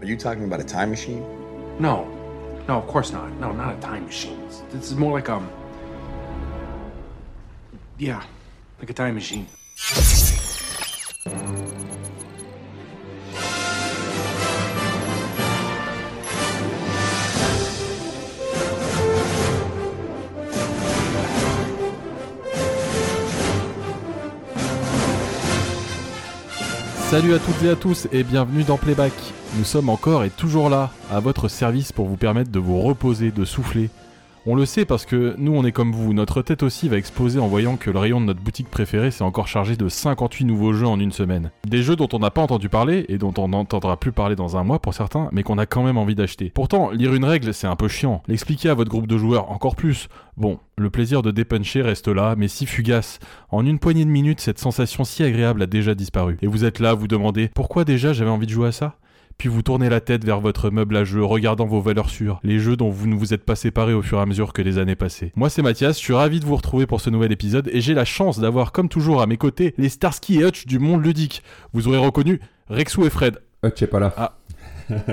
Are you talking about a time machine? No. No, of course not. No, not a time machine. This is more like um. Yeah, like a time machine. Salut à toutes et à tous et bienvenue dans Playback. Nous sommes encore et toujours là, à votre service pour vous permettre de vous reposer, de souffler. On le sait parce que nous on est comme vous, notre tête aussi va exploser en voyant que le rayon de notre boutique préférée s'est encore chargé de 58 nouveaux jeux en une semaine. Des jeux dont on n'a pas entendu parler et dont on n'entendra plus parler dans un mois pour certains, mais qu'on a quand même envie d'acheter. Pourtant, lire une règle c'est un peu chiant, l'expliquer à votre groupe de joueurs encore plus. Bon, le plaisir de dépuncher reste là, mais si fugace. En une poignée de minutes, cette sensation si agréable a déjà disparu. Et vous êtes là, vous demandez pourquoi déjà j'avais envie de jouer à ça? Puis vous tournez la tête vers votre meuble à jeux, regardant vos valeurs sûres, les jeux dont vous ne vous êtes pas séparés au fur et à mesure que les années passaient. Moi c'est Mathias, je suis ravi de vous retrouver pour ce nouvel épisode et j'ai la chance d'avoir comme toujours à mes côtés les Starsky et Hutch du monde ludique. Vous aurez reconnu Rexou et Fred. Hutch est pas là. Ah,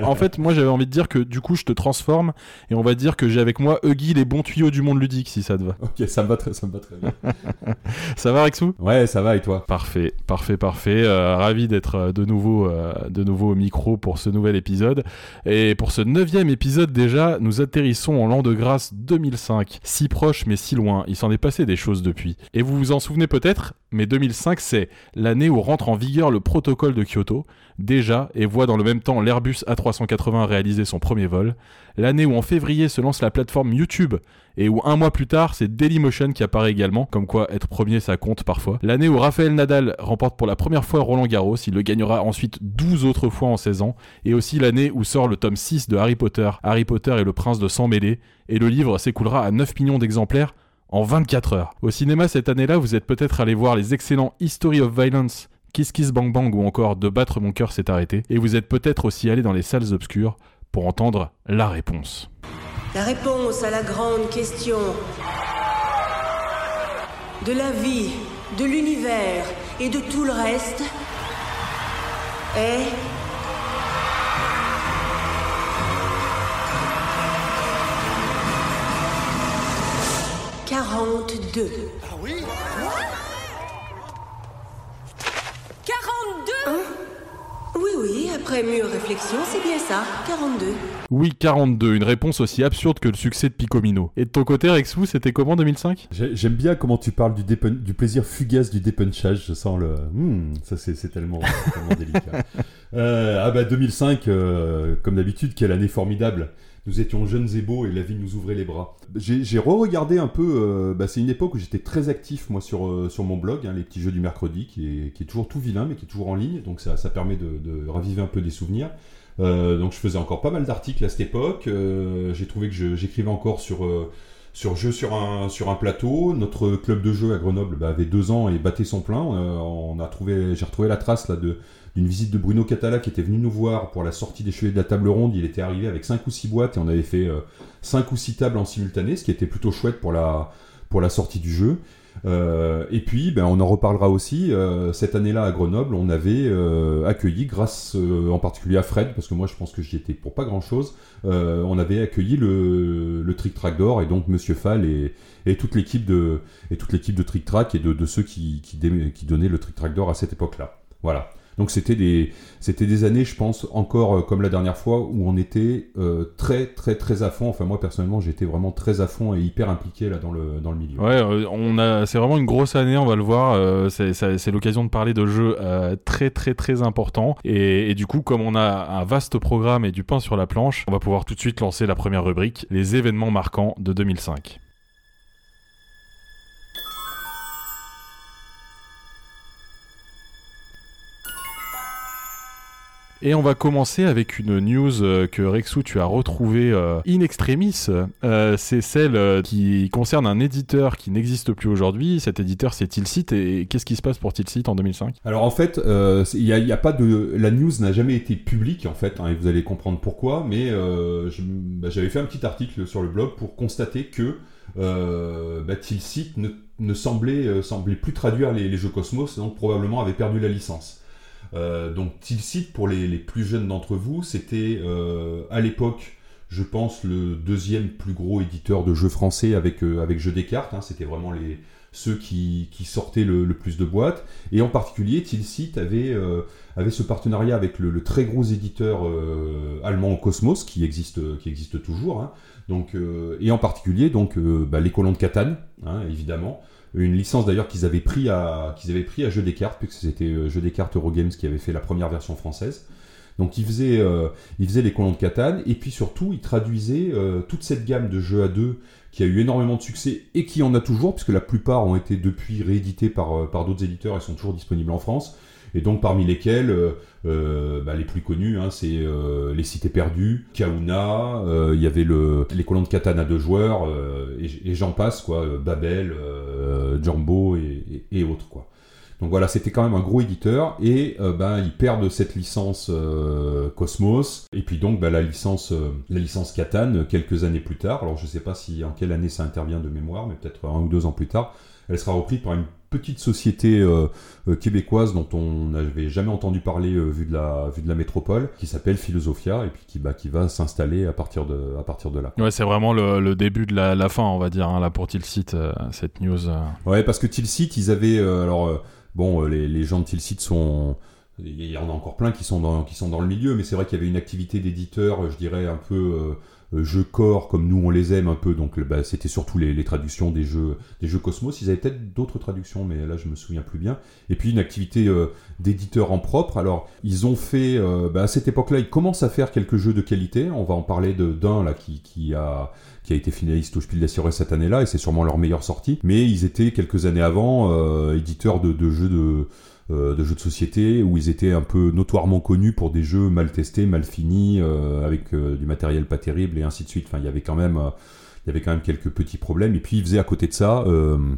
en fait, moi j'avais envie de dire que du coup je te transforme et on va dire que j'ai avec moi Huggy les bons tuyaux du monde ludique si ça te va. Ok, ça me va très, ça me va très bien. ça va Rexou? Ouais, ça va et toi? Parfait, parfait, parfait. Euh, ravi d'être euh, de nouveau, euh, de nouveau au micro pour ce nouvel épisode. Et pour ce neuvième épisode déjà, nous atterrissons en l'an de grâce 2005. Si proche mais si loin, il s'en est passé des choses depuis. Et vous vous en souvenez peut-être, mais 2005 c'est l'année où rentre en vigueur le protocole de Kyoto, déjà, et voit dans le même temps l'Airbus A380 réaliser son premier vol, l'année où en février se lance la plateforme YouTube, et où un mois plus tard c'est Dailymotion qui apparaît également, comme quoi être premier ça compte parfois, l'année où Raphaël Nadal remporte pour la première fois Roland Garros, il le gagnera ensuite 12 autres fois en 16 ans, et aussi l'année où sort le tome 6 de Harry Potter, Harry Potter et le prince de sang mêlé, et le livre s'écoulera à 9 millions d'exemplaires en 24 heures. Au cinéma cette année-là, vous êtes peut-être allé voir les excellents History of Violence, Kiss Kiss Bang Bang ou encore De battre mon cœur s'est arrêté, et vous êtes peut-être aussi allé dans les salles obscures pour entendre la réponse. La réponse à la grande question de la vie, de l'univers et de tout le reste est... Quarante-deux. Ah oui 42 Oui, après mûre réflexion, c'est bien ça, 42. Oui, 42, une réponse aussi absurde que le succès de Picomino. Et de ton côté, Rexou, c'était comment 2005 J'ai- J'aime bien comment tu parles du, plaisir fugace du dépunchage. Je sens le. Hmm, ça, c'est c'est tellement, c'est tellement délicat. Euh, ah bah 2005, euh, comme d'habitude, quelle année formidable. Nous étions jeunes et beaux et la vie nous ouvrait les bras. J'ai re-regardé un peu. euh, bah, c'est une époque où j'étais très actif moi sur, euh, mon blog, hein, les petits jeux du mercredi, qui est, toujours tout vilain mais qui est toujours en ligne. Donc ça, permet de, raviver un peu des souvenirs. Euh, donc je faisais encore pas mal d'articles à cette époque. J'ai trouvé que j'écrivais encore sur sur sur un plateau. Notre club de jeu à Grenoble bah, avait deux ans et battait son plein. On a trouvé, j'ai retrouvé la trace là de d'une visite de Bruno Catala qui était venu nous voir pour la sortie des Chevaliers de la Table Ronde. Il était arrivé avec cinq ou six boîtes et on avait fait euh, cinq ou six tables en simultané, ce qui était plutôt chouette pour la pour la sortie du jeu. Euh, et puis, ben, on en reparlera aussi. euh, cette année-là à Grenoble, on avait euh, accueilli, grâce euh, en particulier à Fred, parce que moi je pense que j'y étais pour pas grand-chose, euh, on avait accueilli le, le Trick Track d'or et donc Monsieur Fall et, et toute l'équipe de et toute de Trick Track et de, ceux qui, qui, qui donnaient le Trick Track d'or à cette époque-là. Voilà. Donc c'était des c'était des années, je pense, encore euh, comme la dernière fois où on était euh, très très très à fond. Enfin moi personnellement, j'étais vraiment très à fond et hyper impliqué là dans le dans le milieu. Ouais, euh, on a, c'est vraiment une grosse année, on va le voir. c'est, l'occasion de parler de jeux très très très importants. Et, et du coup, comme on a un vaste programme et du pain sur la planche, on va pouvoir tout de suite lancer la première rubrique, les événements marquants de 2005. Et on va commencer avec une news euh, que Rexou tu as retrouvée euh, in extremis. Euh, c'est celle qui concerne un éditeur qui n'existe plus aujourd'hui. Cet éditeur c'est Tilsit et qu'est-ce qui se passe pour Tilsit en 2005 Alors en fait, il y a, pas de la news n'a jamais été publique en fait, hein, et vous allez comprendre pourquoi. Mais bah, j'avais fait un petit article sur le blog pour constater que euh, bah, Tilsit ne, semblait, plus traduire les jeux Cosmos, donc probablement avait perdu la licence. Euh, donc Tilsit, pour les, plus jeunes d'entre vous, c'était euh, à l'époque, je pense, le deuxième plus gros éditeur de jeux français avec, euh, Jeux des cartes. hein. c'était vraiment ceux qui, sortaient le, plus de boîtes. Et en particulier, Tilsit avait, ce partenariat avec le, très gros éditeur allemand Cosmos, qui existe, toujours. hein. Et en particulier, donc, bah, les colons de Catane, hein, évidemment. Une licence d'ailleurs qu'ils avaient pris à qu'ils avaient pris à Jeux des cartes, puisque c'était euh, Jeux des cartes Eurogames qui avait fait la première version française. Donc ils faisaient, euh, les colons de Catane, et puis surtout ils traduisaient euh, toute cette gamme de jeux à deux qui a eu énormément de succès et qui en a toujours, puisque la plupart ont été depuis réédités par, euh, par d'autres éditeurs et sont toujours disponibles en France. Et donc parmi lesquels euh, euh, bah, les plus connus, hein, c'est euh, les Cités perdues, Kauna, il y avait le, les colons de Catane à deux joueurs, et, j'en passe quoi, Babel, Jumbo et, autres quoi. Donc voilà, c'était quand même un gros éditeur et ben ils perdent cette licence Cosmos et puis donc ben, la licence euh, la licence quelques années plus tard. Alors je sais pas si en quelle année ça intervient de mémoire, mais peut-être un ou deux ans plus tard, elle sera reprise par une petite société euh, euh, québécoise dont on n'avait jamais entendu parler euh, vu de la vu de la métropole, qui s'appelle Philosophia et puis qui bah, qui va s'installer à partir de à partir de là. Ouais, c'est vraiment le, le début de la, la fin, on va dire, hein, là pour Tilsit, cette news. Ouais, parce que Tilsit, ils avaient. alors, bon, les, les gens de Tilsit sont. Il y en a encore plein qui sont dans, qui sont dans le milieu, mais c'est vrai qu'il y avait une activité d'éditeur, je dirais, un peu jeux corps, comme nous on les aime un peu. Donc, le- bah, c'était surtout les, traductions des jeux, des jeux Cosmos. Ils avaient peut-être d'autres traductions, mais là, je me souviens plus bien. Et puis, une activité euh, d'éditeur en propre. Alors, ils ont fait. euh, bah, à cette époque-là, ils commencent à faire quelques jeux de qualité. On va en parler d'un, là, qui, qui a qui a été finaliste au Spiel des Jahres cette année-là, et c'est sûrement leur meilleure sortie. Mais ils étaient quelques années avant euh, éditeurs de, jeux de, euh, de jeux de société où ils étaient un peu notoirement connus pour des jeux mal testés, mal finis, euh, avec euh, du matériel pas terrible et ainsi de suite. Enfin, il y avait quand même, euh, il y avait quand même quelques petits problèmes. Et puis ils faisaient à côté de ça. euh, euh,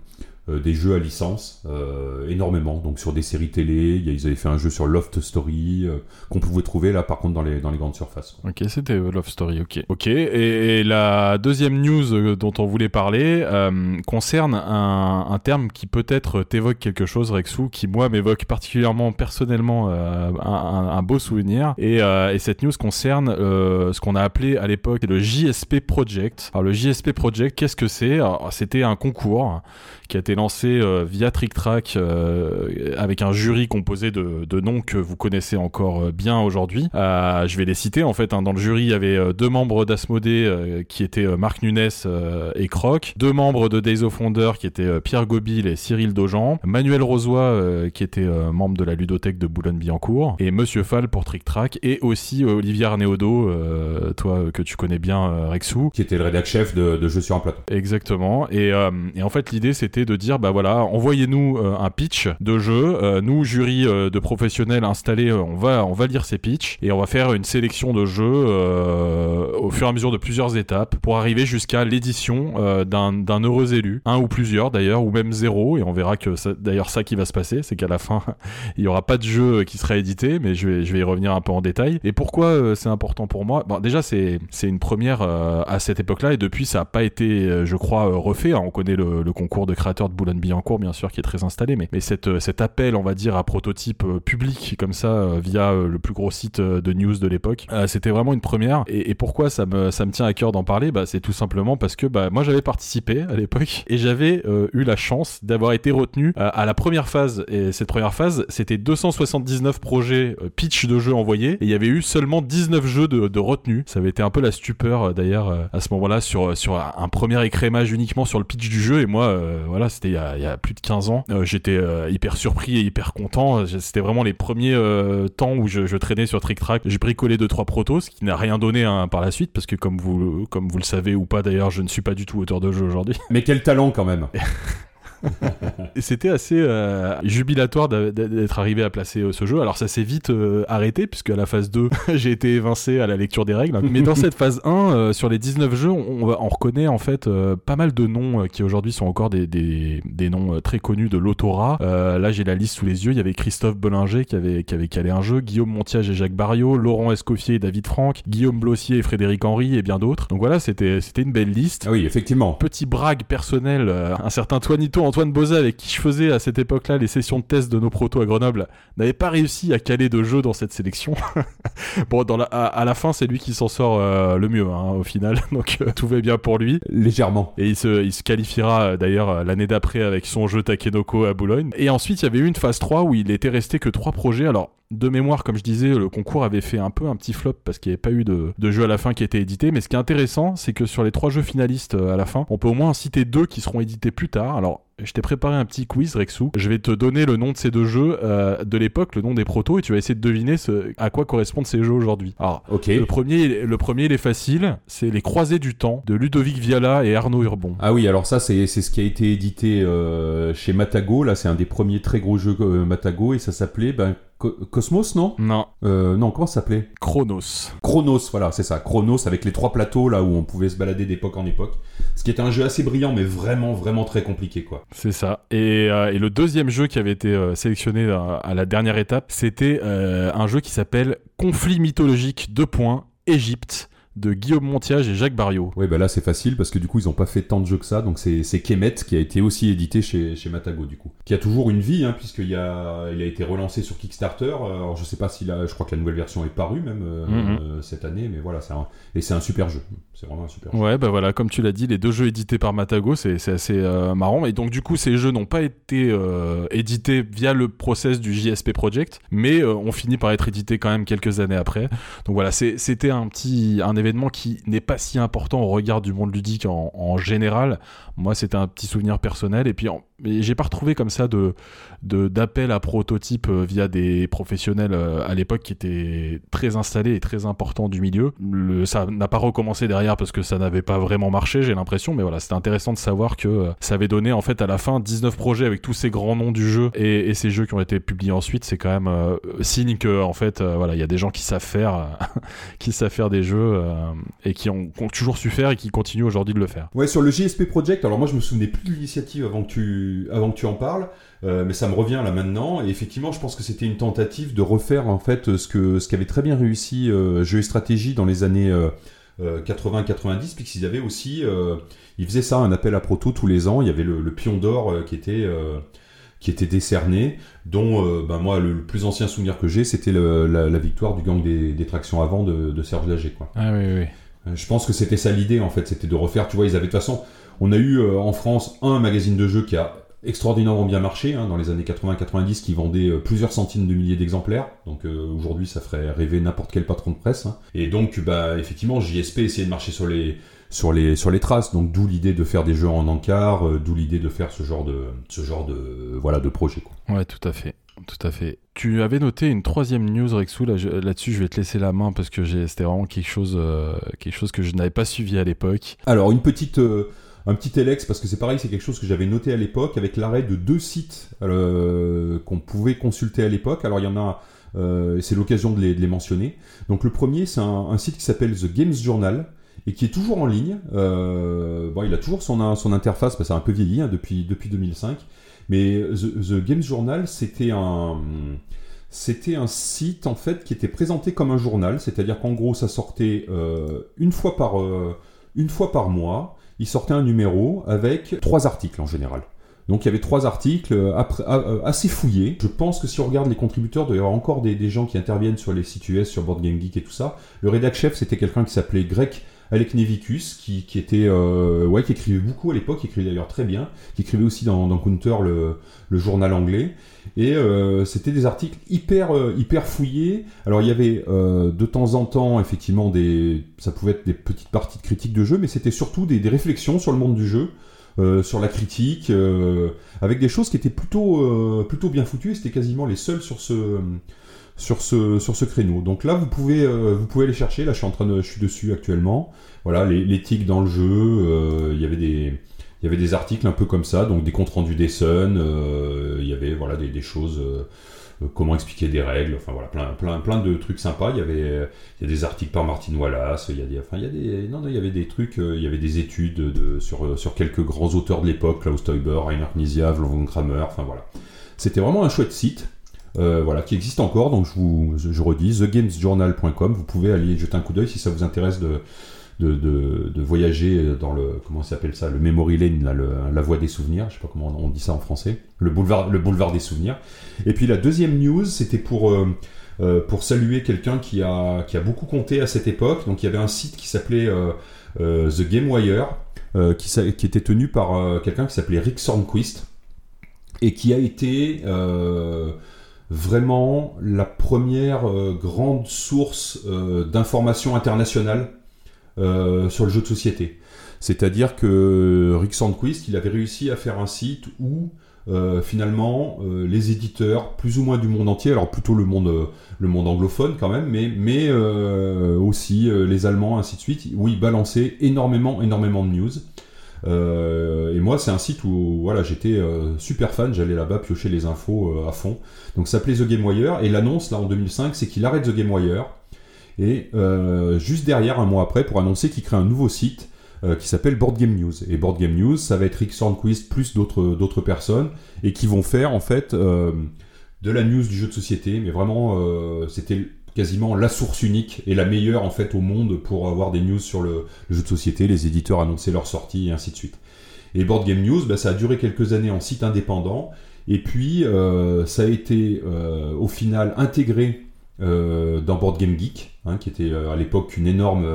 des jeux à licence, euh, énormément. Donc sur des séries télé, ils avaient fait un jeu sur Loft Story euh, qu'on pouvait trouver là, par contre, dans les dans les grandes surfaces. Ok, c'était euh, Love Story, ok. Ok, et, la deuxième news euh, dont on voulait parler euh, concerne un, un terme qui peut-être t'évoque quelque chose, Rexou, qui moi m'évoque particulièrement personnellement euh, un, beau souvenir. Et, euh, et cette news concerne euh, ce qu'on a appelé à l'époque le JSP Project. Alors le JSP Project, qu'est-ce que c'est? C'était un concours qui a été lancé euh, via Trick Track euh, avec un jury composé de, de noms que vous connaissez encore euh, bien aujourd'hui. Euh, je vais les citer en fait. hein. Dans le jury, il y avait euh, deux membres d'Asmodée euh, qui étaient euh, Marc Nunes euh, et Croc, deux membres de Days of Wonder qui étaient euh, Pierre Gobil et Cyril Dojan, Manuel Rosoy euh, qui était euh, membre de la ludothèque de Boulogne-Billancourt et Monsieur Fall pour Trick Track et aussi Olivier Arnéodo, euh, toi que tu connais bien Rexou, Qui était le rédac chef de, de jeux sur un plateau. Exactement. Et, euh, et en fait, l'idée, c'était de dire, bah voilà, envoyez-nous euh, un pitch de jeu. Euh, nous, jury euh, de professionnels installés, on va, on va lire ces pitchs et on va faire une sélection de jeux au fur et à mesure de plusieurs étapes pour arriver jusqu'à l'édition d'un heureux élu, un ou plusieurs d'ailleurs, ou même zéro. Et on verra que d'ailleurs ça qui va se passer, c'est qu'à la fin, il y aura pas de jeu qui sera édité, mais je vais, je vais y revenir un peu en détail. Et pourquoi c'est important pour moi? Bon, déjà, c'est c'est une première à cette époque-là, et depuis, ça n'a pas été, je crois, refait. hein. On connaît le, le concours de créateurs de Boulogne-Billancourt, bien sûr, qui est très installé, mais, mais cette, euh, cet appel, on va dire, à prototype euh, public, comme ça, euh, via le plus gros site de news de l'époque, c'était vraiment une première. Et, et pourquoi ça me, ça me tient à cœur d'en parler? Bah, C'est tout simplement parce que bah, moi, j'avais participé à l'époque, et j'avais eu la chance d'avoir été retenu à la première phase. Et cette première phase, c'était 279 projets pitch de jeux envoyés, et il y avait eu seulement 19 jeux de, de retenus. Ça avait été un peu la stupeur d'ailleurs à ce moment-là sur, sur un premier écrémage uniquement sur le pitch du jeu, et moi, euh, voilà, c'était il, y a- il y a plus de 15 ans. Euh, J'étais euh, hyper surpris et hyper content. Je- C'était vraiment les premiers euh, temps où je, je traînais sur Trick Track. J'ai bricolé deux trois protos, ce qui n'a rien donné hein, par la suite, parce que comme vous, comme vous le savez ou pas d'ailleurs, je ne suis pas du tout auteur de jeu aujourd'hui. Mais quel talent quand même c'était assez euh, jubilatoire d'être arrivé à placer euh, ce jeu. Alors ça s'est vite euh, arrêté puisque à la phase 2, j'ai été évincé à la lecture des règles. Mais dans cette phase 1, euh, sur les 19 jeux, on, reconnaît en fait pas mal de noms qui aujourd'hui sont encore des, des, des noms très connus de l'autorat. Là j'ai la liste sous les yeux. Il y avait Christophe Bollinger qui avait, qui avait calé un jeu, Guillaume Montiage et Jacques Barriot, Laurent Escoffier et David Franck, Guillaume Blossier et Frédéric Henry et bien d'autres. Donc voilà, c'était une belle liste Ah oui, effectivement. petit brag personnel, un certain Toinito Antoine Bozat, avec qui je faisais à cette époque-là les sessions de test de nos protos à Grenoble, n'avait pas réussi à caler de jeu dans cette sélection. bon, dans la, à, la fin, c'est lui qui s'en sort euh, le mieux, hein, au final. Donc euh, tout va bien pour lui. Légèrement. Et il se, il se qualifiera euh, d'ailleurs l'année d'après avec son jeu Takenoko à Boulogne. Et ensuite, il y avait eu une phase 3 où il était resté que trois projets. Alors, de mémoire, comme je disais, le concours avait fait un peu un petit flop parce qu'il n'y avait pas eu de, de, jeu à la fin qui était édité. Mais ce qui est intéressant, c'est que sur les trois jeux finalistes à la fin, on peut au moins citer deux qui seront édités plus tard. Alors, je t'ai préparé un petit quiz, Rexou. Je vais te donner le nom de ces deux jeux euh, de l'époque, le nom des protos, et tu vas essayer de deviner ce, à quoi correspondent ces jeux aujourd'hui. Alors, le, premier, le premier, il est facile. C'est Les Croisés du Temps de Ludovic Viala et Arnaud Urbon. Ah oui, alors ça, c'est ce qui a été édité euh, chez Matago. Là, c'est un des premiers très gros jeux euh, Matago, et ça s'appelait ben, Cosmos, non? Non. Euh, non, comment ça s'appelait? Chronos. Chronos, voilà, c'est ça. Chronos avec les trois plateaux là où on pouvait se balader d'époque en époque. Ce qui était un jeu assez brillant, mais vraiment, vraiment très compliqué, quoi. C'est ça. Et, euh, et, le deuxième jeu qui avait été euh, sélectionné à la dernière étape, c'était un jeu qui s'appelle Conflit mythologique 2 points, Égypte de Guillaume Montiage et Jacques Barriot. Oui, bah là c'est facile parce que du coup ils n'ont pas fait tant de jeux que ça, donc c'est Kemet qui a été aussi édité chez, chez Matago du coup. Qui a toujours une vie, hein, puisqu'il a, il a été relancé sur Kickstarter. Alors je sais pas si là, je crois que la nouvelle version est parue même euh, mhm. euh, cette année, mais voilà, un, et c'est un super jeu. C'est vraiment un super jeu. Ouais, bah voilà, comme tu l'as dit, les deux jeux édités par Matago, c'est assez euh, marrant. Et donc du coup ces jeux n'ont pas été édités via le process du JSP Project, mais ont fini par être édités quand même quelques années après. Donc voilà, c'était un petit un événement événement qui n'est pas si important au regard du monde ludique en, en général. Moi, c'était un petit souvenir personnel. Et puis, en, mais j'ai pas retrouvé comme ça de d'appel à prototype euh, via des professionnels euh, à l'époque qui étaient très installés et très importants du milieu. Ça n'a pas recommencé derrière parce que ça n'avait pas vraiment marché, j'ai l'impression, mais voilà, c'était intéressant de savoir que euh, ça avait donné en fait à la fin 19 projets avec tous ces grands noms du jeu et, ces jeux qui ont été publiés ensuite. C'est quand même signe que en fait, voilà, il y a des gens qui savent faire, qui savent faire des jeux et qui ont, ont, toujours su faire et qui continuent aujourd'hui de le faire. Ouais, sur le JSP Project, alors moi je me souvenais plus de l'initiative avant que tu avant que tu en parles, euh, mais ça me revient là maintenant. Et effectivement, je pense que c'était une tentative de refaire en fait ce que ce qu'avait très bien réussi euh, Jeux et Stratégie dans les années 80-90, euh, puisqu'ils avaient aussi, ils faisaient ça, un appel à proto tous les ans. Il y avait le, pion d'or qui était qui était décerné, dont ben moi le, plus ancien souvenir que j'ai, c'était la, victoire du gang des, tractions avant de, Serge Lager. Quoi. Ah oui, oui. Je pense que c'était ça l'idée en fait, c'était de refaire. Tu vois, ils avaient de toute façon, on a eu en France un magazine de jeux qui a extraordinairement bien marché hein, dans les années 80-90 qui vendait euh, plusieurs centaines de milliers d'exemplaires. Donc euh, aujourd'hui, ça ferait rêver n'importe quel patron de presse. Hein. Et donc, bah, effectivement, JSP essayait de marcher sur les, sur les, sur les traces. Donc d'où l'idée de faire des jeux en encart, euh, d'où l'idée de faire ce genre de, ce genre de, voilà, de projet. Quoi. Ouais, tout à fait. Tout à fait. Tu avais noté une troisième news, Rexou. Là-dessus, je vais te laisser la main parce que c'était vraiment quelque chose, quelque chose que je n'avais pas suivi à l'époque. Alors, une petite un petit Elex, parce que c'est pareil, c'est quelque chose que j'avais noté à l'époque, avec l'arrêt de deux sites euh, qu'on pouvait consulter à l'époque. Alors il y en a, euh, c'est l'occasion de les, mentionner. Donc le premier, c'est un, site qui s'appelle The Games Journal, et qui est toujours en ligne. Euh, bon, il a toujours son, interface, parce que c'est un peu vieilli hein, depuis, depuis 2005. Mais The, Games Journal, c'était un site en fait qui était présenté comme un journal, c'est-à-dire qu'en gros ça sortait par une fois par mois il sortait un numéro avec trois articles en général. Donc il y avait trois articles euh, euh, assez fouillés. Je pense que si on regarde les contributeurs, il encore des, gens qui interviennent sur les sites US, sur Board Game Geek et tout ça. Le rédac chef, c'était quelqu'un qui s'appelait Greg Alec Nevicus, qui, était, euh, ouais, qui écrivait beaucoup à l'époque, qui écrivait d'ailleurs très bien, qui écrivait aussi dans, Counter, le, journal anglais. Et c'était des articles hyper, hyper fouillés. Alors il y avait de temps en temps, effectivement, des, ça pouvait être des petites parties de critique de jeu, mais c'était surtout des, des réflexions sur le monde du jeu. Euh, sur la critique, euh, avec des choses qui étaient plutôt, euh, plutôt bien foutues, c'était quasiment les seuls sur ce, sur ce, sur ce créneau. Donc là, vous pouvez, vous pouvez aller chercher, là je suis en train de, je suis dessus actuellement, voilà, l'éthique dans le jeu, il y avait des... Il y avait des articles un peu comme ça, donc des comptes rendus des Sun, il y avait voilà des, des choses euh, comment expliquer des règles, enfin voilà, plein, plein, plein de trucs sympas. Il y avait, il y a des articles par Martin Wallace, il y a des, enfin il y a des, non, non il y avait des trucs, euh, il y avait des études de, sur, euh, sur quelques grands auteurs de l'époque, Klaus Teuber, Reinhard Knizia, von Kramer, enfin voilà. C'était vraiment un chouette site. Voilà, qui existe encore, donc je vous je redis, thegamesjournal.com, vous pouvez aller jeter un coup d'œil si ça vous intéresse de, de, de, voyager dans le comment s'appelle ça, le memory lane, la voie des souvenirs. Je sais pas comment on dit ça en français. Le boulevard, le boulevard des souvenirs. Et puis la deuxième news, c'était pour euh, euh, pour saluer quelqu'un qui a qui a beaucoup compté à cette époque. Donc il y avait un site qui s'appelait euh, euh, The Game Wire, euh, qui, qui était tenu par euh, quelqu'un qui s'appelait Rick Sornquist et qui a été euh, vraiment la première euh, grande source euh, d'information internationale euh, sur le jeu de société. C'est-à-dire que Rick Sandquist, il avait réussi à faire un site où finalement les éditeurs, plus ou moins du monde entier, alors plutôt le monde, anglophone quand même, mais, aussi les Allemands, ainsi de suite, où balançaient énormément, énormément de news. Euh, et moi, c'est un site où voilà, j'étais euh, super fan, j'allais là-bas piocher les infos euh, à fond. Donc ça s'appelait The Game Wire, et l'annonce là en 2005, c'est qu'il arrête The Game Wire, et juste derrière, un mois après, pour annoncer qu'il crée un nouveau site qui s'appelle Board Game News. Et Board Game News, ça va être Rick Sandquist plus d'autres personnes, et qui vont faire en fait de la news du jeu de société, mais vraiment, c'était quasiment la source unique et la meilleure en fait au monde pour avoir des news sur le, jeu de société. Les éditeurs annonçaient leur sortie et ainsi de suite. Et Board Game News, bah, ça a duré quelques années en site indépendant. Et puis, euh, ça a été euh, au final intégré euh, dans Board Game Geek, hein, qui était à l'époque une énorme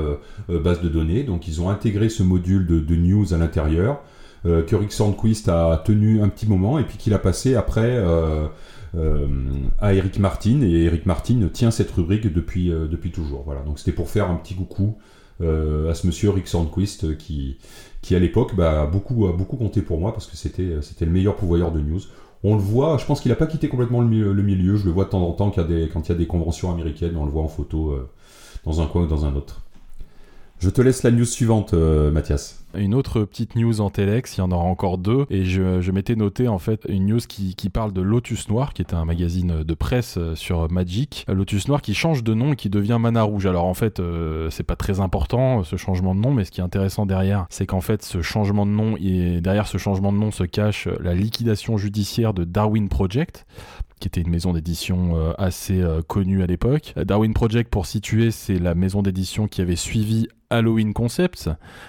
base de données. Donc, ils ont intégré ce module de, de news à l'intérieur, que Rick Sandquist a tenu un petit moment, et puis qu'il a passé après à Eric Martin. Et Eric Martin tient cette rubrique depuis, euh, depuis toujours. Voilà. Donc, c'était pour faire un petit coucou euh, à ce monsieur Rick Sandquist euh, qui, qui à l'époque bah, beaucoup, a beaucoup compté pour moi parce que c'était c'était le meilleur pourvoyeur de news. On le voit, je pense qu'il n'a pas quitté complètement le milieu, le milieu, je le vois de temps en temps quand il y a des conventions américaines, on le voit en photo euh, dans un coin ou dans un autre. Je te laisse la news suivante, euh, Mathias. Une autre petite news en Telex, il y en aura encore deux, et je, m'étais noté en fait une news qui, parle de Lotus Noir, qui était un magazine de presse euh, sur Magic. Euh, Lotus Noir qui change de nom et qui devient Mana Rouge. Alors en fait, euh, c'est pas très important ce changement de nom, mais ce qui est intéressant derrière, c'est qu'en fait ce changement de nom, et derrière ce changement de nom se cache la liquidation judiciaire de Darwin Project qui était une maison d'édition assez connue à l'époque. Darwin Project, pour situer, c'est la maison d'édition qui avait suivi Halloween Concepts.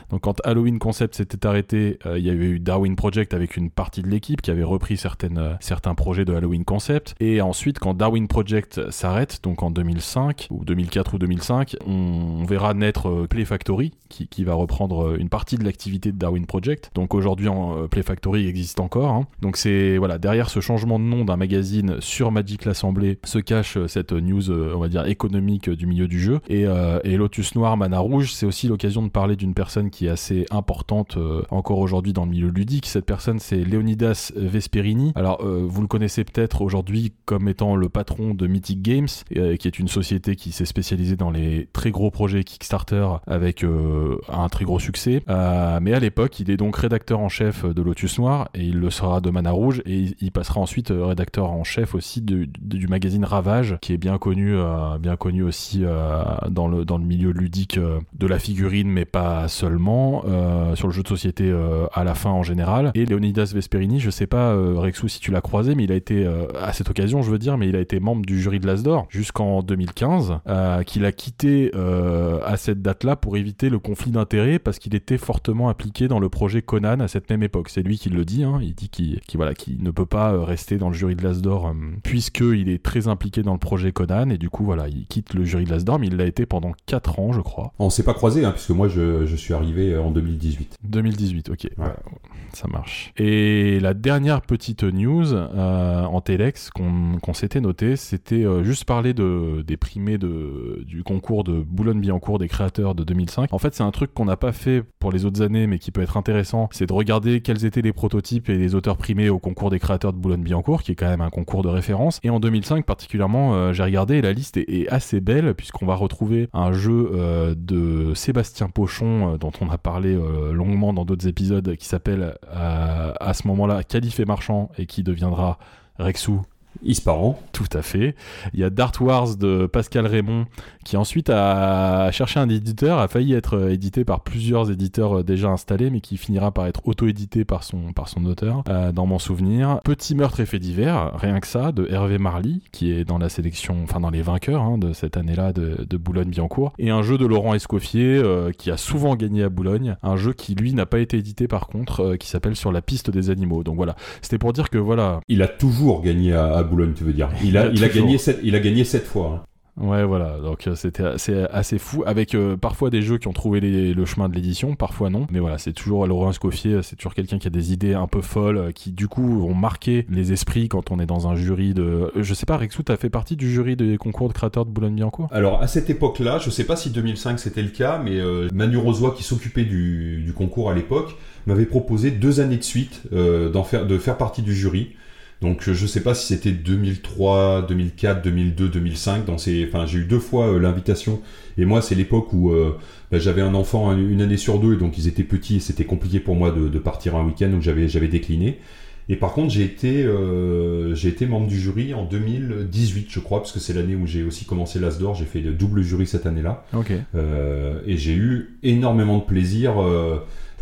Donc quand Halloween Concepts s'était arrêté, euh, il y avait eu Darwin Project avec une partie de l'équipe qui avait repris certaines, euh, certains projets de Halloween Concept. Et ensuite, quand Darwin Project s'arrête, donc en 2005 ou 2004 ou 2005, on, verra naître euh, Play Factory qui, qui va reprendre une partie de l'activité de Darwin Project. Donc aujourd'hui, Play Factory existe encore. hein. Donc c'est voilà derrière ce changement de nom d'un magazine sur Magic l'Assemblée se cache cette news, on va dire économique du milieu du jeu. Et, et Lotus Noir, Mana Rouge, c'est aussi l'occasion de parler d'une personne qui est assez importante euh, encore aujourd'hui dans le milieu ludique. Cette personne, c'est Leonidas Vesperini. Alors, euh, vous le connaissez peut-être aujourd'hui comme étant le patron de Mythic Games, euh, qui est une société qui s'est spécialisée dans les très gros projets Kickstarter avec un très gros succès. Mais à l'époque, il est donc rédacteur en chef de Lotus Noir et il le sera de Mana Rouge et il, passera ensuite rédacteur en chef aussi du magazine Ravage, qui est bien connu, bien connu aussi dans le dans le milieu ludique de la figurine, mais pas seulement euh, sur le jeu de société euh, à la fin en général. Et Leonidas Vesperini, je sais pas euh, Rexou si tu l'as croisé, mais il a été euh, à cette occasion, je veux dire, mais il a été membre du jury de l'Asdor jusqu'en 2015, euh, qu'il a quitté à cette date-là pour éviter le conflit d'intérêts parce qu'il était fortement impliqué dans le projet Conan à cette même époque. C'est lui qui le dit, hein, il dit qu'il qu'il- voilà, qu'il ne peut pas rester dans le jury de l'Asdor puisqu'il est très impliqué dans le projet Conan et du coup voilà, il quitte le jury de l'Asdor, mais il l'a été pendant 4 ans je crois. On s'est pas croisé, hein, puisque moi je, je suis arrivé en 2018. 2018, ok. Ouais. Ça marche. Et la dernière petite news euh, en Telex qu'on s'était noté, c'était euh, juste parler de, des primés de, du concours de Boulogne-Billancourt des créateurs de 2005. En fait, c'est un truc qu'on n'a pas fait pour les autres années, mais qui peut être intéressant. C'est de regarder quels étaient les prototypes et les auteurs primés au concours des créateurs de Boulogne-Billancourt, qui est quand même un concours de référence. Et en 2005, particulièrement, euh, j'ai regardé la liste est, est assez belle, puisqu'on va retrouver un jeu euh, Sébastien Pochon, euh, dont on a parlé euh, longuement dans d'autres épisodes, qui s'appelle euh, à ce moment-là Calife et Marchand, et qui deviendra Rexou. Isparan. Tout à fait. Il y a Dart Wars de Pascal Raymond qui ensuite a cherché un éditeur, a failli être euh, édité par plusieurs éditeurs euh, déjà installés, mais qui finira par être auto-édité par son, par son auteur, euh, dans mon souvenir. Petit meurtre et fait divers, rien que ça, de Hervé Marly, qui est dans la sélection, enfin dans les vainqueurs hein, de cette année-là de, de Boulogne-Billancourt. Et un jeu de Laurent Escoffier, qui a souvent gagné à Boulogne, un jeu qui lui n'a pas été édité par contre, qui s'appelle Sur la piste des animaux. Donc voilà, c'était pour dire que voilà. Il a toujours gagné à, à Boulogne, tu veux dire. Il a, il a, gagné, sept, il a gagné sept fois. Hein. Ouais, voilà. Donc euh, c'était assez, assez fou, avec euh, parfois des jeux qui ont trouvé le chemin de l'édition, parfois non. Mais voilà, c'est toujours Laurent Scoffier, c'est toujours quelqu'un qui a des idées un peu folles, euh, qui du coup vont marquer les esprits quand on est dans un jury de. Je sais pas, Rexou, t'as fait partie du jury des concours de créateurs de Boulogne-Billancourt? Alors à cette époque-là, je sais pas si 2005 c'était le cas, mais Manu Rosoy qui s'occupait du, du, concours à l'époque m'avait proposé deux années de suite faire, de faire partie du jury. Donc je sais pas si c'était 2003, 2004, 2002, 2005. Dans ces, enfin j'ai eu deux fois euh, l'invitation. Et moi c'est l'époque où euh, bah, j'avais un enfant une année sur deux, et donc ils étaient petits et c'était compliqué pour moi de, partir un week-end, donc j'avais j'avais décliné. Et par contre j'ai été euh, j'ai été membre du jury en 2018 je crois parce que c'est l'année où j'ai aussi commencé l'Asdor. J'ai fait le double jury cette année-là. Ok. et j'ai eu énormément de plaisir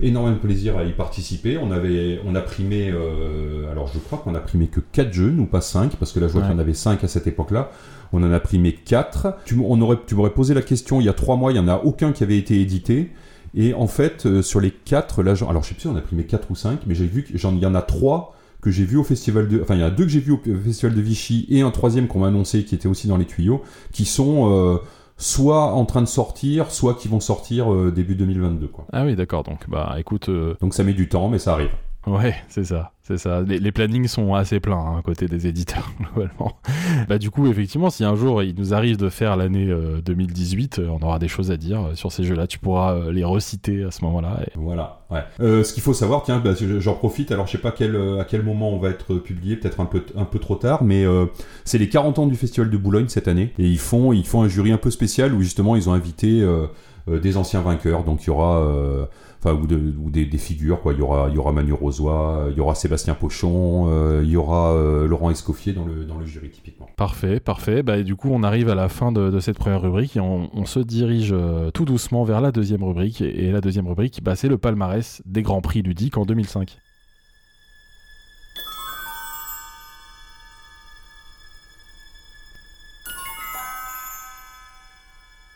énormément de plaisir à y participer. On avait, on a primé, euh, alors je crois qu'on a primé que 4 jeux, ou pas 5, parce que là je vois qu'il y en avait 5 à cette époque-là. On en a primé 4. Tu, on aurait, tu m'aurais posé la question il y a 3 mois, il n'y en a aucun qui avait été édité. Et en fait, euh, sur les 4, là, alors je sais plus si on a primé 4 ou 5, mais j'ai vu qu'il y en a 3 que j'ai vu au festival de, enfin il y en a deux que j'ai vu au festival de Vichy et un troisième qu'on m'a annoncé qui était aussi dans les tuyaux, qui sont euh, soit en train de sortir, soit qui vont sortir euh, début 2022. Quoi. Ah oui, d'accord. Donc, bah, écoute. Euh, donc ça met du temps, mais ça arrive. Ouais, c'est ça, c'est ça. Les, plannings sont assez pleins hein, côté des éditeurs globalement. bah du coup, effectivement, si un jour il nous arrive de faire l'année 2018, euh, on aura des choses à dire sur ces jeux-là. Tu pourras les reciter à ce moment-là. Voilà. Ouais. ce qu'il faut savoir, tiens, bah, j'en profite. Alors, je sais pas quel, à quel moment on va être publié, peut-être un peu, un peu trop tard, mais c'est les 40 ans du Festival de Boulogne cette année, et ils font, ils font un jury un peu spécial où justement ils ont invité des anciens vainqueurs. Donc il y aura enfin ou, des, figures quoi. Il y aura, il y aura Manu Rosoy, il y aura Sébastien Pochon, euh, il y aura euh, Laurent Escoffier dans le, dans le jury typiquement. Parfait, parfait. Bah, du coup, on arrive à la fin de, cette première rubrique et on, se dirige euh, tout doucement vers la deuxième rubrique. Et, la deuxième rubrique, bah, c'est le palmarès des grands prix ludiques en 2005.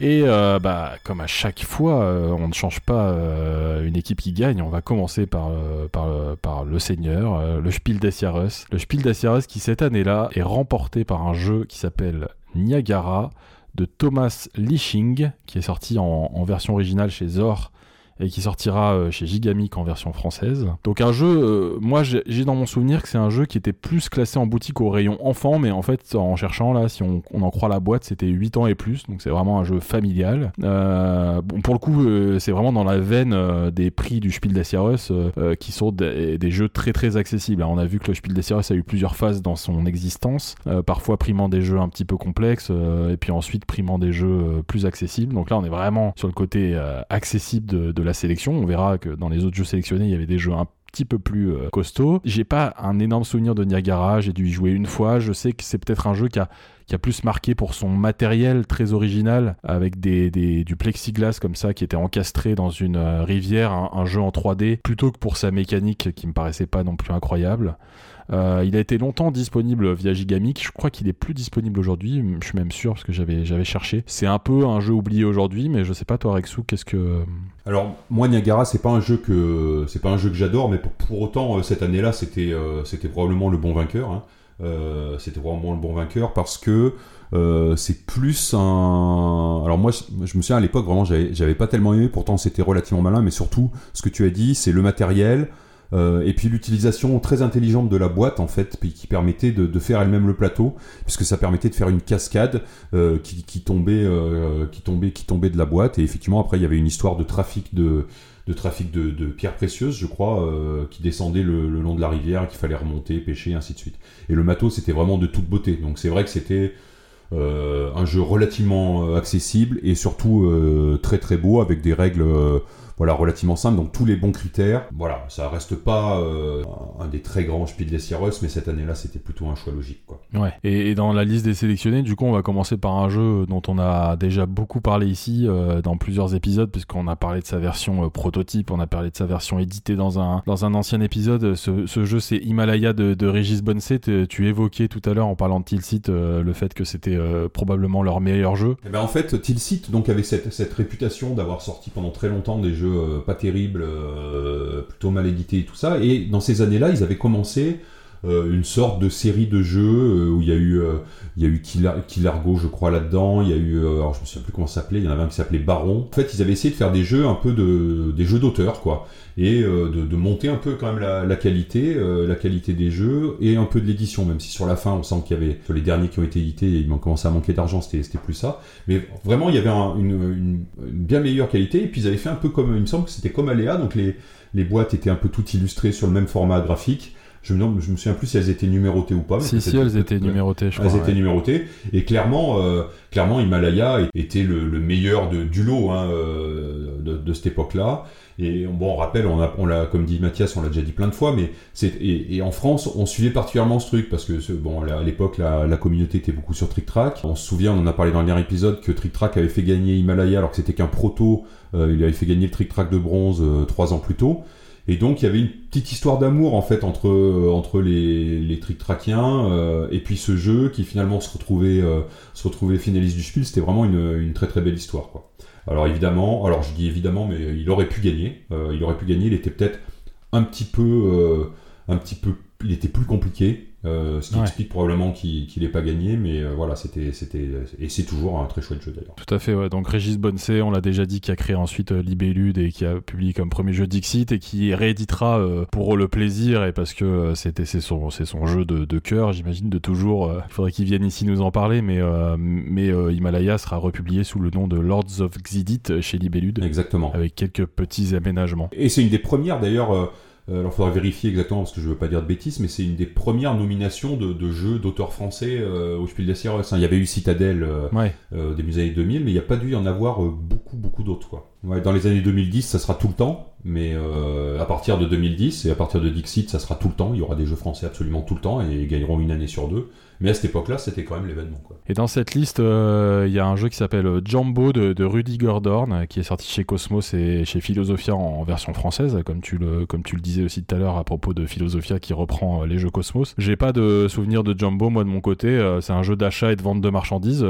Et euh, bah, comme à chaque fois, euh, on ne change pas euh, une équipe qui gagne. On va commencer par, le seigneur, le Spiel des. Le Spiel des qui, cette année-là, est remporté par un jeu qui s'appelle Niagara de Thomas Liching, qui est sorti en version originale chez Zor et qui sortira euh, chez Gigamic en version française. Donc un jeu, euh, moi j'ai dans mon souvenir que c'est un jeu qui était plus classé en boutique au rayon enfant, mais en fait en cherchant là, si on, en croit la boîte, c'était 8 ans et plus, donc c'est vraiment un jeu familial. Euh, bon, pour le coup, c'est vraiment dans la veine des prix du Spiel des Jahres qui sont des, jeux très très accessibles. on a vu que le Spiel des Jahres a eu plusieurs phases dans son existence, parfois primant des jeux un petit peu complexes et puis ensuite primant des jeux plus accessibles. Donc là on est vraiment sur le côté accessible de, de la sélection. On verra que dans les autres jeux sélectionnés, il y avait des jeux un petit peu plus euh, costauds. J'ai pas un énorme souvenir de Niagara, j'ai dû y jouer une fois. Je sais que c'est peut-être un jeu qui a, qui a plus marqué pour son matériel très original, avec des, du plexiglas comme ça qui était encastré dans une euh, rivière, un, jeu en 3D, plutôt que pour sa mécanique qui me paraissait pas non plus incroyable. Euh, il a été longtemps disponible via Gigamic. Je crois qu'il est plus disponible aujourd'hui. Je suis même sûr parce que j'avais cherché. C'est un peu un jeu oublié aujourd'hui, mais je sais pas toi Rexou, qu'est-ce que Alors moi Niagara, c'est pas un jeu que pas un jeu que j'adore, mais pour, autant euh, cette année-là, c'était euh, c'était probablement le bon vainqueur. Hein. c'était probablement le bon vainqueur parce que c'est plus un. Alors moi, je me souviens à l'époque vraiment, j'avais pas tellement aimé. Pourtant, c'était relativement malin, mais surtout, ce que tu as dit, c'est le matériel. Euh, et puis l'utilisation très intelligente de la boîte en fait, puis qui permettait de, faire elle-même le plateau, puisque ça permettait de faire une cascade euh, qui, tombait, euh, qui tombait, qui tombait de la boîte. Et effectivement, après, il y avait une histoire de trafic de, de trafic de, pierres précieuses, je crois, qui descendait le, long de la rivière, qu'il fallait remonter, pêcher, ainsi de suite. Et le matos, c'était vraiment de toute beauté. Donc c'est vrai que c'était un jeu relativement accessible et surtout très très beau avec des règles voilà relativement simples donc tous les bons critères voilà ça reste pas euh, un des très grands Spiel des mais cette année-là c'était plutôt un choix logique quoi Ouais. Et, et dans la liste des sélectionnés, du coup, on va commencer par un jeu dont on a déjà beaucoup parlé ici euh, dans plusieurs épisodes, puisqu'on a parlé de sa version euh, prototype, on a parlé de sa version éditée dans un, dans un ancien épisode. Ce, ce jeu, c'est Himalaya de, de Régis Bonset. Tu- évoquais tout à l'heure en parlant de Tilsit le fait que c'était probablement leur meilleur jeu. Eh ben en fait, Tilsit donc avait cette, cette réputation d'avoir sorti pendant très longtemps des jeux euh, pas terribles, euh, plutôt mal édités et tout ça. Et dans ces années-là, ils avaient commencé euh, une sorte de série de jeux euh, où il y a eu, euh, il y a eu Killar- Killargo, je crois, là-dedans. Il y a eu, euh, alors je me souviens plus comment ça s'appelait. Il y en avait un qui s'appelait Baron. En fait, ils avaient essayé de faire des jeux un peu de, des jeux d'auteur, quoi, et de, de monter un peu quand même la, la qualité, la qualité des jeux et un peu de l'édition, même si sur la fin, on sent qu'il y avait sur les derniers qui ont été édités, ils m'ont commencé à manquer d'argent. C'était, c'était plus ça. Mais vraiment, il y avait un- une, une- une bien meilleure qualité. Et puis ils avaient fait un peu comme, il me semble que c'était comme Aléa, donc les, les boîtes étaient un peu toutes illustrées sur le même format graphique. Je me, demande- je me souviens plus si elles étaient numérotées ou pas. mais Si, si, elles étaient numérotées, je crois. elles étaient ouais. numérotées. Et clairement, euh, clairement, Himalaya était le, le meilleur de, du lot hein, euh, de, de cette époque-là. Et bon, on rappelle, on a, on l'a, comme dit Mathias, on l'a déjà dit plein de fois, mais c'est et, et en France, on suivait particulièrement ce truc parce que ce- bon, à l'époque, la, la communauté était beaucoup sur Trick Track. On se souvient, on en a parlé dans le dernier épisode, que Trick Track avait fait gagner Himalaya alors que c'était qu'un proto. Euh, il avait fait gagner le Trick Track de bronze euh, trois ans plus tôt. Et donc il y avait une petite histoire d'amour en fait entre euh, les les trick trackiens euh, et puis ce jeu qui finalement se retrouvait euh, finaliste du Spiel. C'était vraiment une, très très belle histoire. Alors évidemment, alors je dis évidemment, mais il aurait pu gagner. Il aurait pu gagner. Il était peut-être un petit peu un petit peu il était plus compliqué. Euh, ce qui Ouais. explique probablement qu'il qu'il n'ait pas gagné, mais euh, voilà, c'était, c'était, et c'est toujours un très chouette jeu d'ailleurs. Tout à fait, ouais. Donc Régis Bonset, on l'a déjà dit, qui a créé ensuite euh, Libellude et qui a publié comme premier jeu Dixit et qui rééditera euh, pour le plaisir et parce que c'était c'est son c'est son jeu de, de cœur, j'imagine de toujours. Il faudrait qu'il vienne ici nous en parler, mais mais Himalaya sera republié sous le nom de Lords of Xidit chez Libellude Exactement. avec quelques petits aménagements. Et c'est une des premières d'ailleurs. Euh, alors, il faudra vérifier exactement parce que je veux pas dire de bêtises, mais c'est une des premières nominations de, de jeux d'auteurs français euh, au Spiel des. Hein, Il y avait eu Citadel euh, Ouais. euh, début des années 2000, mais il n'y a pas dû y en avoir beaucoup, beaucoup d'autres. Quoi. Ouais, dans les années 2010, ça sera tout le temps, mais à partir de 2010 et à partir de Dixit, ça sera tout le temps. Il y aura des jeux français absolument tout le temps et ils gagneront une année sur deux. Mais à cette époque-là, c'était quand même l'événement. Quoi. Et dans cette liste, euh, il y a un jeu qui s'appelle euh, Jumbo de, de Rudy Gordorn, euh, qui est sorti chez Cosmos et chez Philosophia en, en version française, comme tu le, comme tu le disais aussi tout à l'heure à propos de Philosophia qui reprend euh, les jeux Cosmos. J'ai pas de souvenir de Jumbo, moi de mon côté. euh, c'est un jeu d'achat et de vente de marchandises.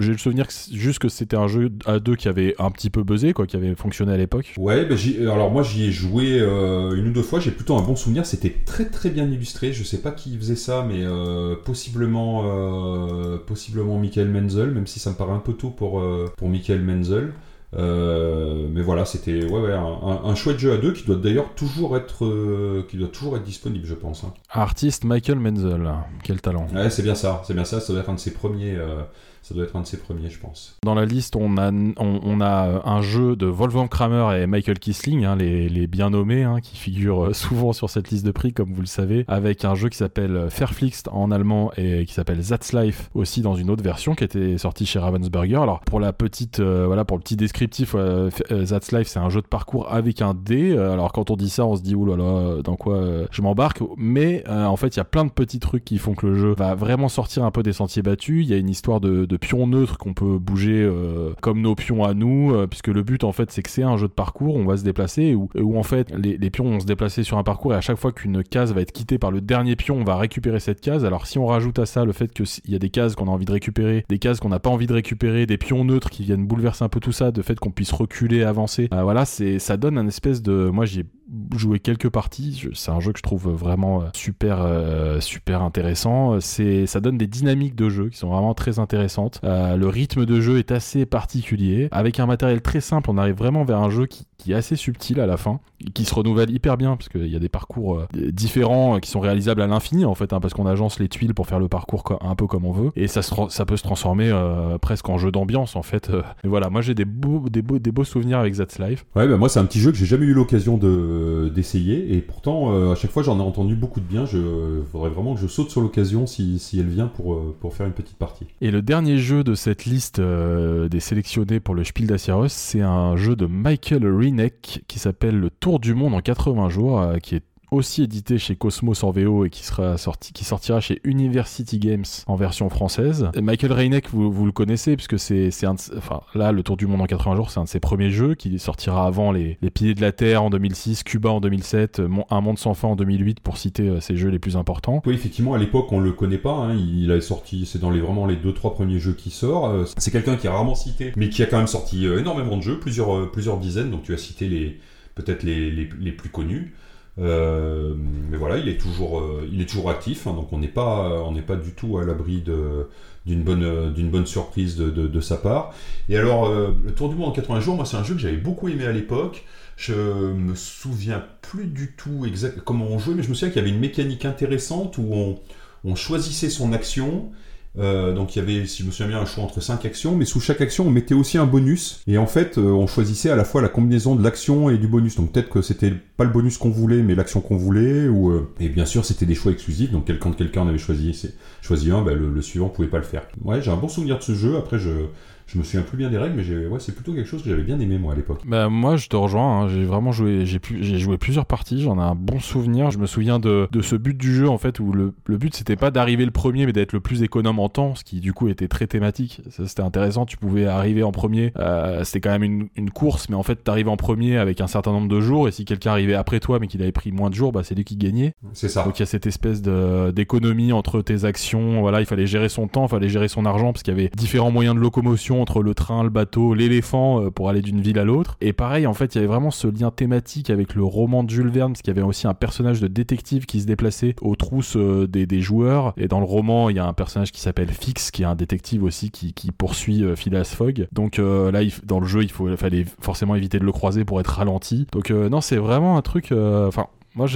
J'ai le souvenir que juste que c'était un jeu à deux qui avait un petit peu buzzé, quoi, qui avait fonctionné à l'époque. Ouais, bah, alors moi j'y ai joué une ou deux fois, j'ai plutôt un bon souvenir, c'était très très bien illustré, je sais pas qui faisait ça, mais euh, possiblement euh, possiblement Michael Menzel, même si ça me paraît un peu tôt pour, euh, pour Michael Menzel. Euh, mais voilà, c'était ouais, ouais, un, un- un chouette jeu à deux qui doit d'ailleurs toujours être euh, qui doit toujours être disponible, je pense. hein. Artiste Michael Menzel, quel talent. Ouais, c'est bien ça, c'est bien ça, ça doit être un de ses premiers, euh, ça doit être un de ses premiers, je pense. Dans la liste, on a, on, a un jeu de Wolfgang Kramer et Michael Kisling, hein, les, les bien nommés, hein, qui figurent euh, souvent sur cette liste de prix, comme vous le savez, avec un jeu qui s'appelle Fairflixt en allemand et qui s'appelle That's Life aussi dans une autre version qui était sortie chez Ravensburger. Alors pour la petite, euh, voilà, pour le petit descriptif, euh, euh, That's Life, c'est un jeu de parcours avec un dé. Euh, Alors quand on dit ça, on se dit oulala, dans quoi euh, je m'embarque Mais euh, en fait, il y a plein de petits trucs qui font que le jeu va vraiment sortir un peu des sentiers battus. Il y a une histoire de pions neutres qu'on peut bouger euh, comme nos pions à nous, euh, puisque le but en fait c'est que c'est un jeu de parcours, on va se déplacer, où, où en fait les, les pions vont se déplacer sur un parcours et à chaque fois qu'une case va être quittée par le dernier pion, on va récupérer cette case. Alors si on rajoute à ça le fait qu'il y a des cases qu'on a envie de récupérer, des cases qu'on n'a pas envie de récupérer, des pions neutres qui viennent bouleverser un peu tout ça, de fait qu'on puisse reculer, avancer, euh, voilà, c'est ça donne un espèce de, moi j'ai joué quelques parties. C'est un jeu que je trouve vraiment euh, super euh, super intéressant. Ça donne des dynamiques de jeu qui sont vraiment très intéressantes. Euh, le rythme de jeu est assez particulier. Avec un matériel très simple, on arrive vraiment vers un jeu qui, qui est assez subtil à la fin, qui se renouvelle hyper bien parce qu'il y a des parcours différents qui sont réalisables à l'infini en fait, hein, parce qu'on agence les tuiles pour faire le parcours co- un peu comme on veut et ça ça peut se transformer presque en jeu d'ambiance en fait. Mais voilà, moi j'ai des beaux des beaux des beaux souvenirs avec That's Life. Ouais, bah moi c'est un petit jeu que j'ai jamais eu l'occasion de, de d'essayer. Et pourtant, euh, à chaque fois, j'en ai entendu beaucoup de bien. Je voudrais vraiment que je saute sur l'occasion si, elle vient pour, euh, pour faire une petite partie. Et le dernier jeu de cette liste euh, des sélectionnés pour le Spiel des c'est un jeu de Michael Rineck qui s'appelle Le Tour du Monde en 80 jours, euh, qui est aussi édité chez Cosmos en VO et qui sera sorti, qui sortira chez University Games en version française. Michael Reineck, vous, le connaissez puisque c'est, un, de- enfin là, le Tour du Monde en 80 jours, c'est un de ses premiers jeux qui sortira avant les, les Piliers de la Terre en 2006, Cuba en 2007, Mon- Un Monde sans fin en 2008 pour citer euh, ses jeux les plus importants. Oui, effectivement, à l'époque, on le connaît pas. hein. Il a sorti, c'est dans les vraiment les deux trois premiers jeux qui sort. Euh, C'est quelqu'un qui est rarement cité, mais qui a quand même sorti euh, énormément de jeux, plusieurs plusieurs dizaines. Donc tu as cité peut-être les, les plus connus. Euh, mais voilà, il est toujours euh, il est toujours actif. hein. donc on n'est pas pas du tout à l'abri d'une bonne euh, bonne surprise de, sa part. Et alors le Tour du monde en 80 jours, moi c'est un jeu que j'avais beaucoup aimé à l'époque. Je me souviens plus du tout exact comment on jouait, mais je me souviens qu'il y avait une mécanique intéressante où on choisissait son action. Euh, donc il y avait, si je me souviens bien, un choix entre 5 actions, mais sous chaque action on mettait aussi un bonus. Et en fait, euh, on choisissait à la fois la combinaison de l'action et du bonus. Donc peut-être que c'était pas le bonus qu'on voulait, mais l'action qu'on voulait. Ou, euh, Et bien sûr, c'était des choix exclusifs. Donc quand quelqu'un en avait choisi, choisi un, bah, le, le suivant pouvait pas le faire. Ouais, j'ai un bon souvenir de ce jeu. Après, je, je me souviens plus bien des règles, mais ouais, c'est plutôt quelque chose que j'avais bien aimé moi à l'époque. Bah moi je te rejoins, hein. j'ai vraiment joué, j'ai pu, joué plusieurs parties, j'en ai un bon souvenir. Je me souviens de, de ce but du jeu en fait où le, le but c'était pas d'arriver le premier mais d'être le plus économe en temps, ce qui du coup était très thématique. Ça c'était intéressant, tu pouvais arriver en premier, euh, c'était quand même une, une course mais en fait t'arrives en premier avec un certain nombre de jours et si quelqu'un arrivait après toi mais qu'il avait pris moins de jours, bah c'est lui qui gagnait. C'est ça. Donc il y a cette espèce de- d'économie entre tes actions. Voilà, il fallait gérer son temps, il fallait gérer son argent parce qu'il y avait différents moyens de locomotion entre le train, le bateau, l'éléphant euh, pour aller d'une ville à l'autre. Et pareil, en fait, il y avait vraiment ce lien thématique avec le roman de Jules Verne parce qu'il y avait aussi un personnage de détective qui se déplaçait aux trousses euh, des, joueurs. Et dans le roman, il y a un personnage qui s'appelle Fix, qui est un détective aussi qui, poursuit euh, Phileas Fogg. Donc là, dans le jeu, il faut, fallait forcément éviter de le croiser pour être ralenti. Donc non, c'est vraiment un truc. Moi,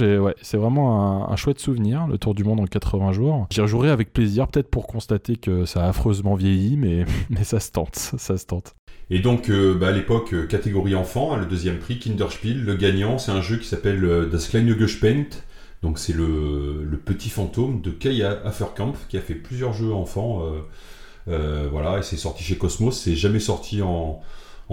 c'est vraiment un, chouette souvenir, le Tour du Monde en 80 jours. J'y rejouerai avec plaisir, peut-être pour constater que ça a affreusement vieilli, mais, ça se tente, ça se tente. Et donc, euh, bah, à l'époque, euh, catégorie enfant, hein, le deuxième prix, Kinderspiel, le gagnant, c'est un jeu qui s'appelle euh, Das kleine Gespenst. Donc, c'est le, petit fantôme de Kai Afferkamp, qui a fait plusieurs jeux enfants. euh, voilà, et c'est sorti chez Cosmos. C'est jamais sorti en,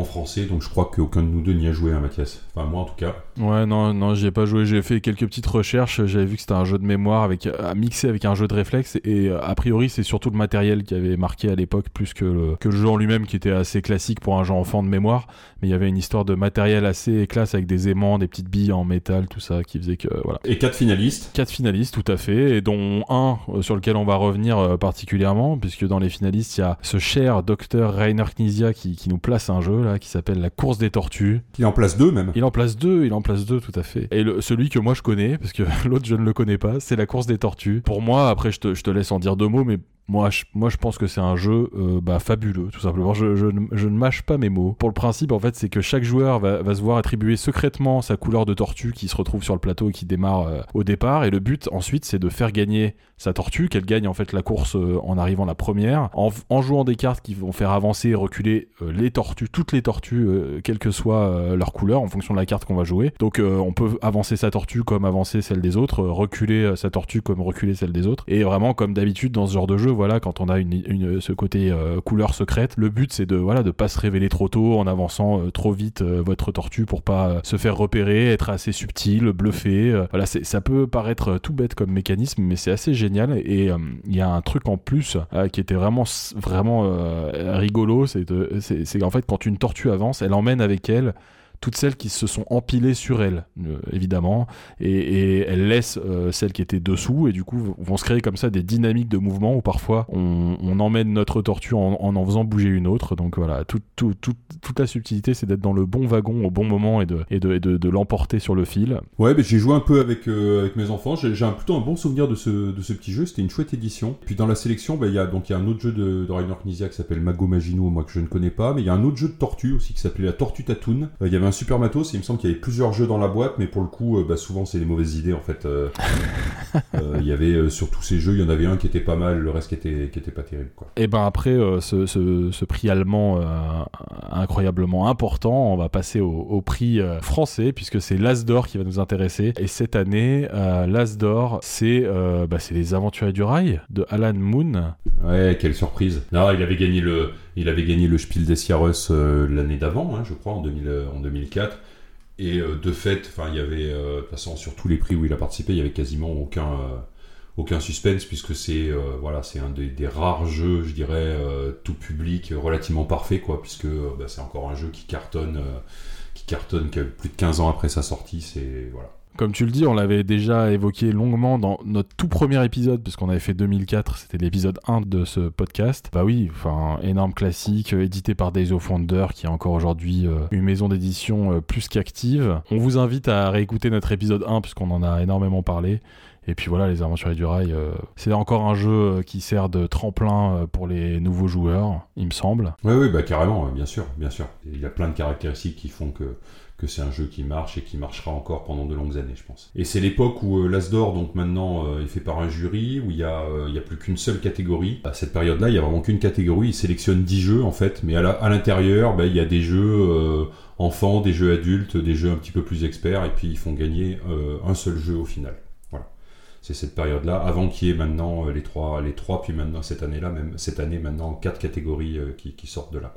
en français, donc je crois qu'aucun de nous deux n'y a joué, hein, Mathias. Enfin, moi en tout cas. Ouais, non, non, j'y ai pas joué. J'ai fait quelques petites recherches. J'avais vu que c'était un jeu de mémoire avec, à mixer avec un jeu de réflexe. Et euh, a priori, c'est surtout le matériel qui avait marqué à l'époque plus que le, que le jeu en lui-même qui était assez classique pour un jeu enfant de mémoire. Mais il y avait une histoire de matériel assez classe avec des aimants, des petites billes en métal, tout ça qui faisait que, voilà. Et quatre finalistes. Quatre finalistes, tout à fait, et dont un euh, sur lequel on va revenir euh, particulièrement, puisque dans les finalistes, il y a ce cher docteur Rainer Knizia qui, qui nous place un jeu là, qui s'appelle La course des tortues. Il en place deux même. Il en place deux, il en place deux, tout à fait. Et le- celui que moi je connais, parce que l'autre je ne le connais pas, c'est La course des tortues. Pour moi, après je te, je te laisse en dire deux mots, mais moi je, moi, je pense que c'est un jeu euh, bah, fabuleux, tout simplement. Je, ne- mâche pas mes mots. Pour le principe, en fait, c'est que chaque joueur va, se voir attribuer secrètement sa couleur de tortue qui se retrouve sur le plateau et qui démarre euh, au départ. Et le but, ensuite, c'est de faire gagner sa tortue, qu'elle gagne en fait la course euh, en arrivant la première, en, en jouant des cartes qui vont faire avancer et reculer les tortues, toutes les tortues, quelle que soit leur couleur, en fonction de la carte qu'on va jouer. Donc on peut avancer sa tortue comme avancer celle des autres, reculer sa tortue comme reculer celle des autres. Et vraiment comme d'habitude dans ce genre de jeu, voilà, quand on a une, ce côté euh, couleur secrète, le but c'est de voilà de pas se révéler trop tôt en avançant euh, trop vite euh, votre tortue pour pas se faire repérer, être assez subtil, bluffer. voilà, ça peut paraître tout bête comme mécanisme, mais c'est assez génial. Et il y a un truc en plus qui était vraiment rigolo, c'est qu'en fait quand une tortue avance, elle emmène avec elle toutes celles qui se sont empilées sur elle, euh, évidemment, et, et elle laisse euh, celles qui étaient dessous, et du coup vont se créer comme ça des dynamiques de mouvement où parfois on, emmène notre tortue en, en faisant bouger une autre. Donc voilà, tout, tout- tout- toute la subtilité, c'est d'être dans le bon wagon au bon moment et de, l'emporter sur le fil. Ouais, j'ai joué un peu avec, euh, mes enfants. J'ai un, plutôt un bon souvenir de ce, petit jeu. C'était une chouette édition. Puis dans la sélection, bah, il y a y a un autre jeu de, de Rainer Knizia qui s'appelle Mago Magino, moi que je ne connais pas. Mais il y a un autre jeu de tortue aussi qui s'appelait la Tortue Tatoon. Euh, Il y avait un un super matos. Il me semble qu'il y avait plusieurs jeux dans la boîte, mais pour le coup, euh, bah, souvent c'est des mauvaises idées en fait. Euh, euh, Il y avait sur tous ces jeux, il y en avait un qui était pas mal, le reste qui était, qui était pas terrible. Quoi. Et ben après ce, ce- ce prix allemand incroyablement important, on va passer au, au prix français puisque c'est l'As d'or qui va nous intéresser. Et cette année, l'As d'or, c'est bah, les Aventuriers du Rail de Alan Moon. Ouais, quelle surprise. Non, il avait gagné le, il avait gagné le Spiel des Jahres euh, l'année d'avant, hein, je crois, en, 2000, euh, en 2004. Et euh, de fait, il y avait, euh, de toute façon, sur tous les prix où il a participé, il y avait quasiment aucun, euh, suspense puisque c'est, euh, voilà, un des, rares jeux, je dirais, euh, tout public, euh, relativement parfait, quoi, puisque euh, bah, c'est encore un jeu qui cartonne, euh, qui cartonne plus de 15 ans après sa sortie, c'est voilà. Comme tu le dis, on l'avait déjà évoqué longuement dans notre tout premier épisode, puisqu'on avait fait 2004, c'était l'épisode 1 de ce podcast. Bah oui, enfin, énorme classique, euh, édité par Days of Wonder, qui est encore aujourd'hui euh, une maison d'édition euh, plus qu'active. On vous invite à réécouter notre épisode 1, puisqu'on en a énormément parlé. Et puis voilà, les Aventuriers du Rail, c'est encore un jeu qui sert de tremplin pour les nouveaux joueurs, il me semble. Oui, oui, bah carrément, bien sûr, bien sûr. Il y a plein de caractéristiques qui font que, que c'est un jeu qui marche et qui marchera encore pendant de longues années, je pense. Et c'est l'époque où euh, l'Asdor, donc maintenant, euh, est fait par un jury, où il y a, euh, a plus qu'une seule catégorie. À cette période-là, il y a vraiment qu'une catégorie. Il sélectionne 10 jeux, en fait, mais à l'intérieur, bah, il y a des jeux enfants, des jeux adultes, des jeux un petit peu plus experts, et puis ils font gagner un seul jeu au final. Voilà. C'est cette période-là, avant qu'il y ait maintenant les trois, les trois, puis maintenant cette année-là, même cette année maintenant quatre catégories qui, sortent de là.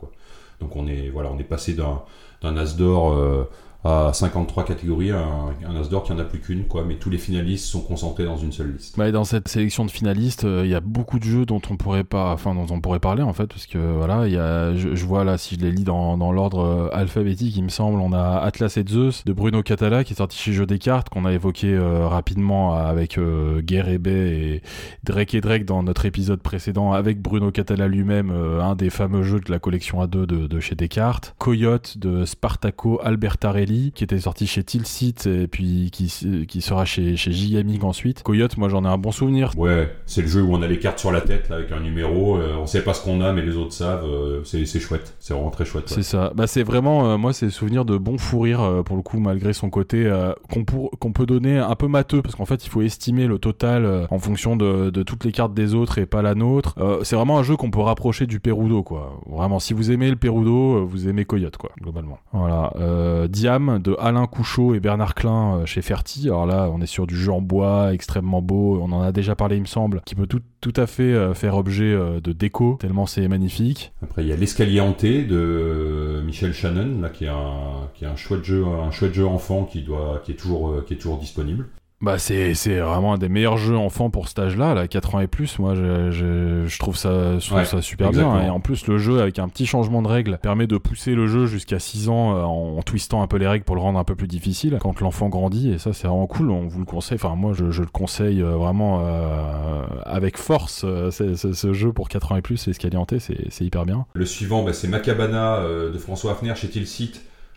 Donc on est, voilà, on est passé d'un, d'un As d'or euh, à 53 catégories, un, un As d'or qui en a plus qu'une, quoi. Mais tous les finalistes sont concentrés dans une seule liste. Dans cette sélection de finalistes, euh, il y a beaucoup de jeux dont on pourrait pas, enfin dont on pourrait parler en fait, parce que voilà, je, vois là si je les lis dans, dans l'ordre euh, alphabétique, il me semble, on a Atlas et Zeus de Bruno Catala qui est sorti chez Jeux des Cartes, qu'on a évoqué euh, rapidement avec euh, Guerre et Bay et Drake et Drake dans notre épisode précédent avec Bruno Catala lui-même, un des fameux jeux de la collection A2 de, de chez Descartes. Coyote de Spartaco Albertarelli qui était sorti chez Tilsit et puis qui, qui sera chez, chez Gigamic ensuite. Coyote, moi j'en ai un bon souvenir. Ouais, c'est le jeu où on a les cartes sur la tête, là, avec un numéro. euh, on sait pas ce qu'on a, mais les autres savent. euh, c'est, chouette. C'est vraiment très chouette. ouais. C'est ça. Bah, c'est vraiment, euh, moi, c'est souvenir de bon fou rire, euh, pour le coup, malgré son côté qu'on, peut donner un peu matheux, parce qu'en fait, il faut estimer le total en fonction de, de toutes les cartes des autres et pas la nôtre. C'est vraiment un jeu qu'on peut rapprocher du Perudo, quoi. Vraiment, si vous aimez le Perudo, vous aimez Coyote, quoi, globalement. Voilà. Euh, Diam de Alain Couchot et Bernard Klein euh, chez Ferti. Alors là, on est sur du jeu en bois extrêmement beau. On en a déjà parlé, il me semble, qui peut tout, à fait euh, faire objet euh, de déco, tellement c'est magnifique. Après, il y a l'escalier hanté de Michel Shannon, qui est un, qui est chouette jeu, un chouette jeu enfant qui doit, qui qui est toujours disponible. Bah c'est c'est vraiment un des meilleurs jeux enfants pour cet âge-là, là, 4 ans et plus. Moi, je, je, je trouve ça je trouve Ouais, ça super exactement. bien. Et en plus, le jeu avec un petit changement de règles permet de pousser le jeu jusqu'à 6 ans euh, en, en twistant un peu les règles pour le rendre un peu plus difficile quand l'enfant grandit. Et ça, c'est vraiment cool. On vous le conseille. Enfin, moi, je, je le conseille euh, vraiment euh, avec force. euh, c'est- c'est- ce jeu pour 4 ans et plus, Escalier hanté, c'est c'est hyper bien. Le suivant, bah, c'est Macabana euh, de François Hafner chez Tilsit.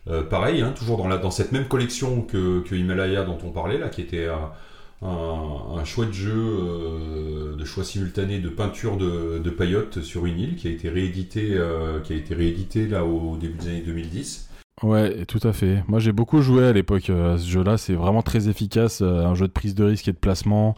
Euh, pareil, hein, toujours dans, cette même collection que, Himalaya dont on parlait, là, qui était un, chouette jeu euh, de choix simultané de peinture de, de paillotes sur une île qui a été réédité, euh, qui a été réédité là, au début des années 2010. Ouais, tout à fait. Moi, j'ai beaucoup joué à l'époque à ce jeu-là. C'est vraiment très efficace. un jeu de prise de risque et de placement.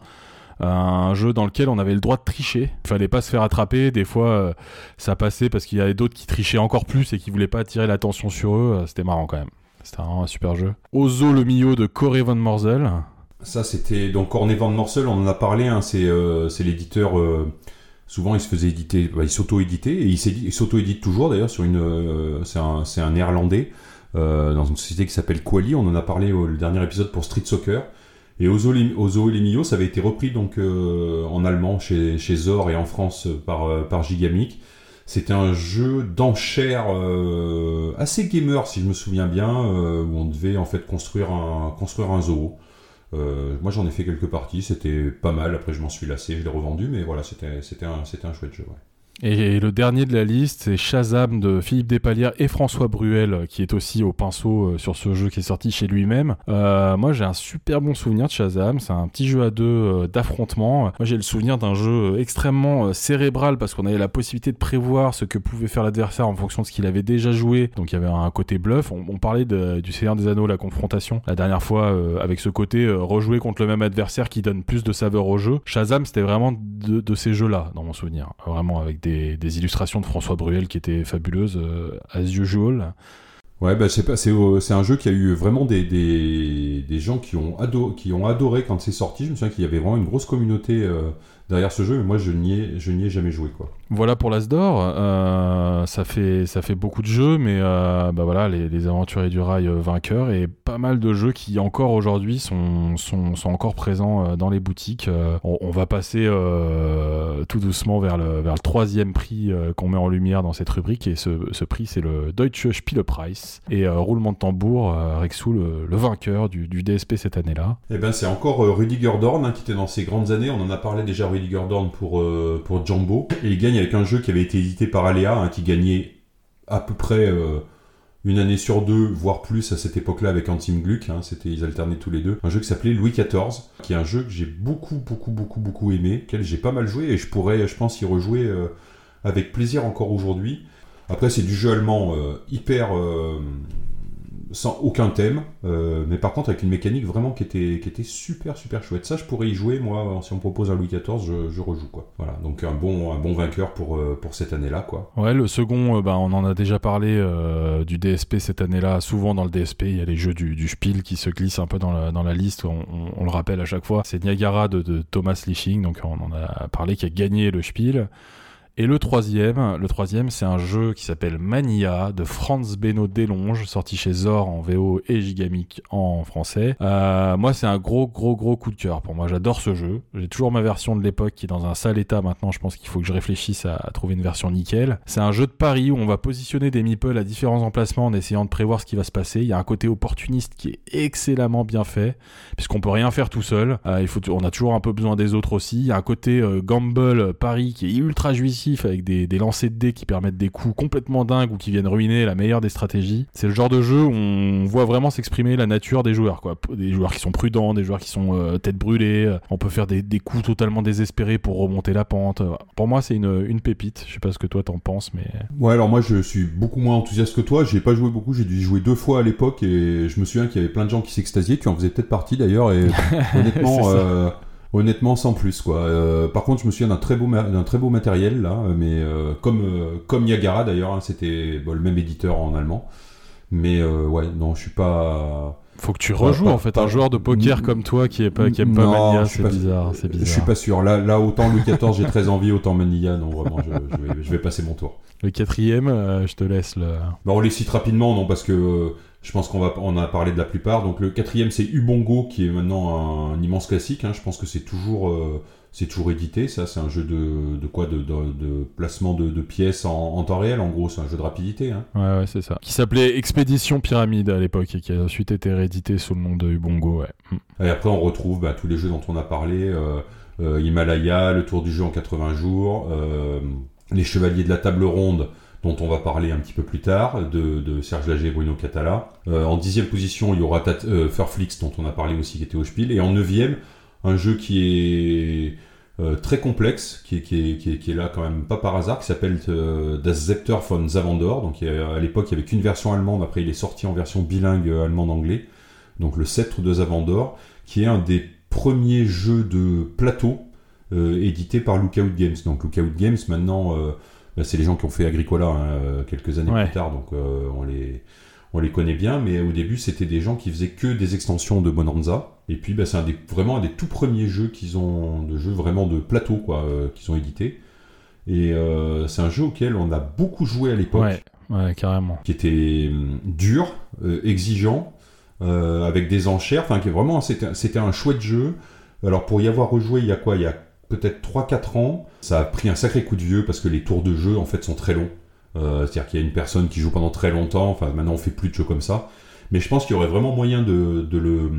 Un jeu dans lequel on avait le droit de tricher. Il fallait pas se faire attraper. Des fois, euh, ça passait parce qu'il y avait d'autres qui trichaient encore plus et qui voulaient pas attirer l'attention sur eux. Euh, C'était marrant quand même. C'était vraiment un super jeu. Ozo le Mio de Corey Van Morzel. Ça, c'était donc Cornet Van Morsel, on en a parlé, hein, c'est euh, c'est l'éditeur. souvent, il se faisait éditer, bah, il s'auto-éditait, et il s'auto-édite toujours d'ailleurs sur une. c'est un, un néerlandais, dans une société qui s'appelle Quali, on en a parlé au le dernier épisode pour Street Soccer. Et Ozo, et les Mio, ça avait été repris donc euh, en allemand chez, chez Zor et en France euh, par, euh, par Gigamic. C'était un jeu d'enchères euh, assez gamer, si je me souviens bien, où on devait en fait construire un, construire un zoo. Moi j'en ai fait quelques parties, c'était pas mal, après je m'en suis lassé, je l'ai revendu, mais voilà, c'était un, un chouette jeu. ouais. Et le dernier de la liste, c'est Shazam de Philippe Despalières et François Bruel, qui est aussi au pinceau sur ce jeu qui est sorti chez lui-même. moi, j'ai un super bon souvenir de Shazam. C'est un petit jeu à deux d'affrontement. Moi, j'ai le souvenir d'un jeu extrêmement cérébral parce qu'on avait la possibilité de prévoir ce que pouvait faire l'adversaire en fonction de ce qu'il avait déjà joué. Donc, il y avait un côté bluff. On, parlait du Seigneur des Anneaux, la confrontation, la dernière fois, avec ce côté rejouer contre le même adversaire qui donne plus de saveur au jeu. Shazam, c'était vraiment de, ces jeux-là, dans mon souvenir. Vraiment avec des, illustrations de François Bruel qui étaient fabuleuses, euh, as usual. Ouais, bah, c'est, pas, c'est, un jeu qui a eu vraiment des, des, gens qui ont, ado, qui ont adoré quand c'est sorti. Je me souviens qu'il y avait vraiment une grosse communauté euh, derrière ce jeu, mais moi je n'y ai, je n'y ai jamais joué. quoi. Voilà pour l'Asdor. Euh, ça, fait, ça fait beaucoup de jeux, mais euh, bah voilà, les, aventuriers du rail euh, vainqueurs et pas mal de jeux qui encore aujourd'hui sont, sont, sont, encore présents dans les boutiques. On, va passer tout doucement vers le, vers le troisième prix qu'on met en lumière dans cette rubrique et ce, prix c'est le Deutsche Spielepreis. Et roulement de tambour, Rexou, le, vainqueur du, DSP cette année-là. Eh ben c'est encore Rudiger Dorn hein, qui était dans ses grandes années. On en a parlé déjà Rudiger Dorn pour, pour Jumbo. Et il gagne avec un jeu qui avait été édité par Aléa, hein, qui gagnait à peu près euh, une année sur deux, voire plus à cette époque-là avec Antim Gluck. Hein, c'était, ils alternaient tous les deux. Un jeu qui s'appelait Louis XIV, qui est un jeu que j'ai beaucoup, beaucoup, beaucoup, beaucoup aimé, quel j'ai pas mal joué et je pourrais, je pense, y rejouer euh, avec plaisir encore aujourd'hui. Après, c'est du jeu allemand euh, hyper sans aucun thème, euh, mais par contre avec une mécanique vraiment qui était, qui était super super chouette. Ça, je pourrais y jouer, moi, si on propose un Louis XIV, je, rejoue quoi. Voilà, donc un bon, un bon vainqueur pour, euh, pour cette année-là quoi. Ouais, le second, euh, bah, on en a déjà parlé du DSP cette année-là. Souvent dans le DSP, il y a les jeux du, du Spiel qui se glissent un peu dans la, dans la liste. On, on, le rappelle à chaque fois. C'est Niagara de, de Thomas Liching, donc on en a parlé, qui a gagné le Spiel. Et le troisième, le troisième, c'est un jeu qui s'appelle Mania de Franz Beno Delonge, sorti chez Zor en VO et Gigamic en français. Euh, moi, c'est un gros, gros, gros coup de cœur pour moi. J'adore ce jeu. J'ai toujours ma version de l'époque qui est dans un sale état maintenant. Je pense qu'il faut que je réfléchisse à, trouver une version nickel. C'est un jeu de pari où on va positionner des meeples à différents emplacements en essayant de prévoir ce qui va se passer. Il y a un côté opportuniste qui est excellemment bien fait, puisqu'on peut rien faire tout seul. Euh, il faut, on a toujours un peu besoin des autres aussi. Il y a un côté euh, gamble pari qui est ultra jouissif avec des, des lancers de dés qui permettent des coups complètement dingues ou qui viennent ruiner la meilleure des stratégies. C'est le genre de jeu où on voit vraiment s'exprimer la nature des joueurs, quoi. Des joueurs qui sont prudents, des joueurs qui sont euh, tête brûlée. On peut faire des, des, coups totalement désespérés pour remonter la pente. Pour moi, c'est une, une pépite. Je sais pas ce que toi t'en penses, mais. Ouais, alors moi, je suis beaucoup moins enthousiaste que toi. J'ai pas joué beaucoup. J'ai dû jouer deux fois à l'époque et je me souviens qu'il y avait plein de gens qui s'extasiaient. Tu en faisais peut-être partie d'ailleurs. Et honnêtement, Honnêtement, sans plus quoi. Euh, par contre, je me souviens d'un très beau d'un très beau matériel là, mais euh, comme euh, comme Niagara d'ailleurs, hein, c'était le même éditeur en allemand. Mais ouais, non, je suis pas. Faut que tu rejoues en fait un joueur de poker comme toi qui est pas qui aime pas Mania, c'est bizarre, c'est bizarre. Je suis pas sûr. Là, là autant Louis XIV, j'ai très envie, autant Mania, non vraiment, je, vais, je vais, passer mon tour. Le quatrième, je te laisse le. Bah, on les cite rapidement, non, parce que je pense qu'on va, on a parlé de la plupart. Donc le quatrième, c'est Ubongo, qui est maintenant un, immense classique. Hein. Je pense que c'est toujours, euh, c'est toujours édité. Ça, c'est un jeu de, de quoi, de, de, placement de, pièces en, temps réel. En gros, c'est un jeu de rapidité. Hein. Ouais, ouais, c'est ça. Qui s'appelait Expédition Pyramide à l'époque et qui a ensuite été réédité sous le nom de Ubongo. Ouais. Mm. Et après, on retrouve bah, tous les jeux dont on a parlé. Euh, euh, Himalaya, le Tour du jeu en 80 jours, les Chevaliers de la Table Ronde dont on va parler un petit peu plus tard, de, Serge Lager et Bruno Catala. Euh, en dixième position, il y aura euh, Furflix, dont on a parlé aussi, qui était au Spiel. Et en neuvième, un jeu qui est euh, très complexe, qui est, qui, est, là quand même pas par hasard, qui s'appelle Das Zepter von Zavandor. Donc à l'époque, il n'y avait qu'une version allemande, après il est sorti en version bilingue allemand-anglais. Donc le Sceptre de Zavandor, qui est un des premiers jeux de plateau édité par Lookout Games. Donc Lookout Games, maintenant c'est les gens qui ont fait Agricola hein, euh, quelques années plus tard, donc euh, on les on les connaît bien, mais au début, c'était des gens qui faisaient que des extensions de Bonanza. Et puis, bah, c'est un des, vraiment un des tout premiers jeux qu'ils ont, de jeux vraiment de plateau, quoi, euh, qu'ils ont édité. Et c'est un jeu auquel on a beaucoup joué à l'époque. Ouais, carrément. Qui était hum, dur, exigeant, avec des enchères. Enfin, vraiment, c'était un chouette jeu. Alors, pour y avoir rejoué, il y a quoi? Il y a peut-être 3-4 ans. Ça a pris un sacré coup de vieux parce que les tours de jeu en fait sont très longs. Euh, c'est-à-dire qu'il y a une personne qui joue pendant très longtemps. Enfin, maintenant on fait plus de jeux comme ça. Mais je pense qu'il y aurait vraiment moyen de, le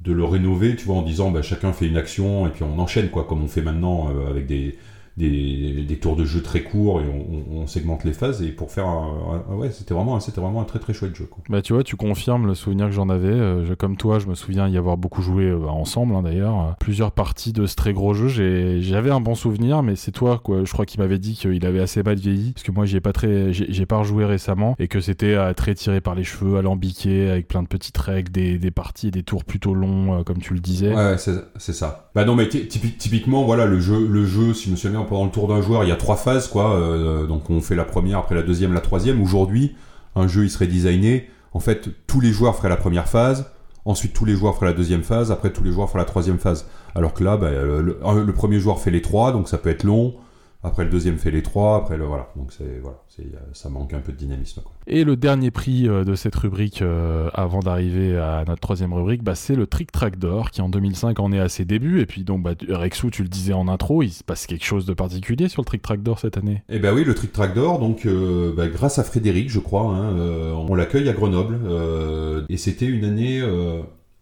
de le rénover, tu vois, en disant bah, chacun fait une action et puis on enchaîne quoi, comme on fait maintenant euh, avec des, des, des tours de jeu très courts et on, on- on segmente les phases et pour faire un, un- ouais c'était vraiment c'était vraiment un très très chouette jeu quoi. Bah tu vois, tu confirmes le souvenir que j'en avais. Euh, comme toi, je me souviens y avoir beaucoup joué euh, ensemble hein, d'ailleurs. Euh, plusieurs parties de ce très gros jeu. J'ai- J'avais un bon souvenir, mais c'est toi, quoi. Je crois qu'il m'avait dit qu'il avait assez mal vieilli, parce que moi, j'y ai pas très, j'ai j'ai pas rejoué récemment, et que c'était euh, très tiré par les cheveux, alambiqué, avec plein de petites règles, des, des parties et des tours plutôt longs, euh, comme tu le disais. Ouais, c'est ça. Bah non, mais ty- typi- typiquement, voilà, le jeu, le jeu, si je me souviens pendant le tour d'un joueur, il y a trois phases, quoi. euh, donc on fait la première, après la deuxième, la troisième. Aujourd'hui, un jeu, il serait designé. En fait, tous les joueurs feraient la première phase. Ensuite, tous les joueurs feraient la deuxième phase. Après, tous les joueurs feraient la troisième phase. Alors que là, bah, le, premier joueur fait les trois, donc ça peut être long. Après, le deuxième fait les trois. Après, le voilà. Donc c'est voilà, c'est ça manque un peu de dynamisme. Quoi. Et le dernier prix euh, de cette rubrique, euh, avant d'arriver à notre troisième rubrique, bah, c'est le Trick Track d'or, qui en 2005 en est à ses débuts. Et puis donc, bah, Rexou, tu le disais en intro, il se passe quelque chose de particulier sur le Trick Track d'or cette année? Eh ben oui, le Trick Track d'or, donc euh, bah, grâce à Frédéric, je crois, hein, euh, on l'accueille à Grenoble, euh, et c'était une année euh,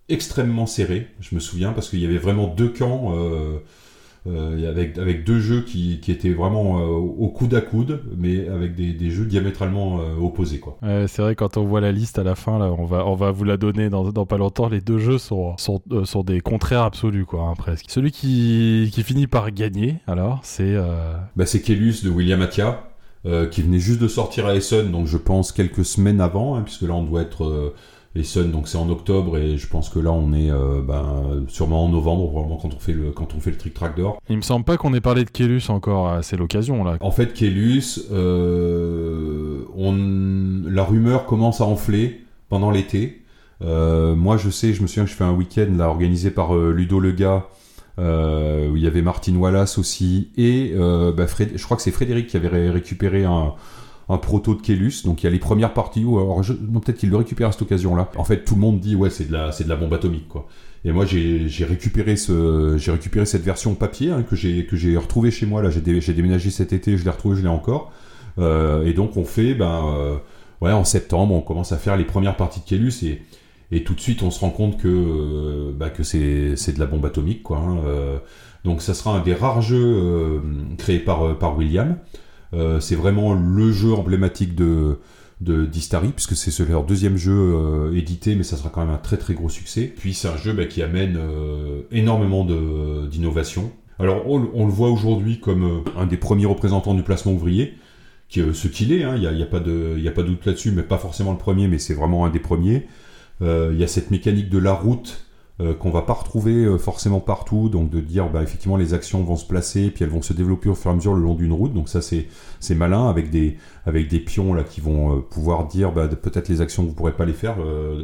extrêmement serrée, je me souviens, parce qu'il y avait vraiment deux camps, euh, avec, avec deux jeux qui, qui étaient vraiment euh, au coude à coude, mais avec des, des jeux diamétralement euh, opposés, quoi. C'est vrai, quand on voit la liste à la fin, là, on va, on va vous la donner dans, dans pas longtemps. Les deux jeux sont, sont, sont des contraires absolus, quoi, hein, presque. Celui qui, qui finit par gagner, alors, c'est. Bah, c'est Kellus de William Attia, qui venait juste de sortir à Essen, donc je pense quelques semaines avant, hein, puisque là on doit être euh, Essen, donc c'est en octobre, et je pense que là on est euh, ben, sûrement en novembre, probablement quand on fait le, quand on fait le Trick Track d'or. Il me semble pas qu'on ait parlé de Kélus encore, c'est l'occasion, là. En fait, Kellus, euh, on, la rumeur commence à enfler pendant l'été. Euh, moi, je sais, je me souviens que je fais un week-end là organisé par Ludo Lega, où il y avait Martin Wallace aussi, et bah, Fred- je crois que c'est Frédéric qui avait ré- récupéré un, un proto de Kellus. Donc il y a les premières parties où, alors je- peut-être qu'il le récupère à cette occasion-là. En fait, tout le monde dit ouais, c'est de la, c'est de la bombe atomique quoi. Et moi, j'ai récupéré ce, j'ai récupéré cette version papier hein, que j'ai que j'ai retrouvée chez moi là. J'ai dé- j'ai déménagé cet été, je l'ai retrouvé, je l'ai encore. Euh, et donc on fait, ben, euh, ouais, en septembre, on commence à faire les premières parties de Kellus et et tout de suite, on se rend compte que euh, bah, que c'est c'est de la bombe atomique quoi. hein. Donc ça sera un des rares jeux créés par par William. Euh, c'est vraiment le jeu emblématique de d'Istari puisque c'est ce- leur deuxième jeu euh, édité mais ça sera quand même un très très gros succès. Puis c'est un jeu bah, qui amène euh, énormément d'innovation alors on, le voit aujourd'hui comme un des premiers représentants du placement ouvrier qui est ce qu'il est hein, il n'y y a pas de a pas de doute là-dessus mais pas forcément le premier mais c'est vraiment un des premiers. Il y a cette mécanique de la route euh, qu'on va pas retrouver euh, forcément partout, donc de dire bah, effectivement les actions vont se placer, puis elles vont se développer au fur et à mesure le long d'une route, donc ça c'est c'est malin avec des avec des pions là qui vont euh, pouvoir dire bah, peut-être les actions vous pourrez pas les faire,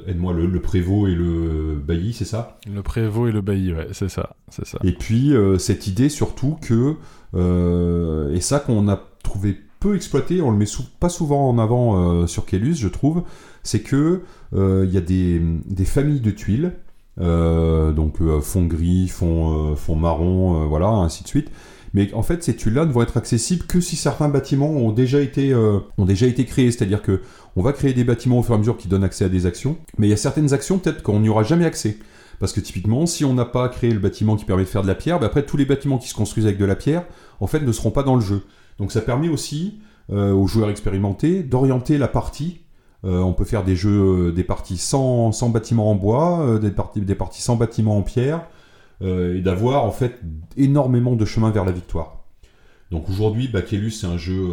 aide-moi le, le prévôt et le bailli, c'est ça? Le prévôt et le bailli, ouais, c'est ça, c'est ça. Et puis cette idée surtout que et ça qu'on a trouvé peu exploité, on le met sou- pas souvent en avant euh, sur Kellus, je trouve, c'est que euh, il y a des, des familles de tuiles, donc euh, fond gris, fond, euh, fond marron, euh, voilà, ainsi de suite. Mais en fait, ces tuiles-là ne vont être accessibles que si certains bâtiments ont déjà été, euh, ont déjà été créés. C'est-à-dire que on va créer des bâtiments au fur et à mesure qui donnent accès à des actions, mais il y a certaines actions peut-être qu'on n'y aura jamais accès. Parce que typiquement, si on n'a pas créé le bâtiment qui permet de faire de la pierre, bah après tous les bâtiments qui se construisent avec de la pierre, en fait, ne seront pas dans le jeu. Donc ça permet aussi euh, aux joueurs expérimentés d'orienter la partie. Euh, on peut faire des jeux, euh, des parties sans, sans bâtiments en bois, euh, des, parties, des parties sans bâtiments en pierre, et d'avoir en fait énormément de chemin vers la victoire. Donc aujourd'hui, Bakellus, c'est un jeu,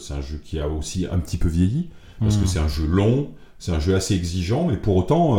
c'est un jeu qui a aussi un petit peu vieilli parce que c'est un jeu long, c'est un jeu assez exigeant, mais pour autant,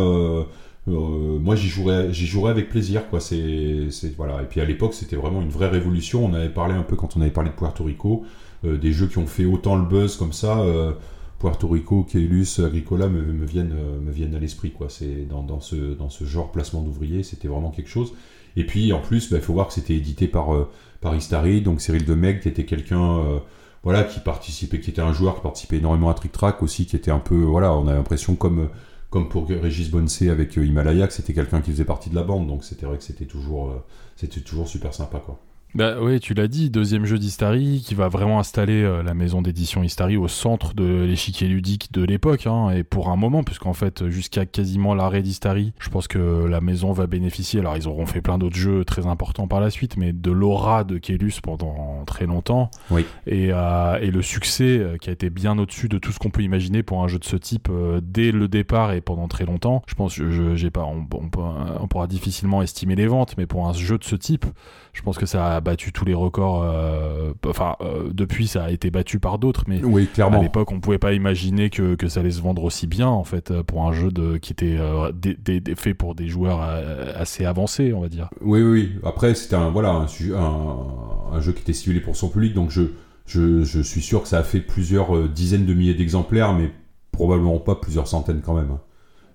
euh, moi j'y jouerais, j'y jouerais avec plaisir, quoi. C'est voilà. Et puis à l'époque, c'était vraiment une vraie révolution. On avait parlé un peu quand on avait parlé de Puerto Rico, euh, des jeux qui ont fait autant le buzz comme ça. euh, Puerto Rico, Keylus, Agricola me, viennent, euh, me viennent à l'esprit, quoi. C'est dans, dans ce, dans ce genre placement d'ouvriers, c'était vraiment quelque chose. Et puis en plus, bah, il faut voir que c'était édité par, euh, Istari, donc Cyril Demeg, qui était quelqu'un, euh, voilà, qui participait, qui était un joueur qui participait énormément à Trick Track aussi, qui était un peu, voilà, on a l'impression comme, comme pour Régis Bonsé avec euh, Himalaya, que c'était quelqu'un qui faisait partie de la bande, donc c'était vrai que c'était toujours, euh, c'était toujours super sympa, quoi. Bah oui, tu l'as dit, deuxième jeu d'Istari qui va vraiment installer euh, la maison d'édition Istari au centre de l'échiquier ludique de l'époque, hein, et pour un moment, puisqu'en fait, jusqu'à quasiment l'arrêt d'Istari, je pense que la maison va bénéficier, alors ils auront fait plein d'autres jeux très importants par la suite, mais de l'aura de Kélus pendant très longtemps, Oui. et, euh, et le succès euh, qui a été bien au-dessus de tout ce qu'on peut imaginer pour un jeu de ce type euh, dès le départ et pendant très longtemps. Je pense, je- j'ai pas, on, on pourra difficilement estimer les ventes, mais pour un jeu de ce type, je pense que ça a battu tous les records. euh, enfin, euh, depuis, ça a été battu par d'autres, mais Oui, à l'époque, on pouvait pas imaginer que, que ça allait se vendre aussi bien, en fait, pour un jeu de, qui était euh, fait pour des joueurs assez avancés, on va dire. Oui, oui. Après, c'était un, voilà, un, su- un, un jeu qui était ciblé pour son public, donc je, je, je suis sûr que ça a fait plusieurs dizaines de milliers d'exemplaires, mais probablement pas plusieurs centaines quand même.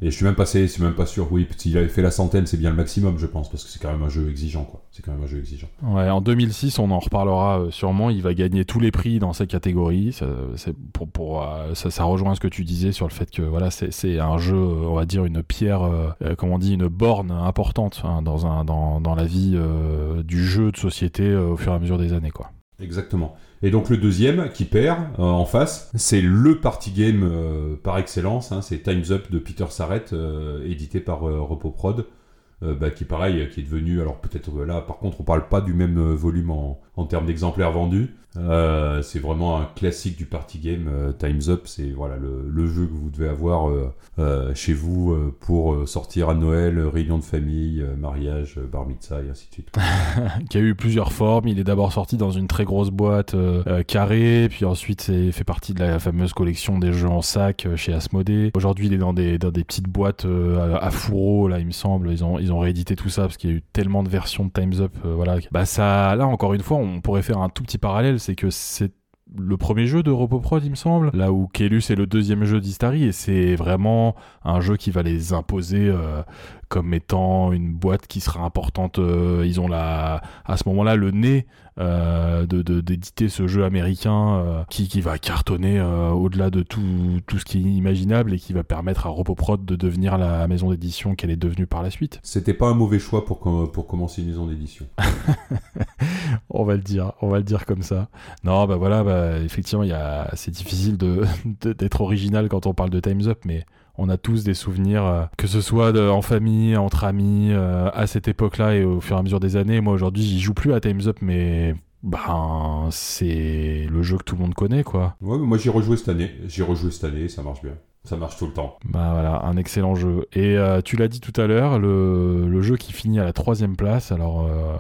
Et je suis même passé, c'est même pas sûr. Oui, s'il avait fait la centaine, c'est bien le maximum, je pense, parce que c'est quand même un jeu exigeant, quoi. C'est quand même un jeu exigeant. Ouais, en 2006, on en reparlera euh, sûrement. Il va gagner tous les prix dans sa catégorie. Ça, pour, pour, euh, ça, ça rejoint ce que tu disais sur le fait que voilà, c'est, un jeu, euh, on va dire une pierre, euh, comment on dit, une borne importante hein, dans, un, dans, dans la vie euh, du jeu de société euh, au fur et à mesure des années, quoi. Exactement. Et donc le deuxième qui perd euh, en face, c'est le party game euh, par excellence. hein, c'est Times Up de Peter Sarrett, euh, édité par Repoprod, bah, qui pareil, qui est devenu. Alors peut-être là, par contre, on parle pas du même volume en, en termes d'exemplaires vendus. Euh, c'est vraiment un classique du party game. euh, Times Up, c'est voilà le, jeu que vous devez avoir euh, chez vous pour sortir à Noël, réunion de famille, mariage, bar mitzvah et ainsi de suite. qui a eu plusieurs formes. Il est d'abord sorti dans une très grosse boîte carrée, puis ensuite c'est fait partie de la fameuse collection des jeux en sac chez Asmodée. Aujourd'hui, il est dans des, dans des petites boîtes à, à fourreau, là, il me semble. Ils ont, ils ont réédité tout ça parce qu'il y a eu tellement de versions de Time's Up. voilà. Bah, ça, là, encore une fois, on pourrait faire un tout petit parallèle, c'est que c'est le premier jeu de Repoprod, il me semble, là où Kelus est le deuxième jeu d'Istari, et c'est vraiment un jeu qui va les imposer euh, comme étant une boîte qui sera importante. euh, ils ont la, à ce moment-là le nez euh, de de- d'éditer ce jeu américain euh, qui, qui va cartonner euh, au-delà de tout, tout ce qui est imaginable et qui va permettre à Repoprod de devenir la maison d'édition qu'elle est devenue par la suite. C'était pas un mauvais choix pour, com- pour commencer une maison d'édition. On va le dire, on va le dire comme ça. Non, bah voilà, bah, effectivement, c'est difficile de- d'être original quand on parle de Times Up, mais on a tous des souvenirs, euh, que ce soit en famille, entre amis, euh, à cette époque-là et au fur et à mesure des années. Moi aujourd'hui, j'y joue plus à Times Up, mais ben c'est le jeu que tout le monde connaît, quoi. Ouais, moi j'ai rejoué cette année. J'ai rejoué cette année, ça marche bien. Ça marche tout le temps. Bah voilà, un excellent jeu. Et euh, tu l'as dit tout à l'heure, le, le jeu qui finit à la troisième place, alors euh,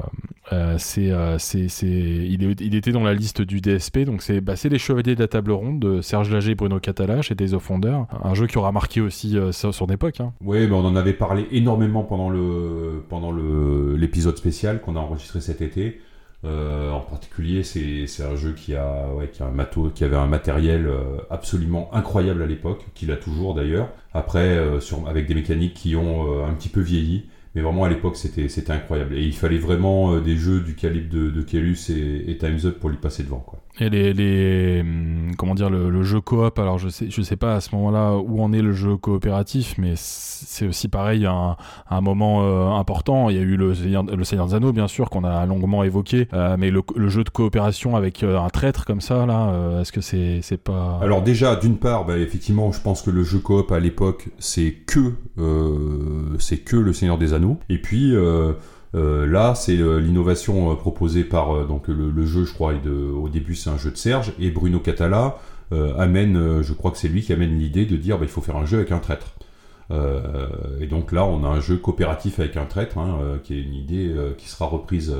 euh, c'est, c'est, c'est, il, est- il était dans la liste du DSP, donc c'est, bah, c'est les Chevaliers de la Table Ronde de Serge Lager et Bruno Catala chez Days of Wonder, un jeu qui aura marqué aussi son époque. Hein. Ouais, mais on en avait parlé énormément pendant le pendant le l'épisode spécial qu'on a enregistré cet été. Euh, en particulier, c'est un jeu qui a ouais, qui un matos, qui avait un matériel euh, absolument incroyable à l'époque, qu'il a toujours d'ailleurs. Après, euh, avec des mécaniques qui ont un petit peu vieilli. Mais vraiment à l'époque c'était incroyable et il fallait vraiment des jeux du calibre de, de et, et Times Up pour lui passer devant quoi. Et les, les hum, comment dire le, jeu coop, alors je sais je sais pas à ce moment-là où en est le jeu coopératif, mais c'est aussi pareil un, un moment euh, important. Il y a eu le Seigneur, le Seigneur des Anneaux bien sûr qu'on a longuement évoqué, euh, mais le, jeu de coopération avec euh, un traître comme ça là, est-ce que c'est c'est pas Alors déjà, d'une part, bah, effectivement, je pense que le jeu coop à l'époque, c'est que c'est que le Seigneur des Anneaux. Et puis euh, là, c'est euh, l'innovation euh, proposée par donc le, jeu, je crois, au début c'est un jeu de Serge et Bruno Catala amène, je crois que c'est lui qui amène l'idée de dire bah, il faut faire un jeu avec un traître. Et donc là, on a un jeu coopératif avec un traître, hein, qui est une idée qui sera reprise.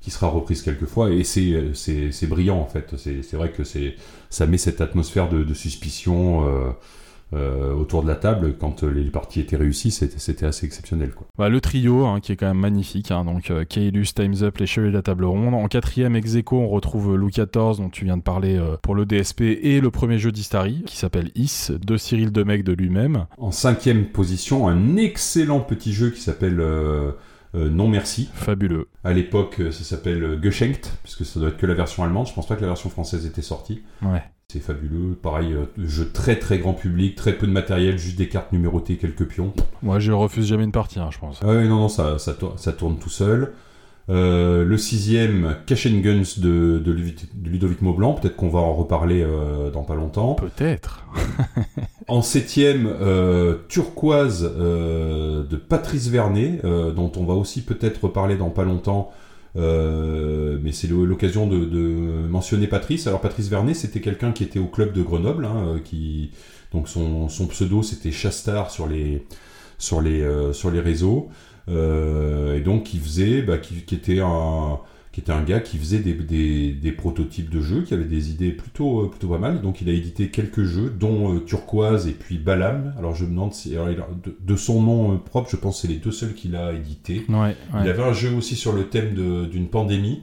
qui sera reprise quelquefois et c'est brillant en fait c'est vrai que c'est ça met cette atmosphère de, suspicion autour de la table quand euh, les parties étaient réussies c'était assez exceptionnel quoi Bah, le trio, hein, qui est quand même magnifique, hein, donc euh, Kaelus, Time's Up, les Chevaliers de la Table Ronde. En quatrième ex aequo, on retrouve Louis XIV, dont tu viens de parler euh, pour le DSP, et le premier jeu d'Istari, qui s'appelle Is, de Cyril Demec de lui-même. en cinquième position un excellent petit jeu qui s'appelle euh, euh, Non Merci Fabuleux. à l'époque euh, ça s'appelle euh, Geschenkt puisque ça doit être que la version allemande je pense pas que la version française était sortie Ouais. C'est fabuleux pareil euh, jeu très très grand public très peu de matériel juste des cartes numérotées quelques pions Moi, je refuse jamais une partie, hein, je pense. Ah non, non, ça, ça, tourne, ça tourne tout seul. Euh, le sixième, Cash and Guns de, de Ludovic- Maublanc. Peut-être qu'on va en reparler euh, dans pas longtemps. Peut-être. En septième, euh, Turquoise de Patrice Vernet, dont on va aussi peut-être reparler dans pas longtemps. Euh, mais c'est l'occasion de, de mentionner Patrice. Alors Patrice Vernet, c'était quelqu'un qui était au club de Grenoble, hein, euh, qui donc son, son pseudo c'était Chastar sur les sur les euh, sur les réseaux, et donc qui faisait, bah, qui, qui était un qui était un gars qui faisait des, des, des prototypes de jeux, qui avait des idées plutôt, euh, plutôt pas mal. Donc il a édité quelques jeux, dont euh, Turquoise et puis Balam. Alors je me demande si, alors, il a- de, de son nom euh, propre, je pense que c'est les deux seuls qu'il a édités. Ouais, Il ouais. avait un jeu aussi sur le thème d'une pandémie,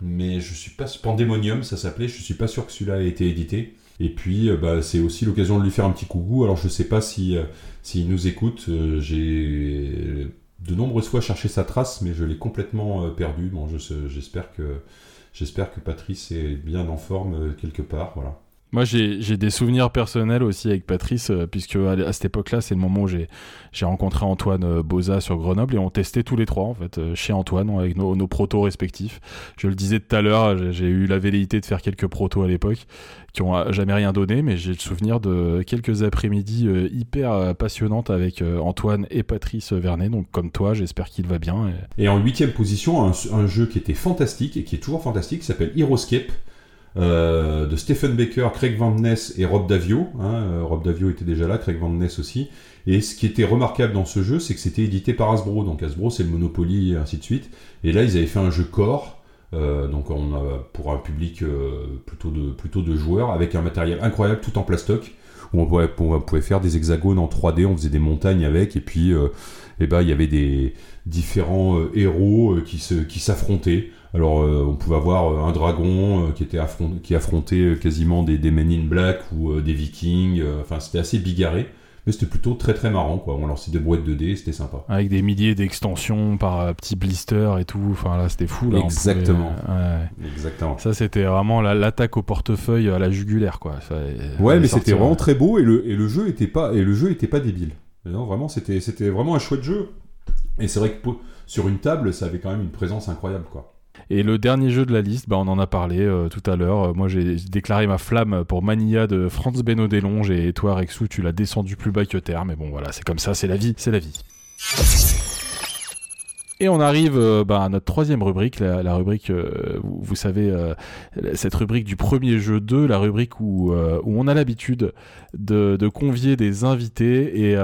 mais je suis pas Pandemonium, ça s'appelait. Je suis pas sûr que celui-là ait été édité. Et puis, euh, bah, c'est aussi l'occasion de lui faire un petit coucou. Alors, je sais pas si euh, s'il nous écoute. J'ai de nombreuses fois cherché sa trace, mais je l'ai complètement euh, perdu. Bon, je j'espère que j'espère que Patrice est bien en forme euh, quelque part. Voilà. Moi, j'ai des souvenirs personnels aussi avec Patrice, euh, puisque à, cette époque-là, c'est le moment où j'ai rencontré Antoine euh, Boza sur Grenoble et on testait tous les trois, en fait, euh, chez Antoine, avec nos, protos respectifs. Je le disais tout à l'heure, j'ai- eu la velléité de faire quelques protos à l'époque, qui ont jamais rien donné, mais j'ai le souvenir de quelques après-midi hyper passionnantes avec Antoine et Patrice Vernet. Donc, comme toi, j'espère qu'il va bien. et- en huitième position, un, un jeu qui était fantastique et qui est toujours fantastique, s'appelle Heroescape, euh, de Stephen Baker, Craig Van Ness et Rob Davio. hein. Euh, Rob Davio était déjà là, Craig Van Ness aussi. Et ce qui était remarquable dans ce jeu, c'est que c'était édité par Hasbro. Donc Hasbro, c'est le Monopoly et ainsi de suite. Et là, ils avaient fait un jeu core. euh, donc on a, pour un public euh, plutôt, de, plutôt de joueurs, avec un matériel incroyable tout en plastoc, où on pouvait, on pouvait faire des hexagones en 3D, on faisait des montagnes avec, et puis euh, eh ben, il y avait des différents euh, héros euh, qui se qui s'affrontaient. Alors euh, on pouvait avoir un dragon euh, qui était qui affrontait quasiment des, des Men in Black ou euh, des Vikings. Enfin c'était assez bigarré, mais c'était plutôt très très marrant quoi. On lançait des brouettes de dés, c'était sympa. Avec des milliers d'extensions par petits blisters et tout. Enfin, là, c'était fou. Là, pouvait- Exactement. ouais. Exactement. Ça, c'était vraiment la- l'attaque au portefeuille à la jugulaire, quoi. Ça, Ouais, mais sortir, c'était vraiment très beau et le, et le jeu était pas et le jeu était pas débile. Non, vraiment, c'était vraiment un chouette jeu. Et c'est vrai que sur une table, ça avait quand même une présence incroyable, quoi. Et le dernier jeu de la liste, bah, on en a parlé euh, tout à l'heure. Euh, moi, j'ai déclaré ma flamme pour Mania de Franz Beno Delonge et toi, Rexou, tu l'as descendu plus bas que terre. Mais bon, voilà, c'est comme ça, c'est la vie, c'est la vie. Et on arrive euh, bah, à notre troisième rubrique, la, rubrique, euh, vous, savez, euh, cette rubrique du premier jeu 2, la rubrique où, où on a l'habitude de, convier des invités. Et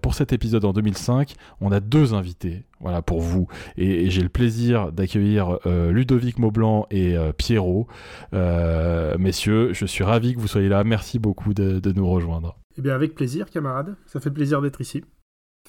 pour cet épisode en 2005, on a deux invités, voilà, pour vous. Et, j'ai le plaisir d'accueillir Ludovic Maublanc et Pierrot. Messieurs, je suis ravi que vous soyez là. Merci beaucoup de, de nous rejoindre. Eh bien, avec plaisir, camarade. Ça fait plaisir d'être ici.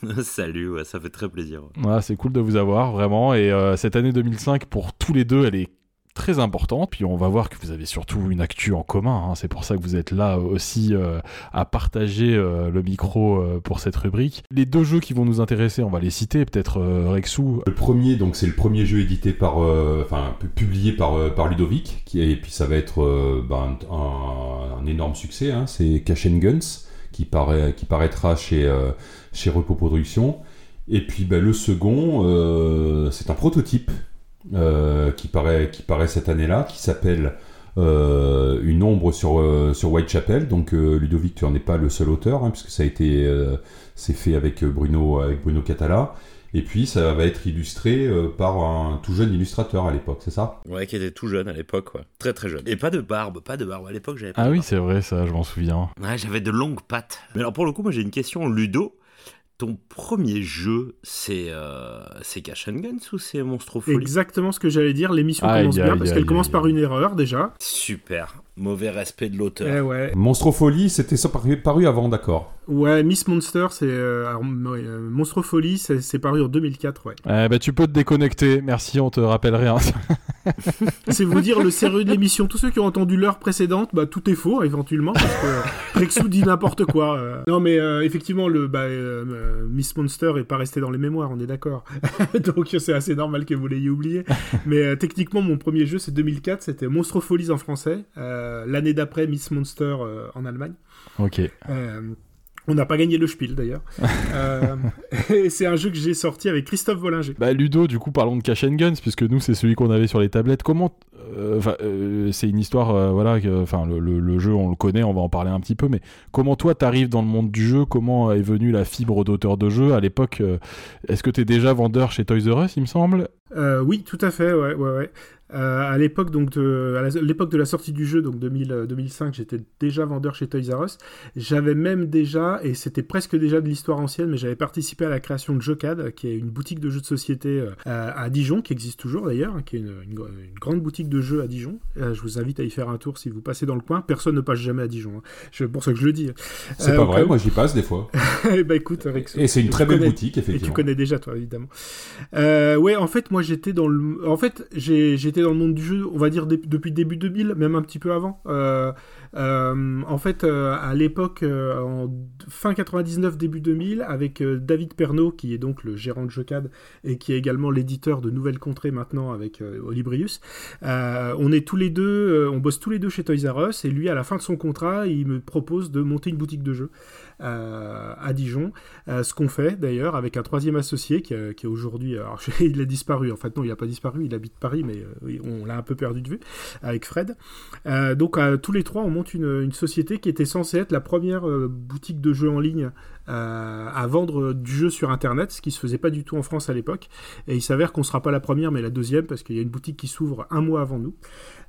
Salut, ouais, ça fait très plaisir. Voilà, c'est cool de vous avoir, vraiment. Et euh, cette année 2005, pour tous les deux, elle est très importante. Puis on va voir que vous avez surtout une actu en commun. hein. C'est pour ça que vous êtes là aussi euh, à partager euh, le micro euh, pour cette rubrique. Les deux jeux qui vont nous intéresser, on va les citer. Peut-être euh, Rexou. Le premier, donc c'est le premier jeu édité par, euh, enfin pu- publié par, euh, par Ludovic, qui et puis ça va être euh, ben, un, un énorme succès. hein, c'est Cash and Guns, qui, paraît, qui paraîtra chez, euh, chez Repo Productions. Et puis ben, le second, euh, c'est un prototype euh, qui, paraît, qui paraît cette année-là, qui s'appelle euh, Une ombre sur, euh, sur Whitechapel. Donc euh, Ludovic, tu n'en es pas le seul auteur, hein, puisque ça a été euh, c'est fait avec Bruno, avec Bruno Catala. Et puis ça va être illustré euh, par un tout jeune illustrateur à l'époque, c'est ça? Ouais, qui était tout jeune à l'époque, ouais. Très très jeune. Et pas de barbe, pas de barbe. À l'époque, j'avais pas Ah de oui, c'est vrai, ça, je m'en souviens. Ouais, j'avais de longues pattes. Mais alors pour le coup, moi j'ai une question, Ludo. Ton premier jeu, c'est euh, c'est Cash and Guns ou c'est Monstrofolie? Exactement ce que j'allais dire. L'émission commence bien parce qu'elle commence par une erreur déjà. Super. Mauvais respect de l'auteur. Eh ouais. Monstrofolie, c'était ça paru, paru avant, d'accord. Ouais, Miss Monster, c'est. euh, euh, Monstrofolie, c'est c'est paru en 2004, ouais. Eh bah, tu peux te déconnecter. Merci, on te rappelle rien. C'est vous dire le sérieux de l'émission. Tous ceux qui ont entendu l'heure précédente, bah tout est faux éventuellement parce que Rexou dit n'importe quoi. euh. Non mais euh, effectivement le bah, euh, euh, Miss Monster est pas resté dans les mémoires, on est d'accord. Donc c'est assez normal que vous l'ayez oublié. Mais euh, techniquement mon premier jeu c'est 2004, c'était Monstrofolies en français. Euh, L'année d'après Miss Monster euh, en Allemagne. ok. Euh, On n'a pas gagné le Spiel d'ailleurs. euh, et c'est un jeu que j'ai sorti avec Christophe Vollinger. Bah Ludo, du coup, parlons de Cash and Guns, puisque nous, c'est celui qu'on avait sur les tablettes. Comment... euh, enfin, euh, c'est une histoire, euh, voilà, enfin, le, le- le jeu, on le connaît, on va en parler un petit peu, mais comment toi, t'arrives dans le monde du jeu? Comment est venue la fibre d'auteur de jeu? À l'époque, euh, est-ce que t'es déjà vendeur chez Toys R Us, il me semble? Euh, oui, tout à fait, ouais, ouais, ouais. Euh, à l'époque donc de, à la- l'époque de la sortie du jeu, donc 2000, euh, 2005, j'étais déjà vendeur chez Toys R Us. J'avais même déjà, et c'était presque déjà de l'histoire ancienne, mais j'avais participé à la création de Jocad, qui est une boutique de jeux de société euh, à, à Dijon, qui existe toujours d'ailleurs, hein, qui est une, une gr- une grande boutique de jeux à Dijon. Je vous invite à y faire un tour si vous passez dans le coin. Personne ne passe jamais à Dijon. hein. C'est pour ça que je le dis. C'est Euh, pas vrai, où- moi j'y passe des fois. Eh ben écoute, Et c'est une très belle boutique, et effectivement. tu connais déjà, toi, évidemment. Euh, ouais, en fait, moi, j'étais dans le, en fait, j'ai- dans le monde du jeu, on va dire depuis début 2000, même un petit peu avant. Euh, euh, en fait, euh, à l'époque, en fin 99, début 2000, avec David Pernaud, qui est donc le gérant de Jocad et qui est également l'éditeur de Nouvelles Contrées maintenant avec Olibrius. On est tous les deux, on bosse tous les deux chez Toys R Us et lui, à la fin de son contrat, il me propose de monter une boutique de jeux à Dijon. Euh, ce qu'on fait d'ailleurs avec un troisième associé qui, euh, est aujourd'hui, alors il a disparu, en fait non il n'a pas disparu, il habite Paris mais euh, on l'a un peu perdu de vue avec Fred. Euh, donc euh, tous les trois on monte une, une société qui était censée être la première euh, boutique de jeux en ligne euh, à vendre du jeu sur internet, ce qui se faisait pas du tout en France à l'époque. Et il s'avère qu'on sera pas la première mais la deuxième parce qu'il y a une boutique qui s'ouvre un mois avant nous.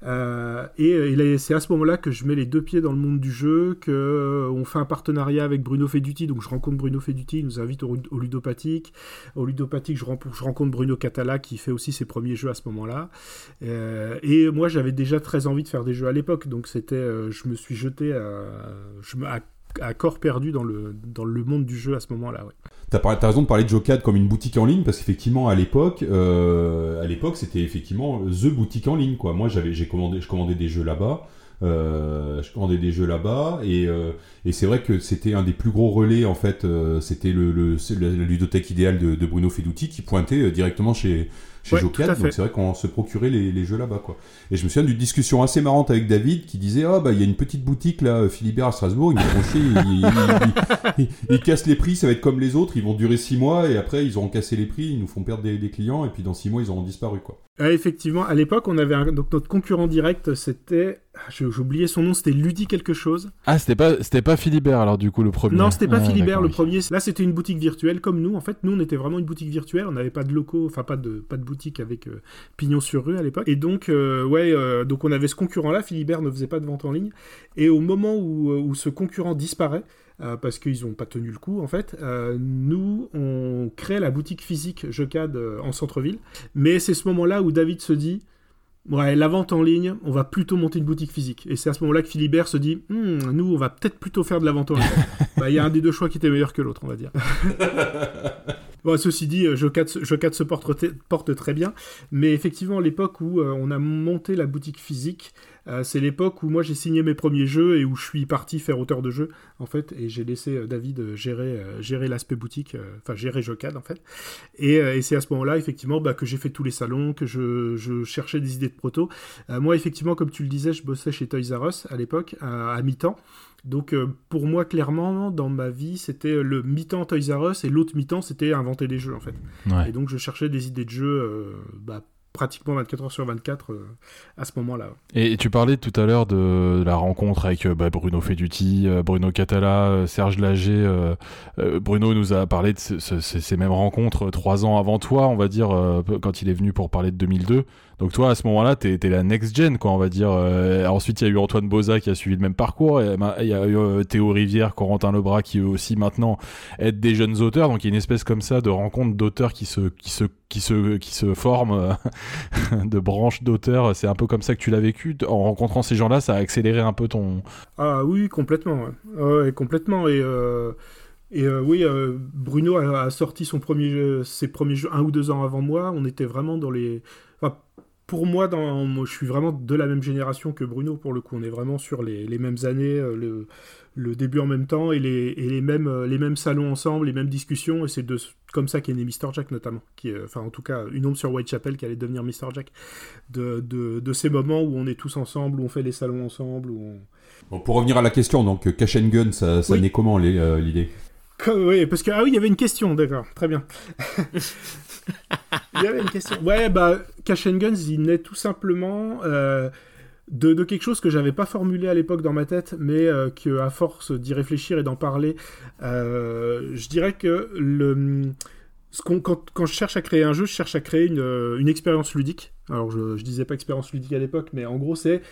Euh, et euh, c'est à ce moment-là que je mets les deux pieds dans le monde du jeu, que euh, on fait un partenariat avec Bruno Feduti, donc je rencontre Bruno Feduti, il nous invite au, au ludopathique. Au ludopathique, je, rencontre- Bruno Catala qui fait aussi ses premiers jeux à ce moment-là. Euh, et moi, j'avais déjà très envie de faire des jeux à l'époque, donc c'était, euh, je me suis jeté je à, à corps perdu dans le, dans le monde du jeu à ce moment-là. Ouais. T'as t'as raison de parler de Jocad comme une boutique en ligne parce qu'effectivement à l'époque, euh, à l'époque c'était effectivement the boutique en ligne quoi. Moi j'avais, j'ai commandé, je commandais des jeux là-bas, euh, je commandais des jeux là-bas et, euh, et c'est vrai que c'était un des plus gros relais en fait. c'était le, la, ludothèque idéale de, de Bruno Feduti qui pointait directement chez chez Ouais. Donc c'est vrai qu'on se procurait les, les jeux là-bas quoi. Et je me souviens d'une discussion assez marrante avec David qui disait ah bah il y a une petite boutique là Philibert à Strasbourg, ils me font chier, ils, ils- ils- ils- ils cassent les prix, ça va être comme les autres, ils vont durer six mois et après ils auront cassé les prix, ils nous font perdre des, des clients et puis dans six mois ils auront disparu quoi. Effectivement, à l'époque, on avait un- donc notre concurrent direct, c'était, ah, oublié son nom, c'était Ludi quelque chose. Ah, c'était pas, c'était pas Philibert, alors, du coup, le premier Non, c'était pas Ah, Philibert le oui. premier. Là, c'était une boutique virtuelle comme nous. En fait, nous, on était vraiment une boutique virtuelle. On n'avait pas de locaux, enfin pas de pas de boutique avec euh, pignon sur rue à l'époque. Et donc, euh, ouais, euh, donc on avait ce concurrent-là. Philibert ne faisait pas de vente en ligne. Et au moment où, où ce concurrent disparaît. euh, parce qu'ils n'ont pas tenu le coup en fait. euh, nous, on crée la boutique physique Jocad euh, en centre-ville. Mais c'est ce moment-là où David se dit Ouais, la vente en ligne, on va plutôt monter une boutique physique. Et c'est à ce moment-là que Philibert se dit, Hmm, nous, on va peut-être plutôt faire de la vente en ligne. Bah, Il y a un des deux choix qui était meilleur que l'autre, on va dire. bon, ceci dit, euh, se- Jocad se porte, très bien. Mais effectivement, l'époque où euh, on a monté la boutique physique, euh, c'est l'époque où moi j'ai signé mes premiers jeux et où je suis parti faire auteur de jeu, en fait. Et j'ai laissé euh, David euh, gérer, gérer l'aspect boutique, enfin gérer Jocad, en fait. Et, et c'est à ce moment-là, effectivement, bah, que j'ai fait tous les salons, que je, je cherchais des idées de proto. Moi, effectivement, comme tu le disais, je bossais chez Toys R Us à l'époque, à, à mi-temps. Donc, euh, pour moi, clairement, dans ma vie, c'était le mi-temps Toys R Us et l'autre mi-temps, c'était inventer des jeux, en fait. Ouais. Et donc, je cherchais des idées de jeux euh, bah, pratiquement 24 heures sur 24 euh, à ce moment-là. Et tu parlais tout à l'heure de la rencontre avec euh, bah, Bruno Feduti, euh, Bruno Catala, Serge Lager. Bruno nous a parlé de ce- ce- ces mêmes rencontres trois ans avant toi, on va dire, quand il est venu pour parler de 2002. Donc toi, à ce moment-là, t'es es la next gen, quoi, on va dire. Euh, ensuite, il y a eu Antoine Boza qui a suivi le même parcours. ma- Il y a eu euh, Théo Rivière, Corentin Lebras qui eux aussi maintenant aident des jeunes auteurs. Donc il y a une espèce comme ça de rencontre d'auteurs qui se qui se qui se qui se forment, euh, de branches d'auteurs. C'est un peu comme ça que tu l'as vécu. En rencontrant ces gens-là, ça a accéléré un peu ton. Ah oui, complètement. Ouais, complètement. Et, et oui, Bruno a, sorti son premier ses premiers jeux un ou deux ans avant moi. On était vraiment dans les. Pour moi, dans, moi, je suis vraiment de la même génération que Bruno, pour le coup. On est vraiment sur les, les mêmes années, euh, le, le, début en même temps, et, les, et les, mêmes, euh, les mêmes salons ensemble, les mêmes discussions, et c'est de, comme ça qu'est né Mr. Jack, notamment. Qui est, enfin, en tout cas, une ombre sur Whitechapel qui allait devenir Mr. Jack. De, de, de, ces moments où on est tous ensemble, où on fait les salons ensemble, où on... Bon, pour revenir à la question, donc, Cash and Gun, ça, ça Oui. naît comment, euh, l'idée? Oui, parce que, ah oui, il y avait une question, d'accord, très bien. Il y avait une question. Ouais, bah, Cash and Guns, il naît tout simplement euh, de, quelque chose que j'avais pas formulé à l'époque dans ma tête, mais euh, que à force d'y réfléchir et d'en parler, euh, je dirais que quand, je cherche à créer un jeu, je cherche à créer une, euh, une expérience ludique. Alors, je, je disais pas expérience ludique à l'époque, mais en gros, c'est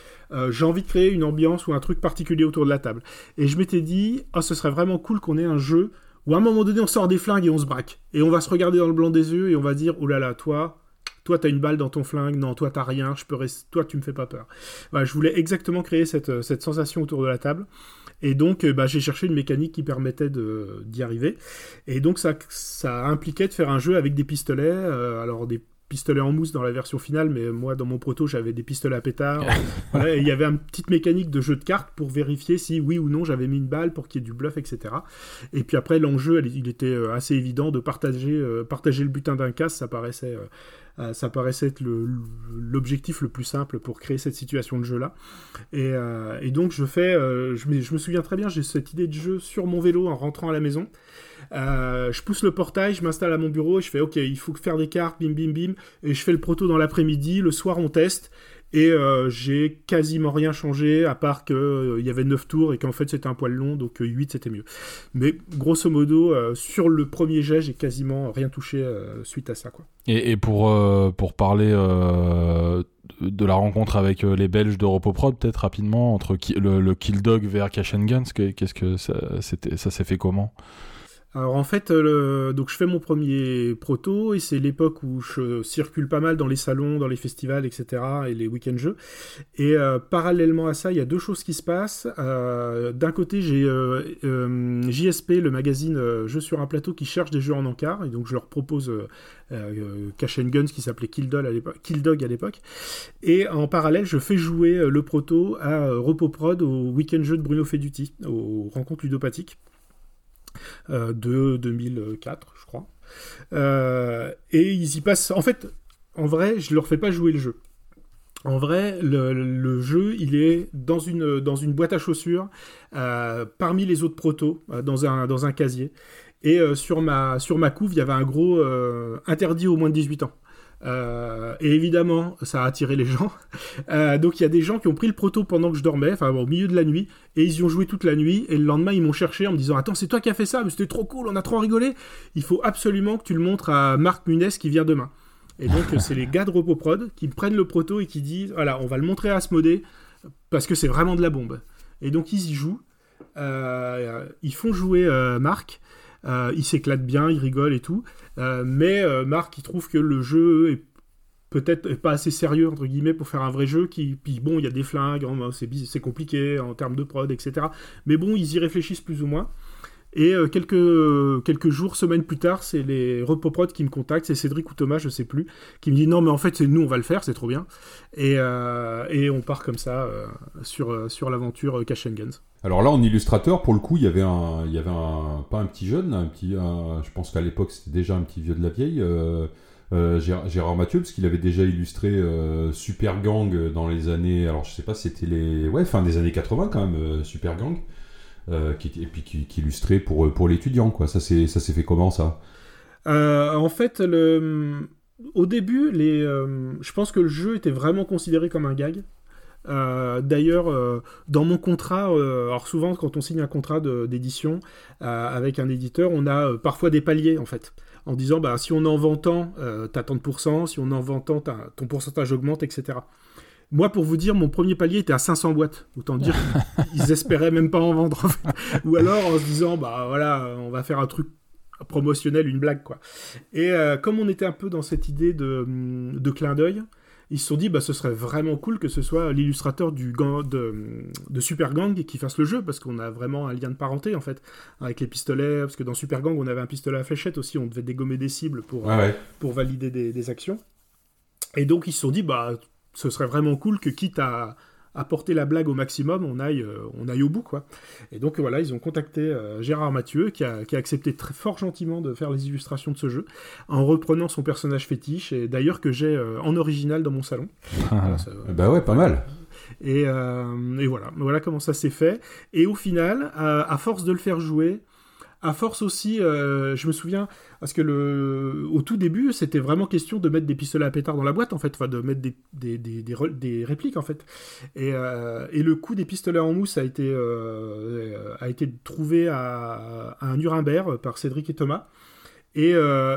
j'ai envie de créer une ambiance ou un truc particulier autour de la table. Et je m'étais dit, oh, ce serait vraiment cool qu'on ait un jeu où à un moment donné, on sort des flingues et on se braque. Et on va se regarder dans le blanc des yeux et on va dire, oh là là, toi, toi, t'as une balle dans ton flingue, non, toi, t'as rien, je peux toi, tu me fais pas peur. Je voulais exactement créer cette, euh, cette sensation autour de la table. Et donc, euh, bah, j'ai cherché une mécanique qui permettait d'y arriver. Et donc, ça, ça impliquait de faire un jeu avec des pistolets. euh, alors, des pistolets en mousse dans la version finale, mais moi, dans mon proto, j'avais des pistolets à pétard. Voilà, et il y avait une petite mécanique de jeu de cartes pour vérifier si, oui ou non, j'avais mis une balle pour qu'il y ait du bluff, etc. Et puis après, l'enjeu, il était euh, assez évident de partager, euh, partager le butin d'un casse. Ça paraissait, euh, ça paraissait être l'objectif le plus simple pour créer cette situation de jeu-là. Et, euh, et donc, je fais, je me souviens très bien, j'ai cette idée de jeu sur mon vélo en rentrant à la maison. Euh, je pousse le portail, je m'installe à mon bureau je fais OK, il faut faire des cartes, bim bim bim, et je fais le proto dans l'après-midi. Le soir, on teste. Et euh, j'ai quasiment rien changé, à part qu'il il y avait 9 tours et qu'en fait c'était un poil long, donc 8 c'était mieux. Mais grosso modo, euh, sur le premier jet, j'ai quasiment rien touché euh, suite à ça. Quoi. Et, pour, euh, parler euh, de la rencontre avec euh, les Belges de Repoprod, peut-être rapidement, entre le, Kill Dog vers Cash Guns, que- qu'est-ce que ça s'est fait comment? Alors en fait, euh, donc je fais mon premier proto et c'est l'époque où je circule pas mal dans les salons, dans les festivals, etc. et les week-ends jeux. Et euh, parallèlement à ça, il y a deux choses qui se passent. Euh, D'un côté, j'ai JSP, le magazine Jeux sur un plateau, qui cherche des jeux en encart et donc je leur propose Cash and Guns qui s'appelait Kill Dog à l'époque. Et en parallèle, je fais jouer le proto à Repoprod au week-end jeu de Bruno Feduti, aux rencontres ludopathiques de 2004, je crois. Euh, et ils y passent. En fait, en vrai, je leur fais pas jouer le jeu. En vrai, le, jeu, il est dans une, dans une boîte à chaussures, euh, parmi les autres protos, euh, dans, un, dans un casier. Et euh, sur, ma, sur ma couve, il y avait un gros euh, interdit aux moins de 18 ans. Euh, et évidemment, ça a attiré les gens. Euh, donc il y a des gens qui ont pris le proto pendant que je dormais, enfin au milieu de la nuit, et ils y ont joué toute la nuit. Et le lendemain, ils m'ont cherché en me disant Attends, c'est toi qui as fait ça, mais c'était trop cool, on a trop rigolé. Il faut absolument que tu le montres à Marc Munez qui vient demain. Et donc c'est les gars de Repoprod qui prennent le proto et qui disent Voilà, on va le montrer à Asmodée parce que c'est vraiment de la bombe. Et donc ils y jouent. Euh, ils font jouer Marc. Euh, il s'éclate bien, il rigole et tout. Euh, mais euh, Marc, il trouve que le jeu est peut-être pas assez sérieux entre guillemets pour faire un vrai jeu qui puis bon il y a des flingues hein, c'est compliqué en termes de prod etc mais bon ils y réfléchissent plus ou moins et euh, quelques quelques jours semaines plus tard c'est les repoprod qui me contactent. C'est Cédric ou Thomas je sais plus qui me dit non mais en fait c'est nous on va le faire c'est trop bien. Et, euh, et on part comme ça euh, sur euh, sur l'aventure euh, Cash and Guns. Alors là, en illustrateur, pour le coup, il y avait un, il y avait un, pas un petit jeune, un petit, je pense qu'à l'époque c'était déjà un petit vieux de la vieille, euh, euh, Gérard, Mathieu, parce qu'il avait déjà illustré euh, Super Gang dans les années, alors je sais pas, c'était les, ouais, fin des années 80 quand même, euh, Super Gang, euh, et puis qui, illustrait pour pour l'étudiant, quoi. Ça c'est, ça s'est fait comment ça? Euh, en fait, le... au début, les, euh, je pense que le jeu était vraiment considéré comme un gag. Euh, D'ailleurs, euh, dans mon contrat, euh, alors souvent quand on signe un contrat d'édition euh, avec un éditeur, on a euh, parfois des paliers en fait, en disant bah, si on en vend tant, euh, t'as tant de pourcents, si on en vend tant, ton pourcentage augmente, etc. Moi, pour vous dire, mon premier palier était à 500 boîtes. Autant dire qu'ils espéraient même pas en vendre. en fait. Ou alors en se disant, bah voilà, on va faire un truc promotionnel, une blague, quoi. Et euh, comme on était un peu dans cette idée de, hum, de clin d'œil, ils se sont dit, bah ce serait vraiment cool que ce soit l'illustrateur du gang, de, de Super Gang qui fasse le jeu, parce qu'on a vraiment un lien de parenté, en fait, avec les pistolets, parce que dans Super Gang, on avait un pistolet à fléchette aussi, on devait dégommer des cibles pour, ouais. pour valider des, des actions. Et donc ils se sont dit, bah, ce serait vraiment cool que quitte à, à porter la blague au maximum, on aille, euh, on aille au bout, quoi. Et donc voilà, ils ont contacté euh, Gérard Mathieu, qui a, qui a, accepté très fort gentiment de faire les illustrations de ce jeu, en reprenant son personnage fétiche, et d'ailleurs que j'ai euh, en original dans mon salon. ça, bah ouais, pas mal. Et, et, voilà, voilà comment ça s'est fait. Et au final, à force de le faire jouer, à force aussi, euh, je me souviens, parce que le, au tout début, c'était vraiment question de mettre des pistolets à pétard dans la boîte, en fait, enfin, de mettre des, des, des, des, répliques, en fait. Et, euh, et, le coup des pistolets en mousse a été, euh, a été trouvé à, Nuremberg par Cédric et Thomas. Et,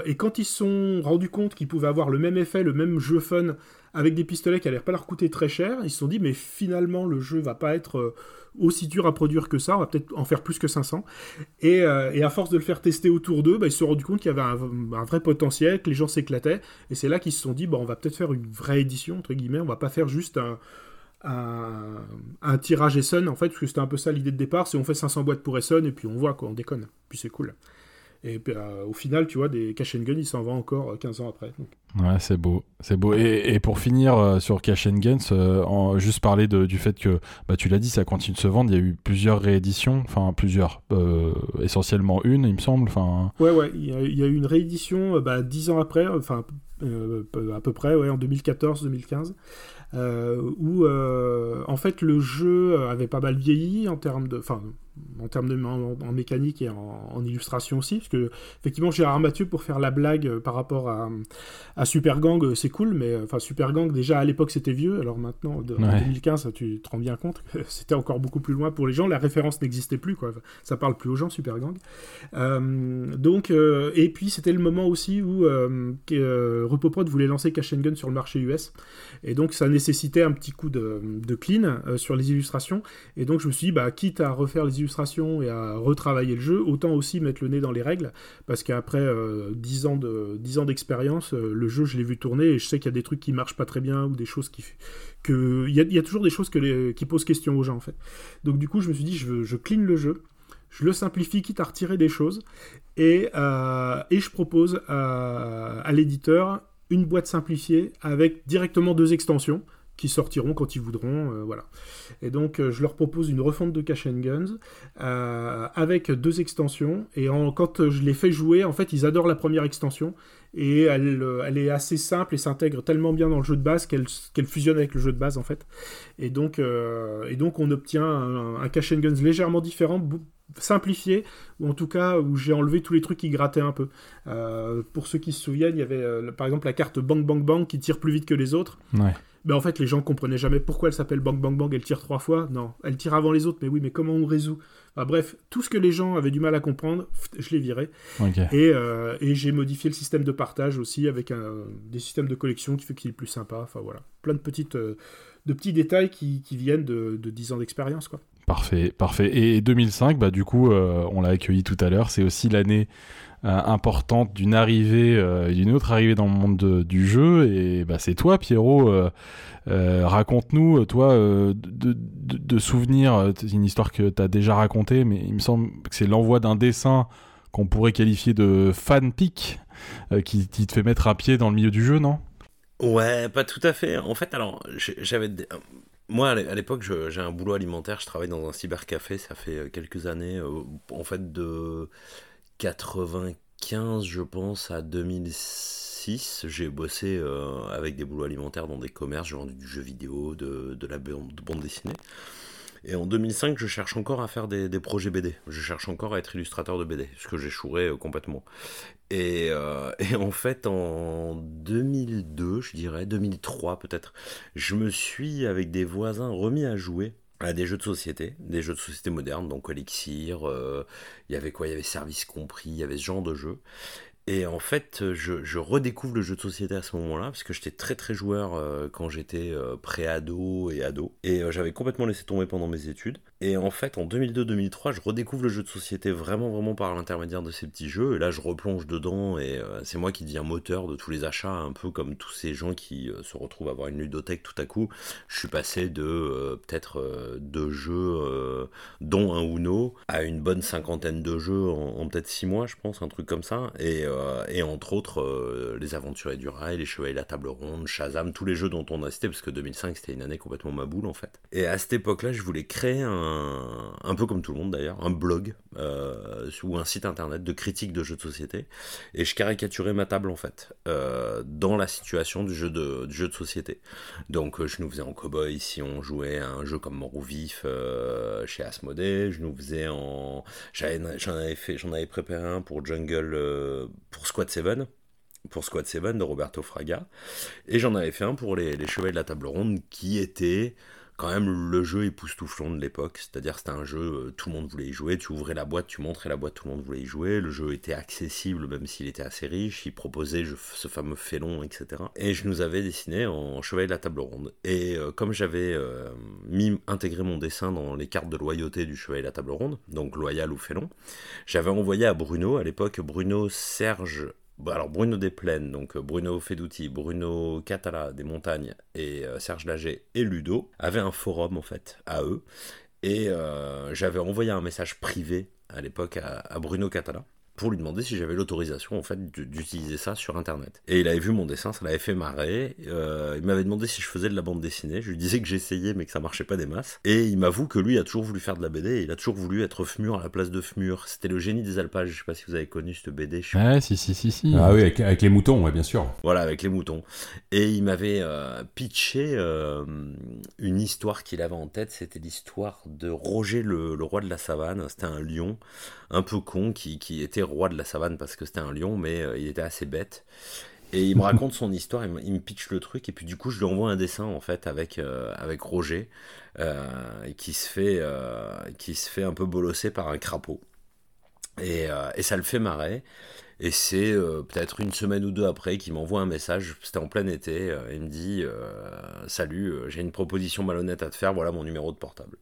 et quand ils se sont rendus compte qu'ils pouvaient avoir le même effet, le même jeu fun avec des pistolets qui n'allaient pas leur coûter très cher, ils se sont dit, mais finalement, le jeu va pas être aussi dur à produire que ça, on va peut-être en faire plus que 500. Et, euh, et, à force de le faire tester autour d'eux, bah, ils se sont rendus compte qu'il y avait un, vrai potentiel, que les gens s'éclataient. Et c'est là qu'ils se sont dit, bah, on va peut-être faire une vraie édition, entre guillemets, on va pas faire juste un, un, un tirage Essen, en fait, parce que c'était un peu ça l'idée de départ, c'est on fait 500 boîtes pour Essen, et puis on voit, quoi, on déconne. Puis c'est cool. Et euh, au final, tu vois, des Cash and Gun, il s'en vend encore 15 ans après. Donc. Ouais, c'est beau, c'est beau. Et, et, pour finir euh, sur Cash and Guns, euh, en, juste parler de, du fait que, bah, tu l'as dit, ça continue de se vendre. Il y a eu plusieurs rééditions, enfin plusieurs, euh, essentiellement une, il me semble. Enfin. Ouais, ouais. Il y, a, il y a eu une réédition, bah, 10 ans après, enfin à peu près, ouais, en 2014-2015. Euh, où euh, en fait le jeu avait pas mal vieilli en termes de, enfin en termes de en, mécanique et en, illustration aussi, parce que effectivement Gérard Mathieu pour faire la blague euh, par rapport à, à Super Gang, c'est cool, mais enfin Super Gang déjà à l'époque c'était vieux, alors maintenant de, en 2015 tu te rends bien compte que c'était encore beaucoup plus loin pour les gens, la référence n'existait plus quoi, ça parle plus aux gens Super Gang. Euh, donc et puis c'était le moment aussi où euh, Repoprod voulait lancer Cash Gun sur le marché US, et donc ça nécessitait un petit coup de, de clean sur les illustrations, et donc je me suis dit bah quitte à refaire les et à retravailler le jeu, autant aussi mettre le nez dans les règles, parce qu'après euh, 10 ans de 10 ans d'expérience, euh, le jeu je l'ai vu tourner et je sais qu'il y a des trucs qui marchent pas très bien ou des choses qui que il y a, toujours des choses qui posent question aux gens en fait. Donc du coup je me suis dit je, clean le jeu, je le simplifie quitte à retirer des choses et, euh, je propose à l'éditeur une boîte simplifiée avec directement deux extensions qui sortiront quand ils voudront, euh, voilà. Et donc euh, je leur propose une refonte de Cash and Guns euh, avec deux extensions. Et en, quand je les fais jouer, en fait, ils adorent la première extension et elle, est assez simple et s'intègre tellement bien dans le jeu de base qu'elle fusionne avec le jeu de base en fait. Et donc, on obtient un, un Cash and Guns légèrement différent simplifié, ou en tout cas où j'ai enlevé tous les trucs qui grattaient un peu. Pour ceux qui se souviennent, il y avait par exemple la carte Bang Bang Bang qui tire plus vite que les autres. Ben, en fait, les gens comprenaient jamais pourquoi elle s'appelle Bang Bang Bang, elle tire trois fois. Non, elle tire avant les autres, mais oui, mais comment on résout? Bref, tout ce que les gens avaient du mal à comprendre, je l'ai viré. Okay. Et, euh, et j'ai modifié le système de partage aussi avec un, des systèmes de collection qui fait qu'il est plus sympa. Enfin voilà, plein de petites, euh, de petits détails qui, qui viennent de, de 10 ans d'expérience, quoi. Parfait, parfait. Et 2005, bah du coup, euh, on l'a accueilli tout à l'heure. C'est aussi l'année importante d'une arrivée, euh, d'une autre arrivée dans le monde de, du jeu. Et bah c'est toi, Pierrot. Euh, raconte-nous, toi, de, souvenirs. C'est une histoire que tu as déjà racontée, mais il me semble que c'est l'envoi d'un dessin qu'on pourrait qualifier de fan pic qui, qui te fait mettre un pied dans le milieu du jeu, non? Ouais, pas tout à fait. En fait, alors, j'avais moi, à l'époque, j'ai un boulot alimentaire, je travaille dans un cybercafé, ça fait quelques années, euh, en fait, de 95, je pense, à 2006, j'ai bossé euh, avec des boulots alimentaires dans des commerces, j'ai vendu du jeu vidéo, de, la bande, de bande dessinée. Et en 2005, je cherche encore à faire des, projets BD. Je cherche encore à être illustrateur de BD, ce que j'échouerai euh, complètement. Et, euh, et, en fait, en 2002, je dirais, 2003 peut-être, je me suis, avec des voisins, remis à jouer à des jeux de société, des jeux de société modernes, donc Elixir, euh, il y avait quoi Il y avait Service Compris, il y avait ce genre de jeux. Et en fait, je, je, redécouvre le jeu de société à ce moment-là, parce que j'étais très très joueur euh, quand j'étais euh, pré-ado et ado. Et euh, j'avais complètement laissé tomber pendant mes études. Et en fait, en 2002-2003, je redécouvre le jeu de société vraiment, vraiment par l'intermédiaire de ces petits jeux. Et là, je replonge dedans et euh, c'est moi qui deviens moteur de tous les achats, un peu comme tous ces gens qui euh, se retrouvent à avoir une ludothèque tout à coup. Je suis passé de euh, peut-être deux jeux, dont un Uno, à une bonne cinquantaine de jeux en, peut-être six mois, je pense, un truc comme ça. Et, entre autres, les Aventuriers du Rail, les Chevaliers de la Table Ronde, Shazam, tous les jeux dont on a cité, parce que 2005 c'était une année complètement ma boule en fait. Et à cette époque-là, je voulais créer un un, peu comme tout le monde d'ailleurs, un blog euh, ou un site internet de critique de jeux de société. Et je caricaturais ma table en fait, euh, dans la situation du jeu de, jeu de société. Donc euh, je nous faisais en cowboy si on jouait à un jeu comme Mort Vif chez Asmodée, je nous faisais en. J'en avais, avais préparé un pour Jungle, pour Squad 7 pour Squad 7 de Roberto Fraga. Et j'en avais fait un pour les, les Chevaliers de la Table Ronde qui était quand même le jeu époustouflant de l'époque, c'est-à-dire c'était un jeu, euh, tout le monde voulait y jouer, tu ouvrais la boîte, tu montrais la boîte, tout le monde voulait y jouer, le jeu était accessible même s'il était assez riche, il proposait ce fameux félon, etc. Et je nous avais dessiné en chevalier de la table ronde. Et euh, comme j'avais euh, mis, intégré mon dessin dans les cartes de loyauté du chevalier de la table ronde, donc loyal ou félon, j'avais envoyé à Bruno, à l'époque Bruno Serge alors Bruno Desplaines, donc euh, Bruno Feduti, Bruno Catala des Montagnes et euh, Serge Lager et Ludo avaient un forum en fait à eux. Et euh, j'avais envoyé un message privé à l'époque à, Bruno Catala pour lui demander si j'avais l'autorisation en fait d'utiliser ça sur internet. Et il avait vu mon dessin, ça l'avait fait marrer. Euh, il m'avait demandé si je faisais de la bande dessinée. Je lui disais que j'essayais mais que ça marchait pas des masses. Et il m'avoue que lui a toujours voulu faire de la BD. Et il a toujours voulu être Fmur à la place de Fmur. C'était le génie des alpages. Je sais pas si vous avez connu cette BD. Ouais, si, si, si, si. Ah oui, avec, les moutons, ouais, bien sûr. Voilà, avec les moutons. Et il m'avait euh, pitché euh, une histoire qu'il avait en tête. C'était l'histoire de Roger le, le roi de la savane. C'était un lion un peu con qui, qui, était roi de la savane parce que c'était un lion, mais euh, il était assez bête. Et il me raconte son histoire, il me, pitch le truc, et puis du coup, je lui envoie un dessin en fait avec, euh, avec Roger, euh, qui, se fait, qui se fait un peu bolosser par un crapaud. Et, et ça le fait marrer. Et c'est peut-être une semaine ou deux après qu'il m'envoie un message, c'était en plein été, il me dit Salut, j'ai une proposition malhonnête à te faire, voilà mon numéro de portable.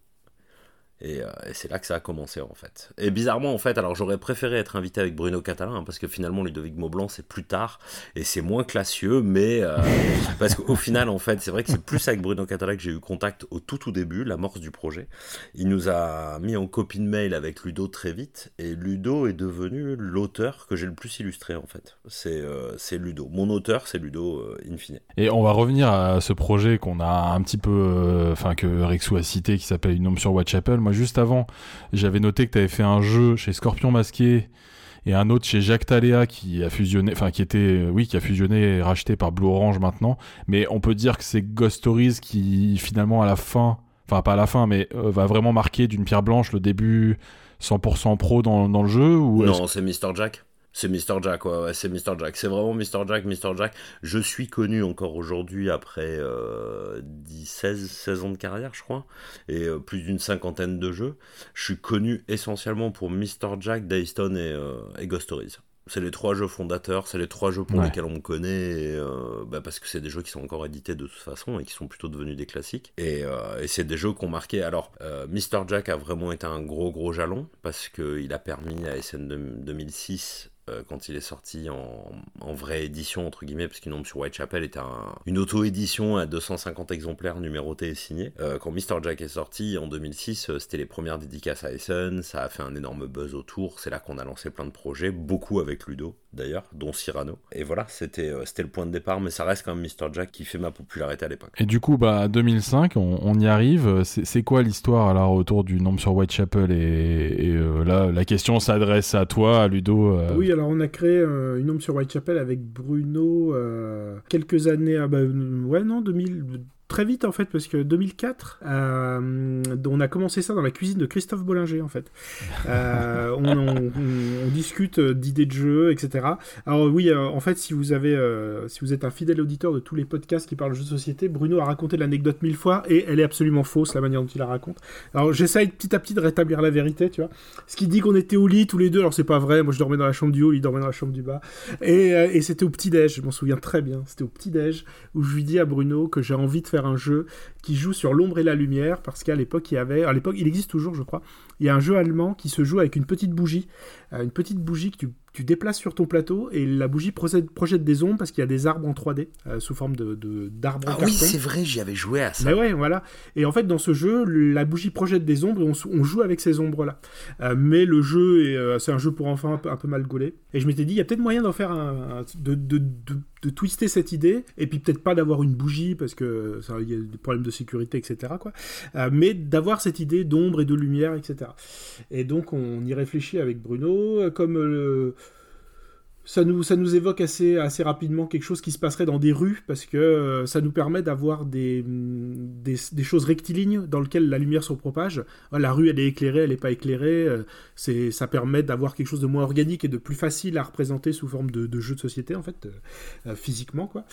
Euh, et, c'est là que ça a commencé en fait. Et bizarrement en fait, alors j'aurais préféré être invité avec Bruno Catalin hein, parce que finalement Ludovic Maublanc c'est plus tard et c'est moins classieux, mais euh, parce qu'au final en fait c'est vrai que c'est plus avec Bruno Catalin que j'ai eu contact au tout tout début, l'amorce du projet. Il nous a mis en copie de mail avec Ludo très vite et Ludo est devenu l'auteur que j'ai le plus illustré en fait. C'est euh, Ludo. Mon auteur c'est Ludo in fine. Et on va revenir à ce projet qu'on a un petit peu, enfin que Rexou a cité qui s'appelle Une homme sur Whitechapel juste avant, j'avais noté que tu avais fait un jeu chez Scorpion Masqué et un autre chez Jacques Taléa qui a fusionné, enfin qui était, oui, qui a fusionné et racheté par Blue Orange maintenant. Mais on peut dire que c'est Ghost Stories qui finalement à la fin, enfin pas à la fin, mais euh, va vraiment marquer d'une pierre blanche le début 100% pro dans, dans le jeu ou Non, c'est Mr. Jack. C'est Mr. Jack, ouais, c'est Mr. Jack. C'est vraiment Mr. Jack, Mr. Jack. Je suis connu encore aujourd'hui après 10, 16, 16 ans de carrière, je crois, et euh, plus d'une cinquantaine de jeux. Je suis connu essentiellement pour Mr. Jack, Daystone et, euh, et Ghost Stories. C'est les trois jeux fondateurs, c'est les trois jeux pour lesquels on me connaît, euh, bah, parce que c'est des jeux qui sont encore édités de toute façon et qui sont plutôt devenus des classiques. Et, et c'est des jeux qui ont marqué. Alors, Mr. Jack a vraiment été un gros gros jalon, parce qu'il a permis à SN 2006 euh, quand il est sorti en, vraie édition, entre guillemets, parce qu'il nombre sur Whitechapel était une auto-édition à 250 exemplaires numérotés et signés. Euh, quand Mr. Jack est sorti en 2006, euh, c'était les premières dédicaces à Essen, ça a fait un énorme buzz autour, c'est là qu'on a lancé plein de projets, beaucoup avec Ludo d'ailleurs, dont Cyrano. Et voilà, c'était c'était le point de départ, mais ça reste quand même Mr. Jack qui fait ma popularité à l'époque. Et du coup, bah 2005, on, y arrive. C'est quoi l'histoire alors autour du nombre sur Whitechapel et, et là, la question s'adresse à toi, à Ludo. Oui, alors on a créé euh, une ombre sur Whitechapel avec Bruno euh, quelques années, ah bah, ouais non, 2000, très vite en fait parce que 2004 euh, on a commencé ça dans la cuisine de Christophe Bollinger en fait. Euh, on, discute d'idées de jeu etc alors oui euh, en fait si vous avez si vous êtes un fidèle auditeur de tous les podcasts qui parlent de jeux de société Bruno a raconté l'anecdote mille fois et elle est absolument fausse la manière dont il la raconte. Alors j'essaye petit à petit de rétablir la vérité tu vois. Ce qui dit qu'on était au lit tous les deux alors c'est pas vrai. Moi je dormais dans la chambre du haut il dormait dans la chambre du bas. Et, et c'était au petit déj je m'en souviens très bien. C'était au petit déj où je lui dis à Bruno que j'ai envie de faire un jeu qui joue sur l'ombre et la lumière, parce qu'à l'époque, il y avait, à l'époque, il existe toujours, je crois, il y a un jeu allemand qui se joue avec une petite bougie, euh, une petite bougie que tu, tu, déplaces sur ton plateau et la bougie projette, projette des ombres parce qu'il y a des arbres en 3D euh, sous forme de, d'arbres ah en oui, c'est vrai, j'y avais joué à ça. Mais ouais, voilà. Et en fait, dans ce jeu, la bougie projette des ombres et on, on joue avec ces ombres-là. Euh, mais le jeu, est, euh, c'est un jeu pour enfants un peu, un peu mal gaulé. Et je m'étais dit, il y a peut-être moyen d'en faire un, un de, de, de, de, twister cette idée, et puis peut-être pas d'avoir une bougie parce que il y a des problèmes de sécurité, etc. Quoi. Mais d'avoir cette idée d'ombre et de lumière, etc. Et donc, on y réfléchit avec Bruno, comme le ça nous, ça nous évoque assez, assez rapidement quelque chose qui se passerait dans des rues, parce que euh, ça nous permet d'avoir des, des, des, choses rectilignes dans lesquelles la lumière se propage. La rue, elle est éclairée, elle n'est pas éclairée. Euh, ça permet d'avoir quelque chose de moins organique et de plus facile à représenter sous forme de, jeu de société, en fait, euh, physiquement. quoi.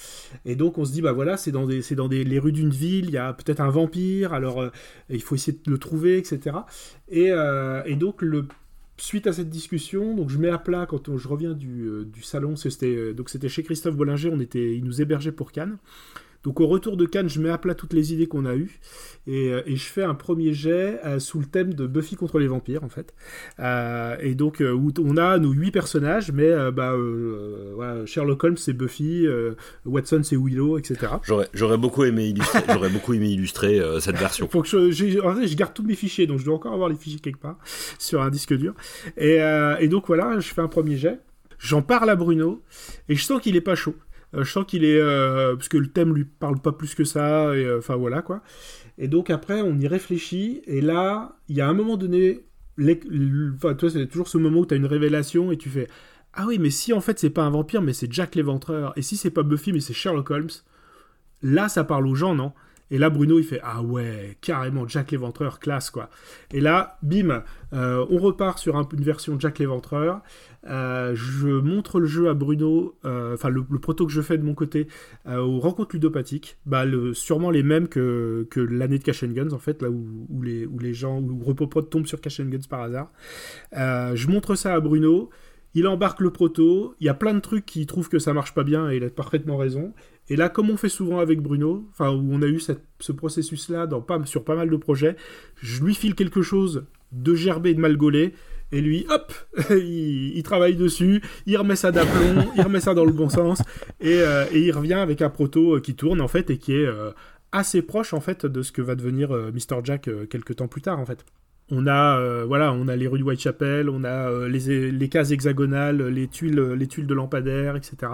Et donc, on se dit, bah voilà, c'est dans, des, dans des, les rues d'une ville, il y a peut-être un vampire, alors il faut essayer de le trouver, etc. Et, et donc, le suite à cette discussion, donc je mets à plat quand je reviens du, euh, salon, c'était euh, c'était chez Christophe Bollinger, on était, il nous hébergeait pour Cannes. Donc au retour de Cannes, je mets à plat toutes les idées qu'on a eues et, euh, et, je fais un premier jet euh, sous le thème de Buffy contre les vampires en fait. Euh, et donc où on a nos huit personnages, mais bah, voilà, Sherlock Holmes c'est Buffy, Watson c'est Willow, etc. J'aurais, j'aurais beaucoup aimé illustrer, j'aurais beaucoup aimé illustrer cette version. Faut que je, je, en fait, je garde tous mes fichiers, donc je dois encore avoir les fichiers quelque part sur un disque dur. Et, et donc voilà, je fais un premier jet. J'en parle à Bruno et je sens qu'il est pas chaud. Euh, je sens qu'il est euh, parce que le thème lui parle pas plus que ça et enfin voilà quoi. Et donc après on y réfléchit et là il y a un moment donné enfin toi c'est toujours ce moment où tu as une révélation et tu fais ah oui mais si en fait c'est pas un vampire mais c'est Jack l'éventreur et si c'est pas Buffy mais c'est Sherlock Holmes? Là ça parle aux gens non? Et là, Bruno, il fait Ah ouais, carrément, Jack l'Éventreur, classe, quoi. Et là, bim, euh, on repart sur un, une version Jack l'Éventreur. Euh, je montre le jeu à Bruno, enfin, euh, le, le, proto que je fais de mon côté, aux rencontres ludopathiques. Bah, sûrement les mêmes que, que l'année de Cash and Guns, en fait, là où, où, les, où les gens, où Repoprod tombe sur Cash and Guns par hasard. Je montre ça à Bruno. Il embarque le proto, il y a plein de trucs qui trouvent que ça marche pas bien et il a parfaitement raison. Et là, comme on fait souvent avec Bruno, où on a eu ce processus-là sur pas mal de projets, je lui file quelque chose de gerbé et de mal gaulé, et lui, hop, il, il, travaille dessus, il remet ça d'aplomb, il remet ça dans le bon sens, et, euh, il revient avec un proto qui tourne en fait et qui est euh, assez proche en fait de ce que va devenir euh, Mr. Jack quelques temps plus tard en fait. On a, euh, on a les rues de Whitechapel, on a euh, les, cases hexagonales, les tuiles, les tuiles de lampadaire, etc.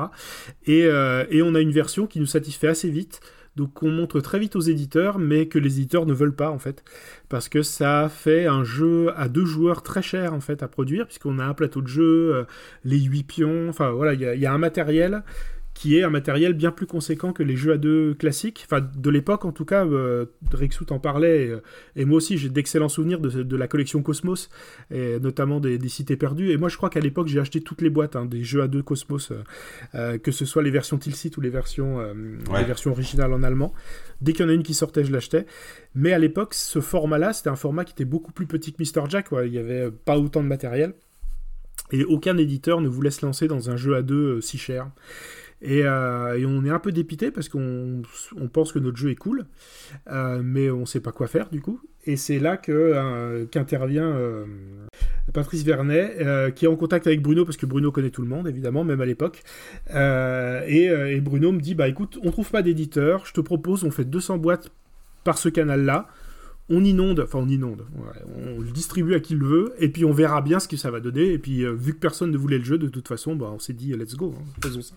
Et, euh, et, on a une version qui nous satisfait assez vite, donc on montre très vite aux éditeurs, mais que les éditeurs ne veulent pas en fait, parce que ça fait un jeu à deux joueurs très cher en fait à produire, puisqu'on a un plateau de jeu, les huit pions, enfin voilà, il y, a un matériel qui est un matériel bien plus conséquent que les jeux à deux classiques, enfin de l'époque en tout cas, euh, Rexout en parlait, et, et moi aussi j'ai d'excellents souvenirs de, de, la collection Cosmos, et notamment des, des, cités perdues, et moi je crois qu'à l'époque j'ai acheté toutes les boîtes hein, des jeux à deux Cosmos, euh, euh, que ce soit les versions Tilsit ou les versions, ouais. les versions originales en allemand, dès qu'il y en a une qui sortait je l'achetais, mais à l'époque ce format-là c'était un format qui était beaucoup plus petit que Mr. Jack, quoi. il n'y avait pas autant de matériel, et aucun éditeur ne voulait se lancer dans un jeu à deux si cher. Et, euh, et, on est un peu dépité parce qu'on on pense que notre jeu est cool, euh, mais on sait pas quoi faire du coup. Et c'est là que euh, qu'intervient Patrice Vernet, qui est en contact avec Bruno parce que Bruno connaît tout le monde évidemment, même à l'époque. Et, Bruno me dit bah écoute, on trouve pas d'éditeur, je te propose, on fait 200 boîtes par ce canal-là. On inonde, enfin on inonde, on le distribue à qui le veut, et puis on verra bien ce que ça va donner. Et puis vu que personne ne voulait le jeu, de toute façon, bah, on s'est dit let's go, hein, faisons ça.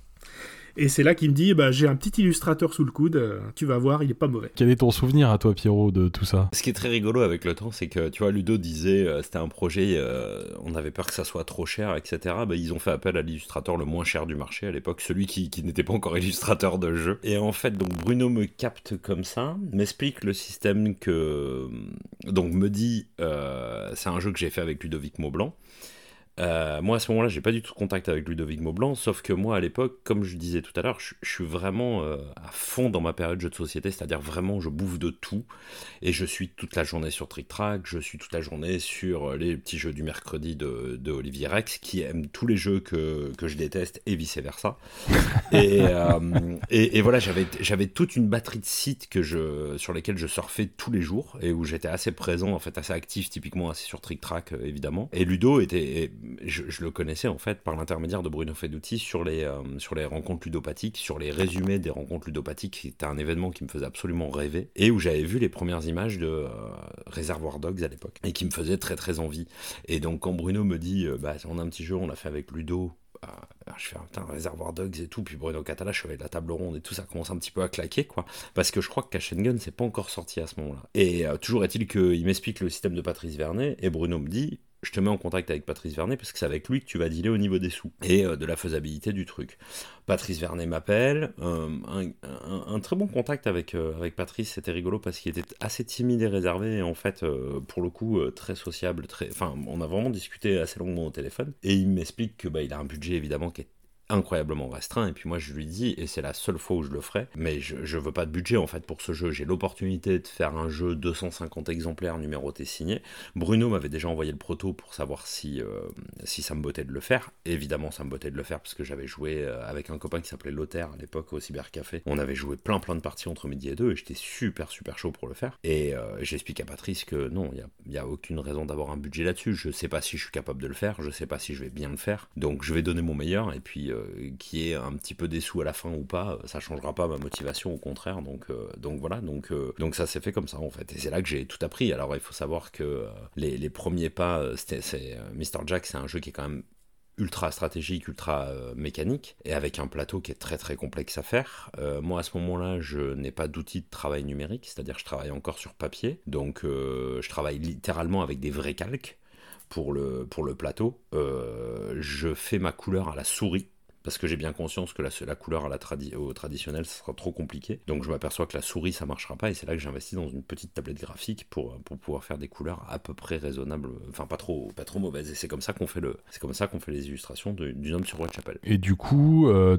Et c'est là qu'il me dit bah, j'ai un petit illustrateur sous le coude, euh, tu vas voir, il est pas mauvais. Quel est ton souvenir à toi, Pierrot, de tout ça? Ce qui est très rigolo avec le temps, c'est que tu vois, Ludo disait euh, c'était un projet, euh, on avait peur que ça soit trop cher, etc. Bah, ils ont fait appel à l'illustrateur le moins cher du marché à l'époque, celui qui, qui n'était pas encore illustrateur de jeu. Et en fait, donc Bruno me capte comme ça, m'explique le système que. Donc me dit c'est un jeu que j'ai fait avec Ludovic Maublanc. Euh, moi, à ce moment-là, j'ai pas du tout de contact avec Ludovic Maublanc, sauf que moi, à l'époque, comme je disais tout à l'heure, je, je suis vraiment euh, à fond dans ma période jeu de société, c'est-à-dire vraiment, je bouffe de tout, et je suis toute la journée sur Trick Track, je suis toute la journée sur euh, les petits jeux du mercredi de, de Olivier Rex, qui aime tous les jeux que, que je déteste, et vice-versa. et, euh, et, et voilà, j'avais toute une batterie de sites que je, sur lesquels je surfais tous les jours, et où j'étais assez présent, en fait, assez actif, typiquement assez sur Trick Track, évidemment. Et Ludo était... et je, le connaissais en fait par l'intermédiaire de Bruno Feduti sur les, euh, sur les rencontres ludopathiques, sur les résumés des rencontres ludopathiques, qui était un événement qui me faisait absolument rêver, et où j'avais vu les premières images de euh, Reservoir Dogs à l'époque, et qui me faisait très très envie. Et donc quand Bruno me dit, euh, bah on a un petit jeu, on l'a fait avec Ludo, euh, je fais putain, Reservoir Dogs et tout, puis Bruno Catala, je suis avec la table ronde et tout, ça commence un petit peu à claquer, quoi. Parce que je crois que Cash and Gun, c'est pas encore sorti à ce moment-là. Et euh, toujours est-il qu'il m'explique le système de Patrice Vernet, et Bruno me dit, je te mets en contact avec Patrice Vernet parce que c'est avec lui que tu vas dealer au niveau des sous et euh, de la faisabilité du truc. Patrice Vernet m'appelle, euh, un, un- un très bon contact avec, euh, avec Patrice, c'était rigolo parce qu'il était assez timide et réservé et en fait, pour le coup, très sociable, très... Enfin, on a vraiment discuté assez longuement au téléphone et il m'explique que bah, il a un budget évidemment qui est incroyablement restreint et puis moi je lui dis et c'est la seule fois où je le ferai mais je, je veux pas de budget en fait pour ce jeu j'ai l'opportunité de faire un jeu 250 exemplaires numérotés signés Bruno m'avait déjà envoyé le proto pour savoir si, euh, si ça me bottait de le faire. Évidemment, ça me bottait de le faire parce que j'avais joué euh, avec un copain qui s'appelait Lothaire à l'époque au Cybercafé. On avait joué plein plein de parties entre midi et deux et j'étais super super chaud pour le faire. Et euh, j'explique à Patrice que non, il n'y a, a aucune raison d'avoir un budget là-dessus. Je sais pas si je suis capable de le faire, je sais pas si je vais bien le faire. Donc je vais donner mon meilleur et puis euh, qu'il y ait un petit peu sous à la fin ou pas, euh, ça changera pas ma motivation, au contraire. Donc, euh, donc voilà, donc, donc ça s'est fait comme ça en fait. Et c'est là que j'ai tout appris. Alors il faut savoir que les, premiers pas, c'est, Mr. Jack, c'est un jeu qui est quand même ultra stratégique, ultra mécanique, et avec un plateau qui est très très complexe à faire. Moi à ce moment-là, je n'ai pas d'outil de travail numérique, c'est-à-dire je travaille encore sur papier, donc je travaille littéralement avec des vrais calques pour le, pour le plateau. Je fais ma couleur à la souris. Parce que j'ai bien conscience que la, couleur à la au traditionnel, ça sera trop compliqué. Donc je m'aperçois que la souris, ça marchera pas. Et c'est là que j'investis dans une petite tablette graphique pour, pouvoir faire des couleurs à peu près raisonnables. Enfin, pas trop, pas trop mauvaises. Et c'est comme ça qu'on fait, le, comme ça fait les illustrations d'une homme sur Whitechapel. Et du coup, euh,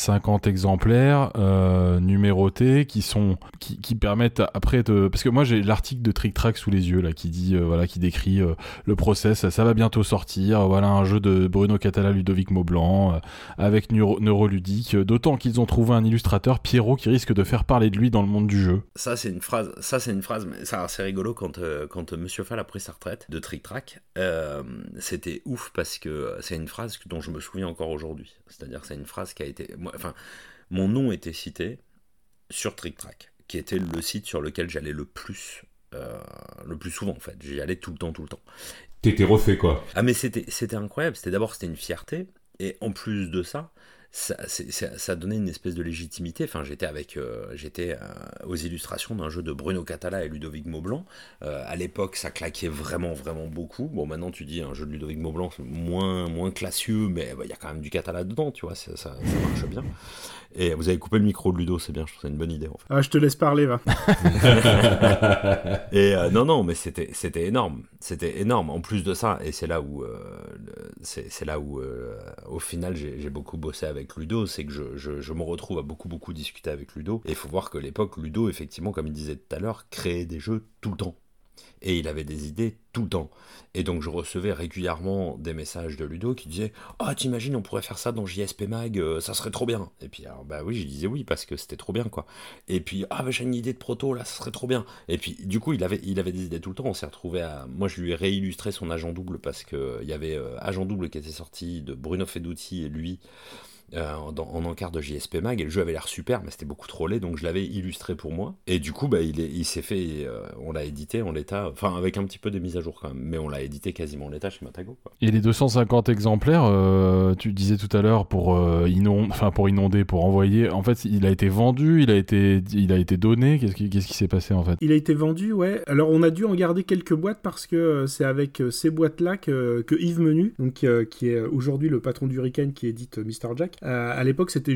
250 exemplaires euh, numérotés qui sont qui, permettent après de parce que moi j'ai l'article de Trick Track sous les yeux là qui dit euh, voilà qui décrit euh, le process ça va bientôt sortir voilà un jeu de Bruno Catala Ludovic Maublanc avec Neuro- Neuroludique d'autant qu'ils ont trouvé un illustrateur Pierrot qui risque de faire parler de lui dans le monde du jeu Ça, c'est une phrase. Ça, c'est une phrase. Mais ça, c'est rigolo quand quand Monsieur Fall a pris sa retraite de Trick Track. c'était ouf parce que c'est une phrase dont je me souviens encore aujourd'hui. C'est-à-dire, c'est une phrase qui a été. moi, Enfin, mon nom était cité sur Trick Track, qui était le site sur lequel j'allais le plus. euh, le plus souvent en fait, j'y allais tout le temps, tout le temps. T'étais refait quoi. Ah mais c'était c'était incroyable, c'était d'abord c'était une fierté et en plus de ça, ça, ça, ça donnait une espèce de légitimité. Enfin j'étais avec euh, j'étais euh, aux illustrations d'un jeu de Bruno Catala et Ludovic Maublanc. Euh, à l'époque ça claquait vraiment vraiment beaucoup. Bon maintenant tu dis un jeu de Ludovic Maublanc moins moins classieux mais bah, il y a quand même du Catala dedans tu vois ça, ça marche bien. Et vous avez coupé le micro de Ludo c'est bien je trouve c'est une bonne idée en fait. Ah, je te laisse parler, va. Et euh, non, non, mais c'était c'était énorme, c'était énorme. En plus de ça, et c'est là où euh, c'est là où euh, au final j'ai j'ai beaucoup bossé avec Ludo, c'est que je, je, je me retrouve à beaucoup beaucoup discuter avec Ludo. Et il faut voir que l'époque Ludo, effectivement, comme il disait tout à l'heure, créait des jeux tout le temps. Et il avait des idées tout le temps. Et donc je recevais régulièrement des messages de Ludo qui disaient Ah, t'imagines, on pourrait faire ça dans JSP Mag, euh, ça serait trop bien. Et puis, alors, bah oui, je disais oui, parce que c'était trop bien, quoi. Et puis, ah, bah, j'ai une idée de proto, là, ça serait trop bien. Et puis, du coup, il avait, des idées tout le temps. On s'est retrouvé à. Moi, je lui ai réillustré son agent double parce que il y avait euh, agent double qui était sorti de Bruno Feduti et lui. Euh, dans- en encart de JSP Mag et le jeu avait l'air super mais c'était beaucoup trop laid donc je l'avais illustré pour moi et du coup bah, il, est- il s'est fait euh, on l'a édité en l'état enfin avec un petit peu des mises à jour quand même mais on l'a édité quasiment en l'état chez Matago quoi. et les 250 exemplaires euh, tu disais tout à l'heure pour euh, enfin pour inonder pour envoyer en fait il a été vendu il a été il a été donné qu'est-ce qui s'est passé en fait? Il a été vendu, ouais. Alors on a dû en garder quelques boîtes parce que c'est avec ces boîtes-là que, que Yves Menu, donc euh, qui est aujourd'hui le patron du Hurricane qui édite Mr Jack. Euh, à l'époque, c'était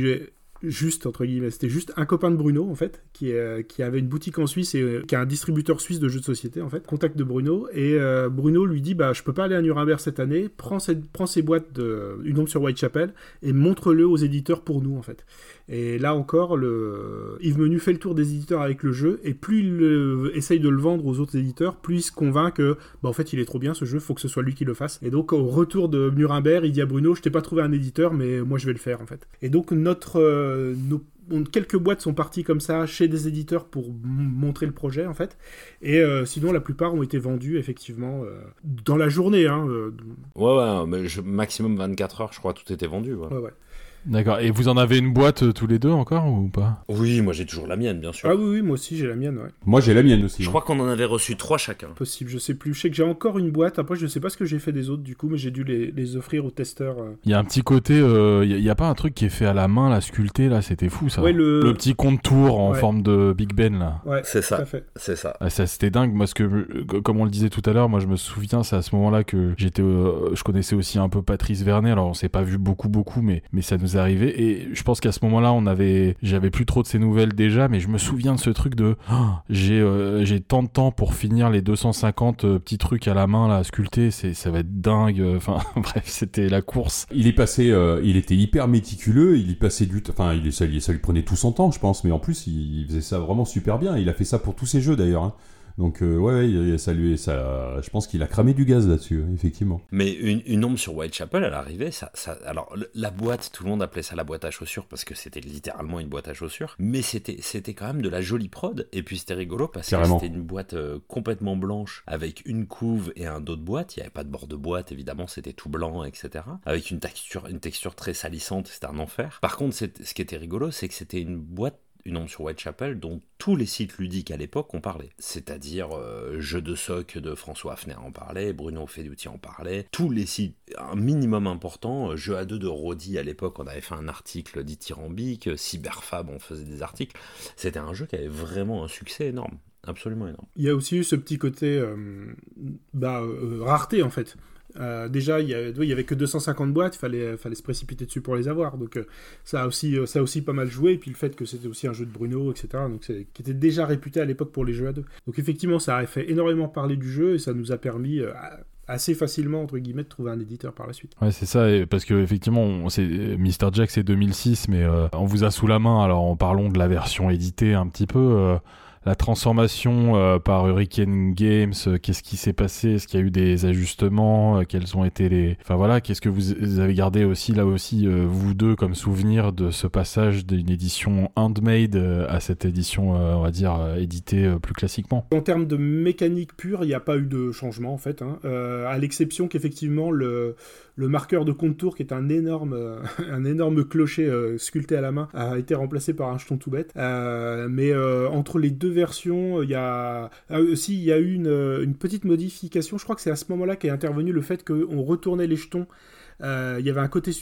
juste entre guillemets. C'était juste un copain de Bruno en fait, qui, euh, qui avait une boutique en Suisse et euh, qui est un distributeur suisse de jeux de société en fait. Contact de Bruno et euh, Bruno lui dit bah je peux pas aller à Nuremberg cette année. Prends cette, prends ces boîtes de une ombre sur Whitechapel et montre-le aux éditeurs pour nous en fait. Et là encore, le... Yves Menu fait le tour des éditeurs avec le jeu, et plus il essaye de le vendre aux autres éditeurs, plus il se convainc que, bah, en fait, il est trop bien ce jeu, faut que ce soit lui qui le fasse. Et donc, au retour de Nuremberg, il dit à Bruno, je t'ai pas trouvé un éditeur, mais moi je vais le faire, en fait. Et donc, notre, euh, nos on- quelques boîtes sont parties comme ça chez des éditeurs pour montrer le projet en fait et euh, sinon la plupart ont été vendues effectivement euh, dans la journée hein, Ouais, ouais, mais je- maximum 24 heures, je crois, tout était vendu. ouais. ouais, ouais. D'accord. Et vous en avez une boîte euh, tous les deux encore ou pas? Oui, moi j'ai toujours la mienne, bien sûr. ah oui oui moi aussi j'ai la mienne ouais Moi, j'ai la mienne aussi. Je hein. crois qu'on en avait reçu trois chacun. possible je sais plus je sais que j'ai encore une boîte après je sais pas ce que j'ai fait des autres du coup mais j'ai dû les, les offrir aux testeurs euh. Il y a un petit côté, euh, il y, a pas un truc qui est fait à la main, là, sculpté, là, c'était fou ça. ouais le, Le petit contour en Ouais. forme de Big Ben là. ouais C'est tout à ça, fait c'est ça. Ah, ça c'était dingue parce que euh, comme on le disait tout à l'heure moi je me souviens c'est à ce moment-là que j'étais euh, je connaissais aussi un peu Patrice Vernet alors on s'est pas vu beaucoup beaucoup mais mais ça nous est arrivé et je pense qu'à ce moment-là on avait j'avais plus trop de ces nouvelles déjà mais je me souviens de ce truc de Ah, j'ai euh, j'ai tant de temps pour finir les 250 euh, petits trucs à la main là sculptés c'est ça va être dingue euh, enfin bref c'était la course Il est passé, il était hyper méticuleux, il y passait du, enfin, il, ça, ça lui prenait tout son temps, je pense, mais en plus, il, il faisait ça vraiment super bien. Il a fait ça pour tous ses jeux d'ailleurs. hein. Donc, euh, ouais, il- ça lui, ça, je pense qu'il a cramé du gaz là-dessus, hein, effectivement. Mais une, une ombre sur Whitechapel, elle arrivait, ça, ça, alors la boîte, tout le monde appelait ça la boîte à chaussures parce que c'était littéralement une boîte à chaussures, mais c'était, c'était quand même de la jolie prod, et puis c'était rigolo parce Carrément. que c'était une boîte euh, complètement blanche avec une couve et un dos de boîte, il n'y avait pas de bord de boîte évidemment, c'était tout blanc, etc. Avec une texture, une texture très salissante, c'était un enfer. Par contre, ce qui était rigolo, c'est que c'était une boîte une ombre sur Whitechapel dont tous les sites ludiques à l'époque en parlaient. C'est-à-dire euh, Jeux de soc de François Hafner en parlait, Bruno Feduti en parlait, tous les sites, un minimum important, euh, Jeux à deux de Rodi à l'époque, on avait fait un article dithyrambique, euh, Cyberfab, on faisait des articles. C'était un jeu qui avait vraiment un succès énorme, absolument énorme. Il y a aussi eu ce petit côté bah, rareté en fait. Euh, déjà, il y, avait que 250 boîtes, il fallait, fallait se précipiter dessus pour les avoir. Donc euh, ça, a aussi, euh, pas mal joué. Et puis le fait que c'était aussi un jeu de Bruno, etc. Donc qui était déjà réputé à l'époque pour les jeux à deux. Donc effectivement, ça a fait énormément parler du jeu et ça nous a permis euh, assez facilement, entre guillemets, de trouver un éditeur par la suite. Ouais, c'est ça, parce que effectivement, c'est, Mr. Jack c'est 2006, mais euh, on vous a sous la main. Alors, en parlons de la version éditée un petit peu. La transformation euh, par Hurricane Games, euh, qu'est-ce qui s'est passé? Est-ce qu'il y a eu des ajustements? Euh, Quels ont été les... Enfin voilà, qu'est-ce que vous avez gardé aussi, là aussi, euh, vous deux, comme souvenir de ce passage d'une édition handmade à cette édition, on va dire, éditée plus classiquement? En termes de mécanique pure, il n'y a pas eu de changement en fait, hein. À l'exception qu'effectivement le, le marqueur de contour, qui est un énorme, euh, clocher euh, sculpté à la main, a été remplacé par un jeton tout bête. Euh, mais entre les deux versions, il y a ah, aussi eu une, petite modification. Je crois que c'est à ce moment-là qu'est intervenu le fait qu'on retournait les jetons. Il y avait un côté,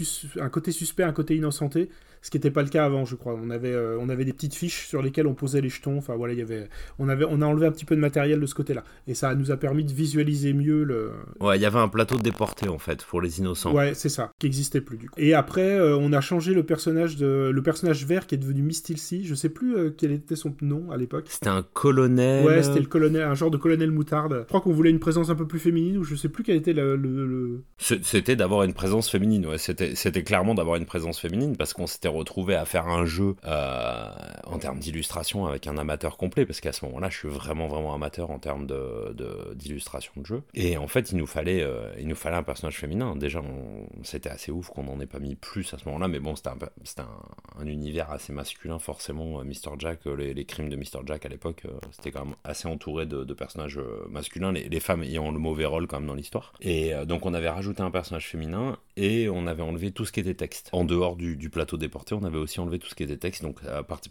un côté suspect, un côté innocenté, ce qui n'était pas le cas avant, je crois. On avait, euh, on avait des petites fiches sur lesquelles on posait les jetons. Enfin voilà, il y avait, on avait, on a enlevé un petit peu de matériel de ce côté-là, et ça nous a permis de visualiser mieux le. Ouais, il y avait un plateau déporté en fait pour les innocents. Ouais, c'est ça, qui existait plus du coup. Et après, euh, on a changé le personnage de, le personnage vert qui est devenu Mistilcy. Je sais plus euh, quel était son nom à l'époque. C'était un colonel. Ouais, c'était le colonel, un genre de colonel moutarde. Je crois qu'on voulait une présence un peu plus féminine, ou je sais plus quel était le. le- le- C'est- C'était d'avoir une présence féminine, ouais. C'était, c'était clairement d'avoir une présence féminine parce qu'on s'était retrouvé à faire un jeu euh, en termes d'illustration avec un amateur complet parce qu'à ce moment-là, je suis vraiment vraiment amateur en termes de, de- d'illustration de jeu. Et en fait, il nous fallait, euh, il nous fallait un personnage féminin. Déjà, c'était assez ouf qu'on n'en ait pas mis plus à ce moment-là, mais bon, c'était un, un, un univers assez masculin forcément. euh, Mr. Jack, les, crimes de Mr. Jack à l'époque, c'était quand même assez entouré de, personnages masculins, les, les femmes ayant le mauvais rôle quand même dans l'histoire. Et donc on avait rajouté un personnage féminin et on avait enlevé tout ce qui était texte. En dehors du, du plateau déporté, on avait aussi enlevé tout ce qui était texte. Donc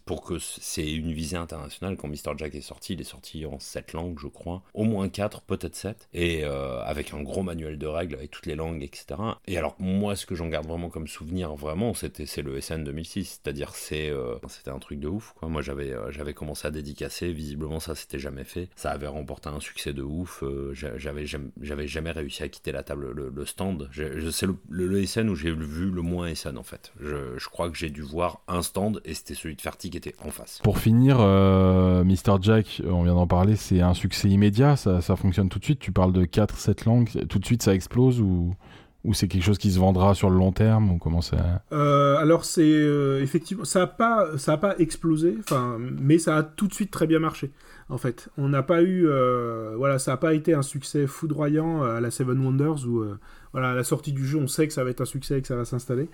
pour que c'est une visée internationale, quand Mr. Jack est sorti, il est sorti en 7 langues, je crois. Au moins 4, peut-être 7. Et euh, avec un gros manuel de règles, avec toutes les langues, etc. Et alors moi, ce que j'en garde vraiment comme souvenir, vraiment, c'était c'est le SN 2006. C'est-à-dire c'est euh, c'était un truc de ouf. Quoi. Moi, j'avais euh, j'avais commencé à dédicacer. Visiblement, ça s'était jamais fait. Ça avait remporté un succès de ouf. J'a- j'avais jamais, réussi à quitter la table, le, le stand. C'est le, le, le SN où j'ai vu le moins SN en fait. Je, je crois que j'ai dû voir un stand et c'était celui de Fertig qui était en face. Pour finir, euh, Mr. Jack, on vient d'en parler, c'est un succès immédiat, ça, ça fonctionne tout de suite. Tu parles de 4-7 langues, tout de suite ça explose ou, ou c'est quelque chose qui se vendra sur le long terme ou comment ça... Euh, alors c'est euh, effectivement ça a pas ça a pas explosé enfin mais ça a tout de suite très bien marché en fait on n'a pas eu euh, voilà ça a pas été un succès foudroyant à la Seven Wonders où euh, voilà à la sortie du jeu on sait que ça va être un succès et que ça va s'installer.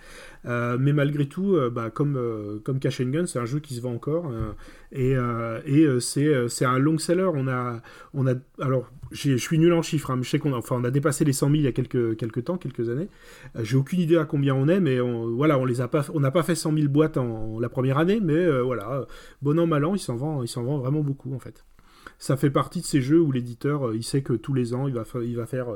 Euh, mais malgré tout euh, bah, comme euh, comme Cash and Gun c'est un jeu qui se vend encore euh, et, c'est un long seller. On a on a alors je suis nul en chiffres hein, je sais qu'on enfin on a dépassé les 100 000 il y a quelques quelques temps quelques années. J'ai aucune idée à combien on est, mais on, voilà, on les a pas, on n'a pas fait 100 000 boîtes en, la première année, mais voilà, bon an mal an, il s'en vend, il s'en vend vraiment beaucoup en fait. Ça fait partie de ces jeux où l'éditeur, il sait que tous les ans, il va, il va faire,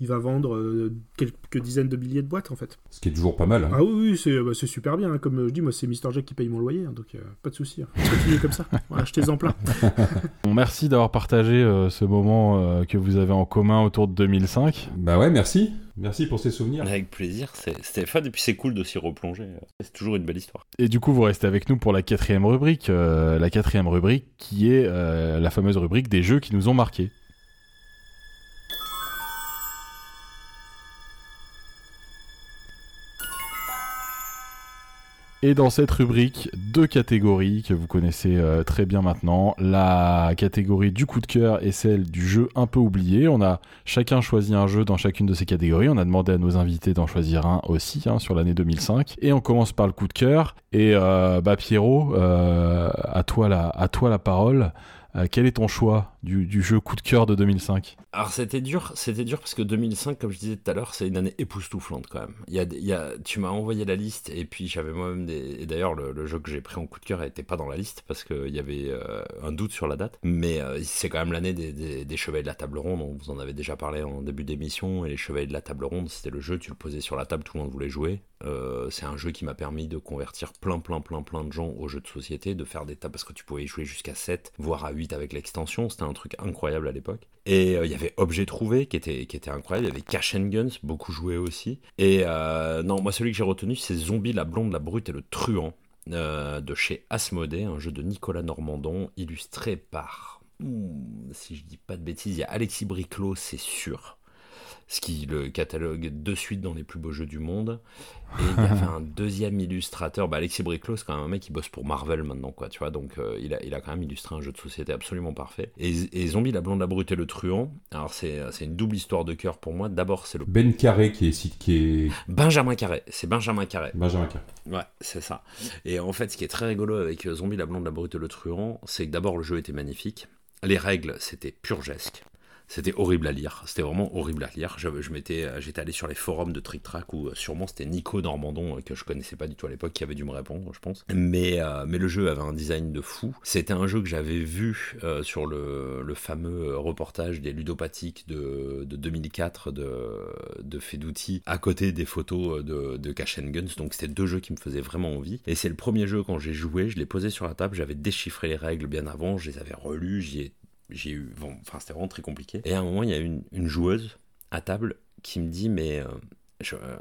il va vendre euh, quelques dizaines de milliers de boîtes en fait. Ce qui est toujours pas mal. hein. Ah oui, oui, c'est, bah, c'est super bien. hein. Comme je dis, moi, c'est Mister Jack qui paye mon loyer, hein, donc euh, pas de souci. hein. Continuez comme ça. Achetez-en plein. Bon, merci d'avoir partagé euh, ce moment euh, que vous avez en commun autour de 2005. Bah ouais, merci. Merci pour ces souvenirs. Avec plaisir, c'est- c'était fun et puis c'est cool de s'y replonger. C'est toujours une belle histoire. Et du coup, vous restez avec nous pour la quatrième rubrique. euh, la quatrième rubrique qui est euh, la fameuse rubrique des jeux qui nous ont marqués. Et dans cette rubrique, deux catégories que vous connaissez euh, très bien maintenant. La catégorie du coup de cœur et celle du jeu un peu oublié. On a chacun choisi un jeu dans chacune de ces catégories. On a demandé à nos invités d'en choisir un aussi hein, sur l'année 2005. Et on commence par le coup de cœur. Et euh, bah Pierrot, euh, à toi la, à toi la parole. Euh, quel est ton choix du, jeu coup de cœur de 2005 Alors c'était dur, c'était dur parce que 2005, comme je disais tout à l'heure, c'est une année époustouflante quand même. Il y a, tu m'as envoyé la liste et puis j'avais moi-même des. Et d'ailleurs, le, jeu que j'ai pris en coup de cœur n'était pas dans la liste parce qu'il y avait euh, un doute sur la date. Mais euh, c'est quand même l'année des, des, des Chevaliers de la Table Ronde. On vous en avait déjà parlé en début d'émission. Et les Chevaliers de la Table Ronde, c'était le jeu, tu le posais sur la table, tout le monde voulait jouer. Euh, c'est un jeu qui m'a permis de convertir plein, plein, plein, plein de gens au jeu de société, de faire des tables parce que tu pouvais y jouer jusqu'à 7, voire à 8 avec l'extension. C'était un truc incroyable à l'époque. Et euh, il y avait Objet Trouvé qui était, qui était incroyable. Il y avait Cash and Guns, beaucoup joué aussi. Et euh, non, moi, celui que j'ai retenu, c'est Zombie, la blonde, la brute et le truand euh, de chez Asmodée, un jeu de Nicolas Normandon, illustré par. hmm, si je dis pas de bêtises, il y a Alexis Briclot, c'est sûr. Ce qui le catalogue de suite dans les plus beaux jeux du monde. Et il y avait un deuxième illustrateur, bah Alexis Briclot, c'est quand même un mec qui bosse pour Marvel maintenant, quoi, tu vois, donc euh, il, a, il a quand même illustré un jeu de société absolument parfait. Et, et Zombie, la blonde, la brute et le truand, alors c'est c'est une double histoire de cœur pour moi. D'abord, c'est le Ben Carré qui est, qui est Benjamin Carré, c'est Benjamin Carré. Benjamin Carré. Ouais, c'est ça. Et en fait, ce qui est très rigolo avec euh, Zombie, la blonde, la brute et le truand, c'est que d'abord, le jeu était magnifique. Les règles, c'était purgesque. C'était horrible à lire. C'était vraiment horrible à lire. Je, je m'étais, euh, j'étais allé sur les forums de Trick Track où euh, sûrement c'était Nico Normandon, euh, que je connaissais pas du tout à l'époque, qui avait dû me répondre, je pense. Mais, mais le jeu avait un design de fou. C'était un jeu que j'avais vu sur le, fameux reportage des ludopathiques de, de 2004 de, Fedouti, à côté des photos de, de Cash and Guns. Donc c'était deux jeux qui me faisaient vraiment envie. Et c'est le premier jeu quand j'ai joué, je l'ai posé sur la table, j'avais déchiffré les règles bien avant, je les avais relues, j'y ai j'ai eu enfin c'était vraiment très compliqué. Et à un moment il y a une, joueuse à table qui me dit mais euh, euh,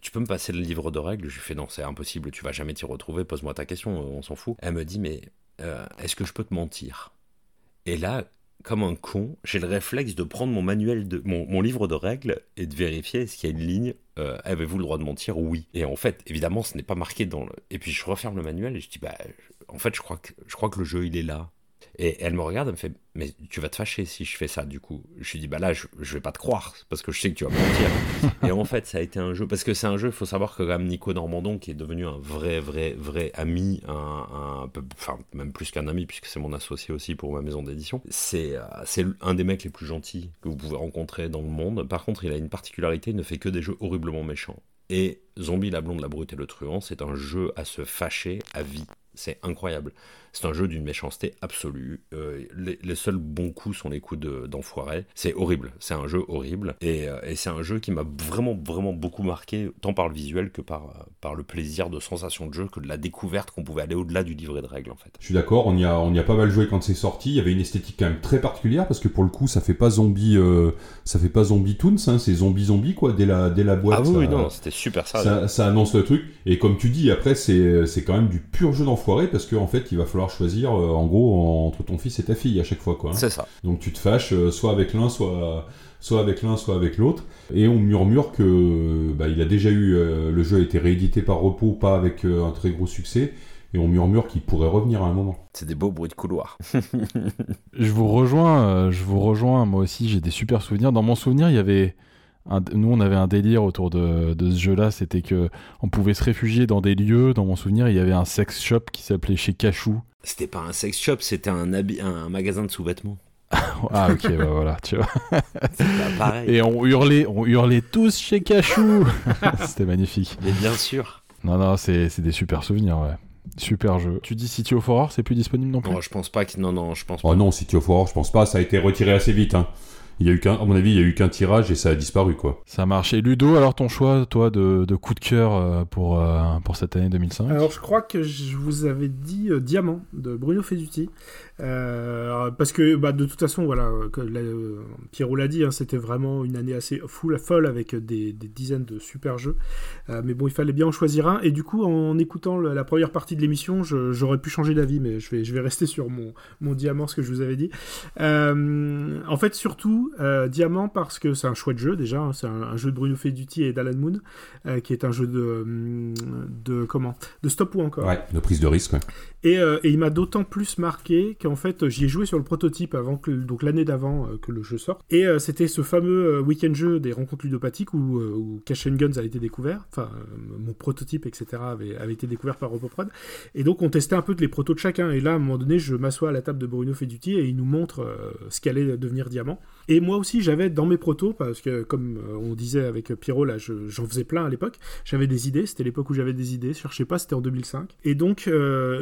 tu peux me passer le livre de règles? Je lui fais non c'est impossible tu vas jamais t'y retrouver pose-moi ta question euh, on s'en fout. Elle me dit mais est-ce que je peux te mentir? Et là comme un con j'ai le réflexe de prendre mon manuel de mon, livre de règles et de vérifier est-ce qu'il y a une ligne avez-vous le droit de mentir? Oui. Et en fait évidemment ce n'est pas marqué dans le et puis je referme le manuel et je dis bah en fait je crois que je crois que le jeu il est là et elle me regarde, elle me fait Mais tu vas te fâcher si je fais ça, du coup. Je lui dis Bah là, je, je vais pas te croire, parce que je sais que tu vas me mentir. et en fait, ça a été un jeu. Parce que c'est un jeu, il faut savoir que, quand même, Nico Normandon, qui est devenu un vrai, vrai, vrai ami, un, peu. Enfin, même plus qu'un ami, puisque c'est mon associé aussi pour ma maison d'édition, c'est euh, c'est un des mecs les plus gentils que vous pouvez rencontrer dans le monde. Par contre, il a une particularité il ne fait que des jeux horriblement méchants. Et Zombie, la blonde, la brute et le truand, c'est un jeu à se fâcher à vie. C'est incroyable. C'est un jeu d'une méchanceté absolue. Euh, les, les, seuls bons coups sont les coups d'enfoiré. c'est horrible. C'est un jeu horrible. Et, euh, et c'est un jeu qui m'a vraiment, vraiment beaucoup marqué, tant par le visuel que par, par le plaisir de sensation de jeu, que de la découverte qu'on pouvait aller au-delà du livret de règles, en fait. Je suis d'accord. On y, a, on y a pas mal joué quand c'est sorti. Il y avait une esthétique quand même très particulière parce que pour le coup, ça fait pas zombie, euh, ça fait pas zombie toons, hein, c'est zombie zombie quoi. Dès la, dès la boîte. Ah oui, ça, non, c'était super ça. Ça, ça, annonce le truc. Et comme tu dis, après, c'est quand même du pur jeu d'enfoiré parce qu'en en fait, il va falloir choisir en gros entre ton fils et ta fille à chaque fois quoi. Hein. C'est ça. Donc tu te fâches soit avec l'un, soit soit avec l'un, soit avec l'autre. Et on murmure que bah, il a déjà eu euh, le jeu a été réédité par repos, pas avec euh, un très gros succès. Et on murmure qu'il pourrait revenir à un moment. C'est des beaux bruits de couloir. je vous rejoins, euh, je vous rejoins. Moi aussi, j'ai des super souvenirs. Dans mon souvenir, il y avait un, nous, on avait un délire autour de, de ce jeu-là. C'était que on pouvait se réfugier dans des lieux. Dans mon souvenir, il y avait un sex shop qui s'appelait chez Cachou. C'était pas un sex shop, c'était un, un magasin de sous-vêtements. ah ok bah voilà tu vois pareil. et on hurlait on hurlait tous chez Cachou c'était magnifique mais bien sûr non non c'est des super souvenirs ouais Super jeu. Tu dis City of Horror, c'est plus disponible non plus? Oh, Je pense pas que. Non, non, je pense pas. Oh non, City of Horror, je pense pas. Ça a été retiré assez vite. Hein. Il y a eu qu'un, à mon avis, il y a eu qu'un tirage et ça a disparu, quoi. Ça a marché. Ludo, alors ton choix, toi, de, de coup de cœur euh, pour, euh, pour cette année 2005 Alors, je crois que je vous avais dit euh, Diamant de Bruno Feduti. Euh, parce que bah, de toute façon, voilà, comme Pierrot l'a dit, hein, c'était vraiment une année assez full, folle avec des, des dizaines de super jeux. Euh, mais bon, il fallait bien en choisir un. Et du coup, en écoutant le, la première partie de l'émission, j'aurais pu changer d'avis, mais je vais, je vais rester sur mon, mon diamant, ce que je vous avais dit. Euh, en fait, surtout, euh, Diamant, parce que c'est un chouette jeu déjà. Hein, c'est un, un, jeu de Bruno Feduti et d'Alan Moon, euh, qui est un jeu de, de comment De stop ou encore Ouais, de prise de risque. Ouais. Et, et il m'a d'autant plus marqué qu'en fait, j'y ai joué sur le prototype avant donc l'année d'avant euh, que le jeu sorte. Et euh, c'était ce fameux euh, week-end jeu des rencontres ludopathiques où, Cash and Guns a été découvert. Enfin, mon prototype, etc., avait, été découvert par Roboprod. Et donc, on testait un peu les protos de chacun. Et là, à un moment donné, je m'assois à la table de Bruno Feduti et il nous montre ce qu'allait devenir Diamant. Et moi aussi, j'avais dans mes protos, parce que comme on disait avec Pierrot, là, j'en faisais plein à l'époque, j'avais des idées. C'était l'époque où j'avais des idées. Je cherchais pas, c'était en 2005. Et donc,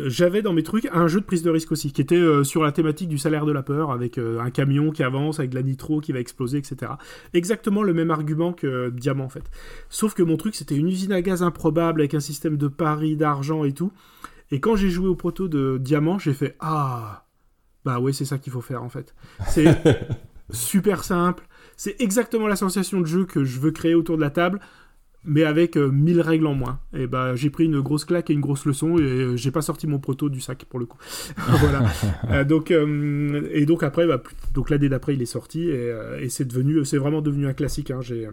j'avais dans mes trucs un jeu de prise de risque aussi, qui était sur la thématique du salaire de la peur, avec euh, un camion qui avance, avec de la nitro qui va exploser, etc. Exactement le même argument que Diamant, en fait. Sauf que mon truc, c'était une usine à gaz improbable, avec un système de paris, d'argent et tout. Et quand j'ai joué au proto de Diamant, j'ai fait Ah Bah ouais, c'est ça qu'il faut faire, en fait. C'est super simple. C'est exactement la sensation de jeu que je veux créer autour de la table mais avec euh, 1000 règles en moins. Et bah j'ai pris une grosse claque et une grosse leçon et euh, j'ai pas sorti mon proto du sac pour le coup. voilà. euh, donc euh, et donc après bah, donc l'année d'après il est sorti et, et c'est devenu c'est vraiment devenu un classique. Hein. J'ai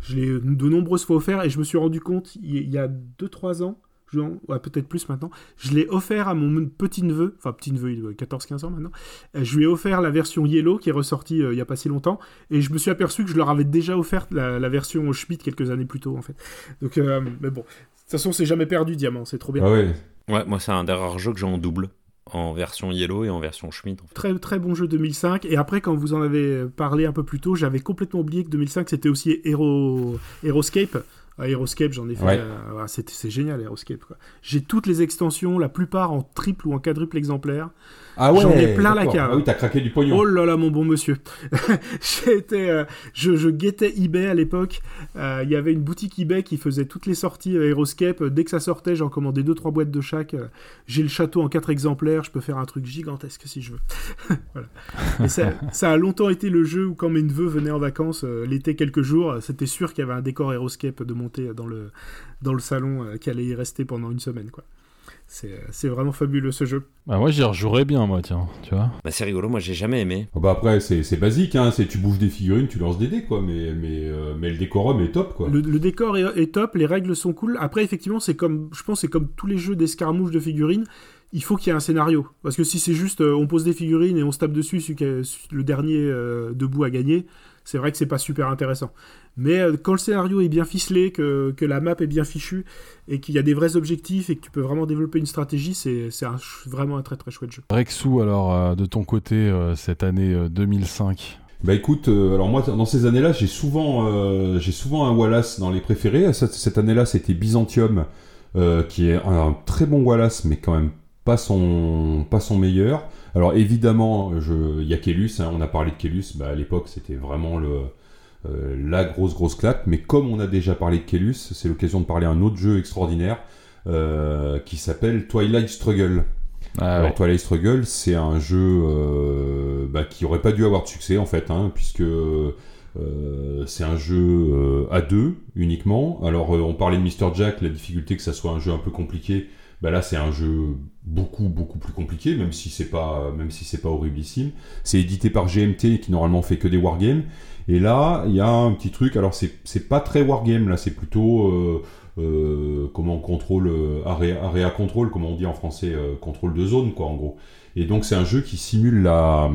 je l'ai de nombreuses fois offert et je me suis rendu compte il y a 2-3 ans ouais, peut-être plus maintenant, je l'ai offert à mon petit-neveu, enfin petit-neveu, il a 14-15 ans maintenant, je lui ai offert la version Yellow qui est ressortie euh, il n'y a pas si longtemps, et je me suis aperçu que je leur avais déjà offert la, la version Schmidt quelques années plus tôt en fait. Donc, euh, mais bon, de toute façon, c'est jamais perdu, Diamant, c'est trop bien. Ah ouais. ouais, moi c'est un des rares jeux que j'ai en double en version Yellow et en version Schmidt. En fait. Très très bon jeu 2005. Et après, quand vous en avez parlé un peu plus tôt, j'avais complètement oublié que 2005 c'était aussi Hero... Heroscape. Aeroscape, j'en ai fait. Ouais. Euh, c'est génial, Aeroscape. J'ai toutes les extensions, la plupart en triple ou en quadruple exemplaire. Ah ouais, J'en ai plein la cave. Ah oui, t'as craqué du pognon. Oh là là, mon bon monsieur. J'étais, euh, je, je, guettais eBay à l'époque. Il euh, y avait une boutique eBay qui faisait toutes les sorties Aeroscape. Dès que ça sortait, j'en commandais deux trois boîtes de chaque. J'ai le château en quatre exemplaires. Je peux faire un truc gigantesque si je veux. voilà. Et ça, ça, a longtemps été le jeu où quand mes neveux venaient en vacances euh, l'été quelques jours, c'était sûr qu'il y avait un décor Aeroscape de monter dans le dans le salon euh, qui allait y rester pendant une semaine quoi. C'est vraiment fabuleux ce jeu. Bah moi j'y rejouerais bien moi tiens, tu vois. Bah c'est rigolo, moi j'ai jamais aimé. Bah après c'est basique, hein, tu bouges des figurines, tu lances des dés quoi, mais, mais, euh, mais le décorum est top quoi. Le, le décor est, est, top, les règles sont cool. Après effectivement c'est comme, je pense c'est comme tous les jeux d'escarmouche de figurines, il faut qu'il y ait un scénario. Parce que si c'est juste euh, on pose des figurines et on se tape dessus, celui qui a, le dernier euh, debout a gagné, c'est vrai que c'est pas super intéressant. Mais euh, quand le scénario est bien ficelé, que, que la map est bien fichue, et qu'il y a des vrais objectifs, et que tu peux vraiment développer une stratégie, c'est vraiment un très très chouette jeu. Rexou, alors, euh, de ton côté, euh, cette année 2005 bah écoute, euh, alors moi dans ces années-là, j'ai souvent, euh, j'ai souvent un Wallace dans les préférés. Cette, cette année-là, c'était Byzantium euh, qui est un, très bon Wallace, mais quand même pas son, pas son meilleur. Alors évidemment, il y a Kellus, hein, on a parlé de Kellus, bah, à l'époque c'était vraiment le, euh, la grosse grosse claque, mais comme on a déjà parlé de Kellus, c'est l'occasion de parler d'un autre jeu extraordinaire euh, qui s'appelle Twilight Struggle. Ah Alors ouais. Twilight Struggle, c'est un jeu euh, bah, qui aurait pas dû avoir de succès en fait, hein, puisque c'est un jeu à deux uniquement. Alors on parlait de Mr Jack, la difficulté que ça soit un jeu un peu compliqué. Bah là c'est un jeu beaucoup beaucoup plus compliqué, même si c'est pas même si c'est pas horriblissime. C'est édité par GMT qui normalement fait que des wargames. Et là il y a un petit truc. Alors c'est pas très wargame là, c'est plutôt euh, euh, comment on contrôle euh, area, control, comment on dit en français, euh, contrôle de zone quoi en gros. Et donc c'est un jeu qui simule la,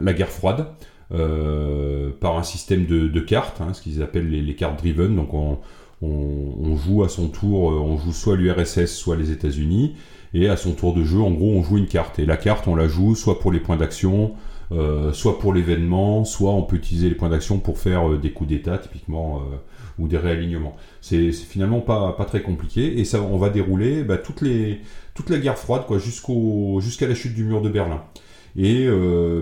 la guerre froide euh, par un système de, de cartes, hein, ce qu'ils appellent les, les cartes driven. Donc on, on, on joue à son tour, euh, on joue soit l'URSS, soit les États-Unis, et à son tour de jeu, en gros, on joue une carte. Et la carte, on la joue soit pour les points d'action, euh, soit pour l'événement, soit on peut utiliser les points d'action pour faire euh, des coups d'état typiquement euh, ou des réalignements. C'est finalement pas, pas très compliqué et ça on va dérouler bah, toutes les, toute la guerre froide quoi jusqu'au jusqu'à la chute du mur de Berlin. Et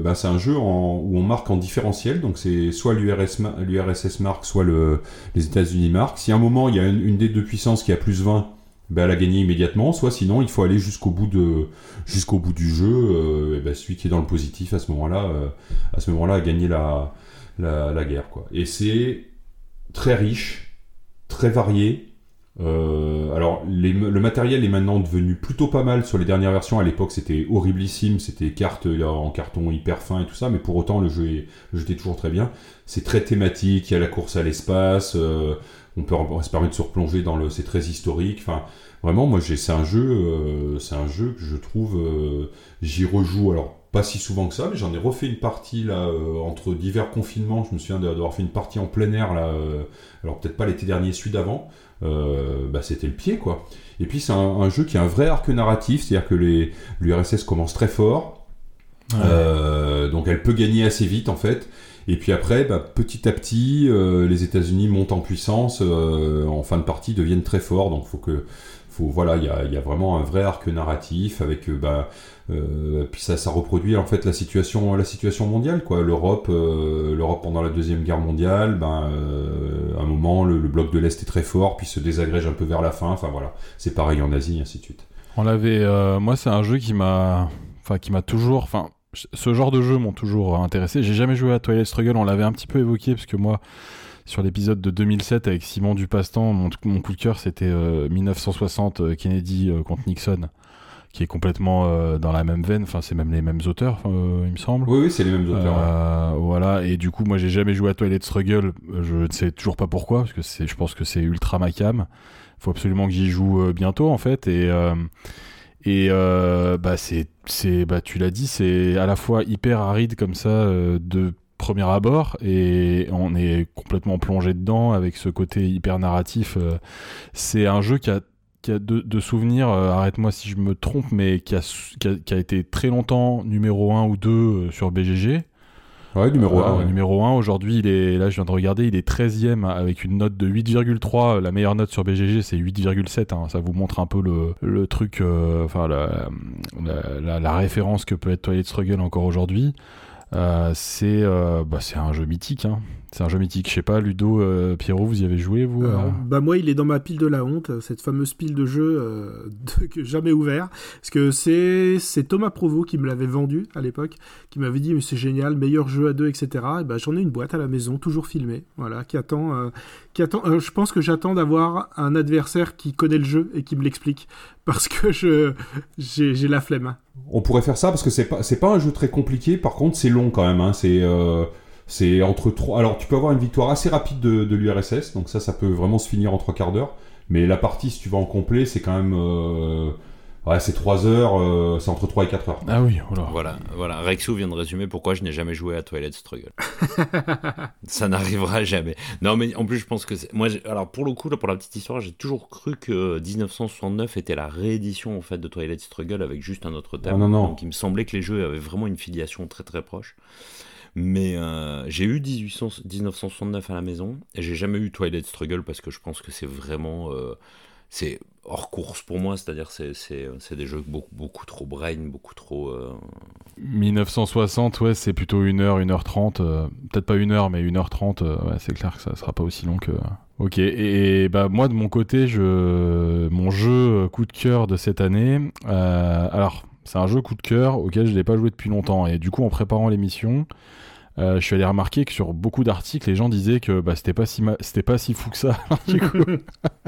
bah, c'est un jeu en- où on marque en différentiel, donc c'est soit l'URSS ma- l'URSS marque, soit le, les États-Unis marquent. Si à un moment il y a une, une des deux puissances qui a plus 20, bah, elle a gagné immédiatement, soit sinon il faut aller jusqu'au bout bout du jeu. euh, et bah, celui qui est dans le positif à ce moment-là, euh, à ce moment-là a gagné la, la, la guerre quoi. Et c'est très riche, très varié. Euh, alors le matériel est maintenant devenu plutôt pas mal sur les dernières versions. À l'époque c'était horriblissime, c'était cartes euh, en carton hyper fin et tout ça, mais pour autant le jeu, le jeu était toujours très bien. C'est très thématique, il y a la course à l'espace, on peut se permet de se replonger dans le, c'est très historique. Enfin vraiment moi j'ai c'est un jeu, euh, c'est un jeu que je trouve, euh, j'y rejoue alors pas si souvent que ça, mais j'en ai refait une partie là euh, entre divers confinements. Je me souviens d'avoir fait une partie en plein air là, alors peut-être pas l'été dernier, celui d'avant. Bah, c'était le pied quoi. Et puis c'est un, un jeu qui a un vrai arc narratif, c'est-à-dire que les l'URSS commence très fort, Ouais. donc elle peut gagner assez vite en fait. Et puis après, bah, petit à petit, euh, les États-Unis montent en puissance, euh, en fin de partie deviennent très forts. Donc faut que, faut voilà, il y a, vraiment un vrai arc narratif avec, euh, bah, puis ça, reproduit en fait la situation, la situation mondiale quoi. L'Europe, l'Europe pendant la deuxième guerre mondiale, ben, à un moment le, le bloc de l'est est très fort, puis se désagrège un peu vers la fin. Enfin voilà, c'est pareil en Asie, ainsi de suite. On l'avait. moi, c'est un jeu qui m'a, enfin, qui m'a toujours, enfin, ce genre de jeux m'ont toujours intéressé. J'ai jamais joué à Twilight Struggle. On l'avait un petit peu évoqué parce que moi, sur l'épisode de 2007 avec Simon Dupastan, mon, mon coup de cœur, c'était euh, 1960 euh, Kennedy euh, contre Nixon, qui est complètement euh, dans la même veine. Enfin, c'est même les mêmes auteurs, euh, il me semble. Oui, oui, c'est les mêmes auteurs. ouais. Euh, voilà, et du coup, moi j'ai jamais joué à Twilight Struggle, Euh, je ne sais toujours pas pourquoi, parce que je pense que c'est ultra macam. faut absolument que j'y joue euh, bientôt en fait, et, euh, et euh, bah, c'est, c'est, bah, tu l'as dit, c'est à la fois hyper aride comme ça euh, de premier abord, et on est complètement plongé dedans avec ce côté hyper narratif. euh. c'est un jeu qui a qui a de, de souvenirs, euh, arrête-moi si je me trompe, mais qui a, qui a, qui a été très longtemps numéro 1 ou 2 euh, sur BGG. Ouais, numéro Euh, 1. Numéro 1, aujourd'hui, il est, là je viens de regarder, il est 13ème avec une note de 8,3. La meilleure note sur BGG, c'est 8,7. hein. Ça vous montre un peu le, le truc, euh, enfin la, la, la- la référence que peut être Twilight Struggle encore aujourd'hui. Euh, c'est euh, bah, c'est un jeu mythique. hein. C'est un jeu mythique. Je sais pas, Ludo, euh, Pierrot, vous y avez joué, vous Euh, euh bah moi, il est dans ma pile de la honte, cette fameuse pile de jeux euh, de- que jamais ouvert. Parce que c'est c'est Thomas Provo qui me l'avait vendu à l'époque, qui m'avait dit mais c'est génial, meilleur jeu à deux, etc. Et ben j'en ai une boîte à la maison, toujours filmée, voilà, qui attend, euh, qui attend. euh, je pense que j'attends d'avoir un adversaire qui connaît le jeu et qui me l'explique, parce que je j'ai la flemme. On pourrait faire ça parce que c'est pas c'est pas un jeu très compliqué. Par contre, c'est long quand même. Hein. C'est euh, c'est entre trois. Alors, tu peux avoir une victoire assez rapide de, de l'URSS, donc ça, ça peut vraiment se finir en trois quarts d'heure. Mais la partie, si tu vas en complet, c'est quand même euh, ouais, c'est trois heures. euh, c'est entre 3 et 4 heures. Ah oui, voilà. Voilà, voilà. Rexou vient de résumer pourquoi je n'ai jamais joué à Twilight Struggle. ça n'arrivera jamais. Non, mais en plus, je pense que c'est- moi, alors pour le coup, là, pour la petite histoire, j'ai toujours cru que 1969 était la réédition en fait de Twilight Struggle avec juste un autre thème. Ah, non, non. Donc, il me semblait que les jeux avaient vraiment une filiation très très proche. Mais euh, j'ai eu 1800 1969 à la maison et j'ai jamais eu Twilight Struggle parce que je pense que c'est vraiment euh, c'est hors course pour moi, c'est-à-dire c'est c'est des jeux beaucoup beaucoup trop brain, beaucoup trop. euh, 1960, ouais, c'est plutôt 1h, 1h30. euh, Peut-être pas 1h, mais 1h30. euh, ouais, c'est clair que ça sera pas aussi long que. Ok, et, et, bah moi de mon côté, je mon jeu euh, coup de cœur de cette année. euh, alors, c'est un jeu coup de cœur auquel je n'ai pas joué depuis longtemps. Et du coup, en préparant l'émission, euh, je suis allé remarquer que sur beaucoup d'articles, les gens disaient que bah, c'était pas si c'était pas si fou que ça. du coup.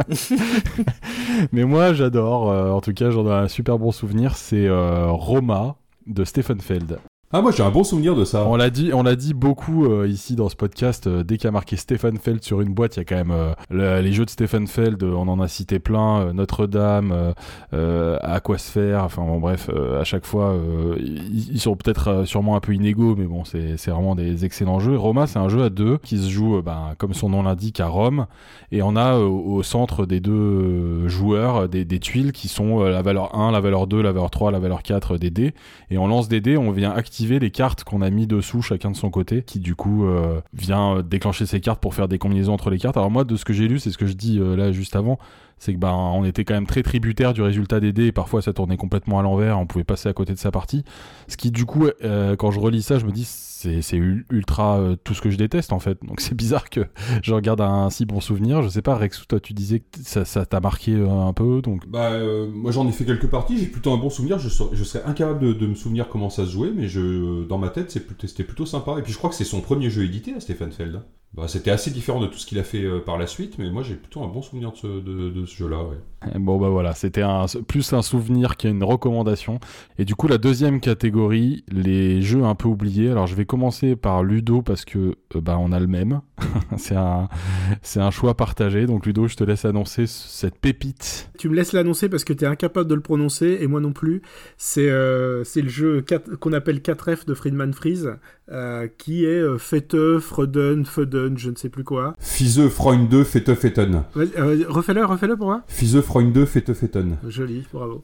Mais moi, j'adore. euh, en tout cas, j'en ai un super bon souvenir. C'est euh, Roma de Stephen Feld. Ah, moi j'ai un bon souvenir de ça. On l'a dit, on l'a dit beaucoup euh, ici dans ce podcast. euh, dès qu'il a marqué Stephen Feld sur une boîte, il y a quand même euh, le- les jeux de Stephen Feld. on en a cité plein. Notre-Dame, Aquasphere. Enfin bon, bref, à chaque fois, ils, sont peut-être sûrement un peu inégaux, mais bon, c'est vraiment des excellents jeux. Roma, c'est un jeu à deux qui se joue, ben, comme son nom l'indique, à Rome, et on a au centre des deux joueurs des, des tuiles qui sont la valeur 1, la valeur 2, la valeur 3, la valeur 4 des dés. Et on lance des dés, on vient activer les cartes qu'on a mis dessous, chacun de son côté, qui du coup euh, vient euh, déclencher ces cartes pour faire des combinaisons entre les cartes. Alors moi, de ce que j'ai lu, c'est ce que je dis euh, là juste avant, c'est que ben on était quand même très tributaire du résultat des dés et parfois ça tournait complètement à l'envers, on pouvait passer à côté de sa partie. Ce qui du coup, euh, quand je relis ça, je me dis c'est c'est ul- ultra euh, tout ce que je déteste en fait. Donc c'est bizarre que je regarde un si bon souvenir. Je sais pas, Rex, toi tu disais que ça t'a marqué euh, un peu, donc Bah, moi j'en ai fait quelques parties, j'ai plutôt un bon souvenir. Je, serais- incapable de, me souvenir comment ça se jouait, mais je, dans ma tête c'était plutôt sympa. Et puis je crois que c'est son premier jeu édité, à Stephen Feld. Bah, c'était assez différent de tout ce qu'il a fait euh, par la suite, mais moi j'ai plutôt un bon souvenir de ce, de, de ce jeu-là. Ouais. Bon bah voilà, c'était un, plus un souvenir qu'une recommandation. Et du coup la deuxième catégorie, les jeux un peu oubliés. Alors je vais commencer par Ludo parce que euh, bah on a le même. c'est un c'est un choix partagé. Donc Ludo, je te laisse annoncer cette pépite. Tu me laisses l'annoncer parce que t'es incapable de le prononcer et moi non plus. C'est euh, c'est le jeu 4 qu'on appelle 4F de Friedman Freeze euh, qui est euh, Fete, Freuden, Feuden, je ne sais plus quoi. Fise Freund 2 Fete Fetten. Vas-y, euh, refais-le, refais-le pour moi. Fise Freund 2 Fete Fetten. Joli, bravo.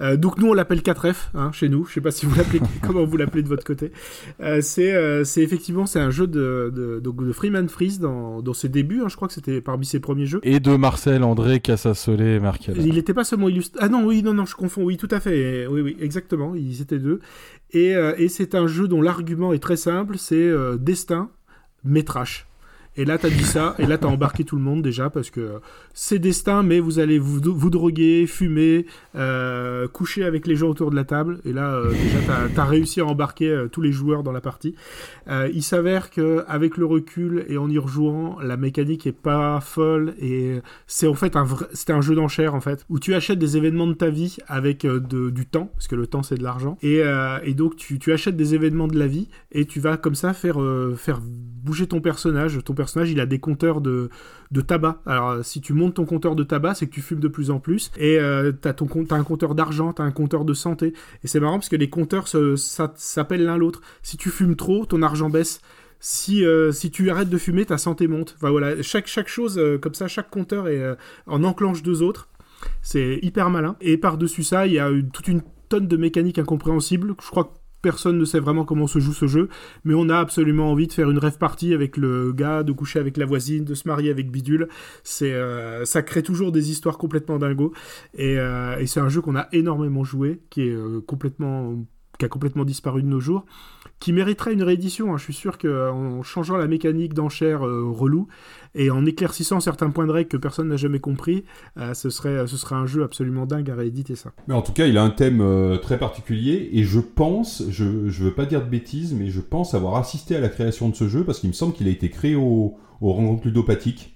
Euh, donc nous on l'appelle 4F hein, chez nous. Je sais pas si vous l'appelez comment vous l'appelez de votre côté. Euh, c'est euh, c'est effectivement c'est un jeu de de, donc de Freeman Freeze dans, dans ses débuts. hein, je crois que c'était parmi ses premiers jeux. Et de Marcel, André, Cassasolé, Merkel. Il n'était pas seulement illustré. Ah non, oui, non, non, je confonds. Oui, tout à fait. Oui, oui, exactement. Ils étaient deux. Et, euh, et c'est un jeu dont l'argument est très simple. C'est euh, destin, mais. Et là, t'as dit ça, et là, t'as embarqué tout le monde déjà, parce que c'est destin, mais vous allez vous, vous droguer, fumer, euh, coucher avec les gens autour de la table. Et là, euh, déjà, t'as as réussi à embarquer euh, tous les joueurs dans la partie. Il s'avère que avec le recul et en y rejouant, la mécanique est pas folle et c'est en fait un un jeu d'enchères en fait où tu achètes des événements de ta vie avec de, du temps parce que le temps c'est de l'argent et, et donc tu, tu achètes des événements de la vie et tu vas comme ça faire faire bouger ton personnage. Ton personnage il a des compteurs de de tabac. Alors euh, si tu montes ton compteur de tabac, c'est que tu fumes de plus en plus et euh, ton t'as un compteur d'argent, t'as un compteur de santé et c'est marrant parce que les compteurs s'appellent l'un l'autre. Si tu fumes trop, ton argent baisse. Si, euh, si tu arrêtes de fumer, ta santé monte. Enfin voilà, chaque, chaque chose euh, comme ça, chaque compteur est, en enclenche deux autres. C'est hyper malin. Et par-dessus ça, il y a toute une tonne de mécaniques incompréhensibles. Je crois que personne ne sait vraiment comment se joue ce jeu, mais on a absolument envie de faire une rêve partie avec le gars, de coucher avec la voisine, de se marier avec Bidule. C'est, euh, ça crée toujours des histoires complètement dingos. Et, euh, et c'est un jeu qu'on a énormément joué, qui euh, a complètement disparu de nos jours, qui mériterait une réédition. hein. Je suis sûr qu'en changeant la mécanique d'enchère euh, relou et en éclaircissant certains points de règle que personne n'a jamais compris, euh, ce, serait, un jeu absolument dingue à rééditer ça. Mais en tout cas, il a un thème euh, très particulier et je pense, je, je veux pas dire de bêtises, mais je pense avoir assisté à la création de ce jeu parce qu'il me semble qu'il a été créé au, au rencontre ludopathique.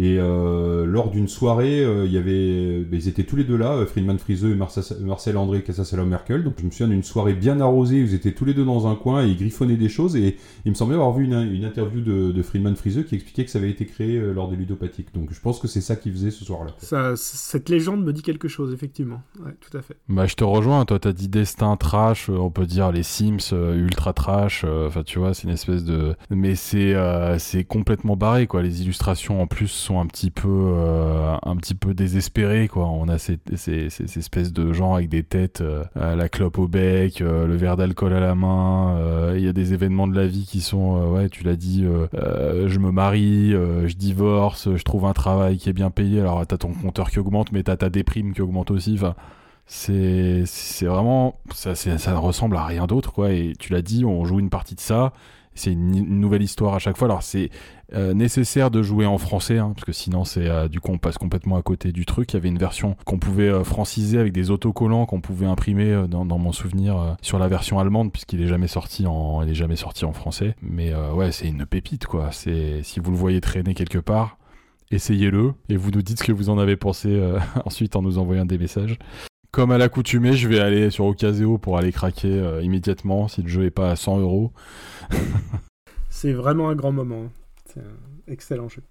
Et euh, lors d'une soirée, euh, il y avait, ben, ils étaient tous les deux là, euh, Friedman Friseux et Marcel André Cassasala Merkel. Donc je me souviens d'une soirée bien arrosée, où ils étaient tous les deux dans un coin et ils griffonnaient des choses. Et il me semblait avoir vu une, une interview de, de Friedman Friseux qui expliquait que ça avait été créé euh, lors des ludopathiques. Donc je pense que c'est ça qu'ils faisaient ce soir-là. Ça, cette légende me dit quelque chose, effectivement. Ouais, tout à fait. Bah je te rejoins, toi t'as dit destin trash, on peut dire les Sims euh, ultra trash, euh, enfin tu vois c'est une espèce de... Mais c'est euh, c'est complètement barré quoi, les illustrations en plus sont un petit peu, euh, un petit peu désespérés, quoi. On a ces, ces, ces espèces de gens avec des têtes, euh, la clope au bec, euh, le verre d'alcool à la main. Il y a des événements de la vie qui sont, ouais, tu l'as dit, je me marie, je divorce, je trouve un travail qui est bien payé. Alors t'as ton compteur qui augmente, mais t'as ta déprime qui augmente aussi. Enfin, c'est, c'est vraiment, ça, ça ne ressemble à rien d'autre, quoi. Et tu l'as dit, on joue une partie de ça. C'est une, nouvelle histoire à chaque fois. Alors c'est euh, nécessaire de jouer en français, hein, parce que sinon c'est euh, du coup on passe complètement à côté du truc. Il y avait une version qu'on pouvait euh, franciser avec des autocollants qu'on pouvait imprimer dans, mon souvenir sur la version allemande, puisqu'il est jamais sorti en, jamais sorti en français. Mais ouais, c'est une pépite quoi. C'est si vous le voyez traîner quelque part, essayez-le et vous nous dites ce que vous en avez pensé ensuite en nous envoyant des messages. Comme à l'accoutumée, je vais aller sur Ocaseo pour aller craquer euh, immédiatement si le jeu est pas à 100 euros. C'est vraiment un grand moment. C'est un excellent jeu.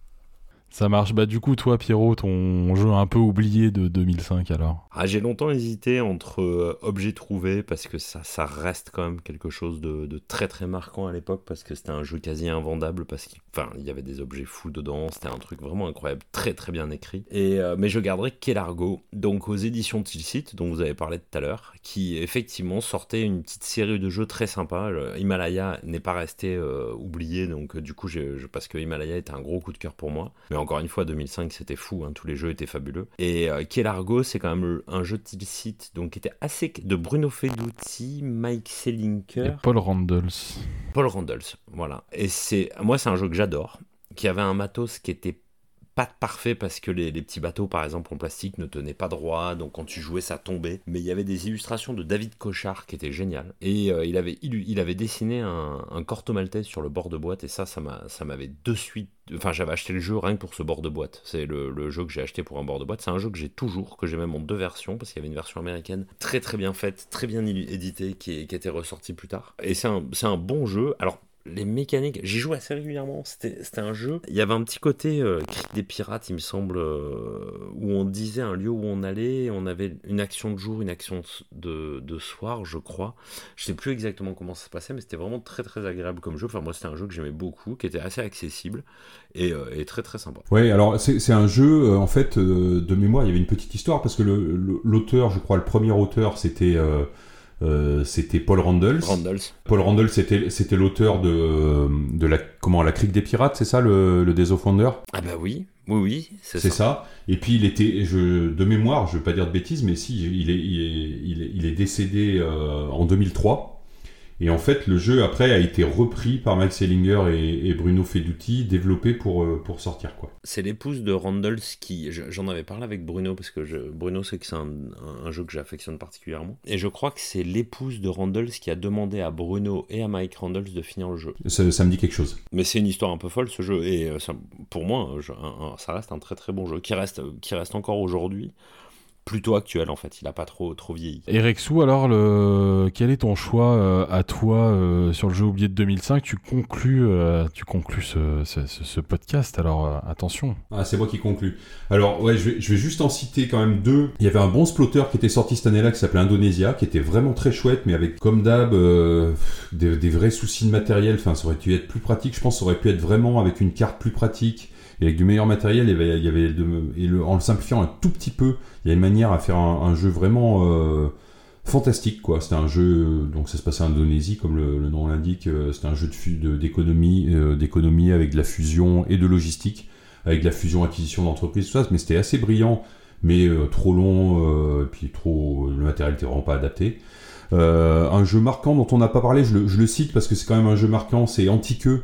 Ça marche. Bah du coup, toi, Pierrot, ton jeu un peu oublié de 2005 alors Ah, j'ai longtemps hésité entre euh, objets trouvés parce que ça, ça reste quand même quelque chose de, de très très marquant à l'époque parce que c'était un jeu quasi invendable parce qu'il enfin, il y avait des objets fous dedans, c'était un truc vraiment incroyable, très très bien écrit. Et, euh, mais je garderai Kelargo, donc aux éditions Tilsit dont vous avez parlé tout à l'heure, qui effectivement sortait une petite série de jeux très sympa. Himalaya n'est pas resté euh, oublié, donc euh, du coup, parce que Himalaya était un gros coup de cœur pour moi. Mais encore une fois, 2005, c'était fou, hein, tous les jeux étaient fabuleux. Et euh, Kelargo, c'est quand même un jeu de Tilsit, donc qui était assez de Bruno Feduti, Mike Et Selinker, Paul Randles. Paul Randles, voilà. Et c'est, moi, c'est un jeu que j'adore, qui avait un matos qui était pas parfait parce que les, petits bateaux, par exemple, en plastique ne tenaient pas droit, donc quand tu jouais, ça tombait. Mais il y avait des illustrations de David Cochard qui étaient géniales. Et euh, il, avait, illu- il avait dessiné un, un corto maltese sur le bord de boîte, et ça, ça m'a- ça m'avait de suite. Enfin, j'avais acheté le jeu rien que pour ce bord de boîte. C'est le, le jeu que j'ai acheté pour un bord de boîte. C'est un jeu que j'ai toujours, que j'ai même en deux versions, parce qu'il y avait une version américaine très très bien faite, très bien éditée, qui, qui était ressortie plus tard. Et c'est un, un bon jeu. Alors, les mécaniques, j'y jouais assez régulièrement. C'était un jeu. Il y avait un petit côté euh, cri des pirates, il me semble, euh, où on disait un lieu où on allait. On avait une action de jour, une action de, de soir, je crois. Je sais plus exactement comment ça se passait, mais c'était vraiment très très agréable comme jeu. Enfin, moi, c'était un jeu que j'aimais beaucoup, qui était assez accessible et, euh, et très très sympa. Ouais, alors c'est un jeu, en fait, euh, de mémoire, il y avait une petite histoire, parce que l'auteur, je crois, le premier auteur, c'était euh, c'était Paul Randles. Randalls. Paul Randles, c'était c'était l'auteur de, de la, comment, la crique des pirates, c'est ça, le, le Days of Wonder? Ah bah oui, oui, oui, c'est C'est ça. ça. Et puis il était, je, de mémoire, je veux pas dire de bêtises, mais si, il est, il est, il est, il est décédé euh, en 2003. Et en fait, le jeu après a été repris par Mike Selinger et, et Bruno Feduti, développé pour, euh, pour sortir quoi. C'est l'épouse de Randalls qui. je- J'en avais parlé avec Bruno parce que je- Bruno sait que c'est un, jeu que j'affectionne particulièrement. Et je crois que c'est l'épouse de Randalls qui a demandé à Bruno et à Mike Randalls de finir le jeu. Ça, ça me dit quelque chose. Mais c'est une histoire un peu folle ce jeu. Et euh, ça- pour moi, un- un- ça reste un très très bon jeu qui reste, qui reste encore aujourd'hui plutôt actuel en fait. Il a pas trop, trop vieilli. Et Rexou, alors, le... quel est ton choix euh, à toi euh, sur le jeu oublié de 2005 Tu conclus, euh, tu conclus ce, ce- ce- ce podcast, alors euh, attention. Ah, c'est moi qui conclus. Alors, ouais, je vais, je vais juste en citer quand même deux. Il y avait un bon splotter qui était sorti cette année-là qui s'appelait Indonesia, qui était vraiment très chouette, mais avec, comme d'hab, euh, des, des vrais soucis de matériel. Enfin, ça aurait pu être plus pratique. Je pense que ça aurait pu être vraiment avec une carte plus pratique et avec du meilleur matériel. Il y avait, en le simplifiant un tout petit peu, il y a une manière à faire un, jeu vraiment euh, fantastique, quoi. C'était un jeu, donc ça se passait en Indonésie, comme le, nom l'indique. euh, C'était un jeu d'économie, euh, d'économie avec de la fusion et de logistique avec de la fusion acquisition d'entreprise tout ça mais c'était assez brillant mais trop long et puis trop le matériel n'était vraiment pas adapté un jeu marquant dont on n'a pas parlé je le, je le cite parce que c'est quand même un jeu marquant c'est Antiqueux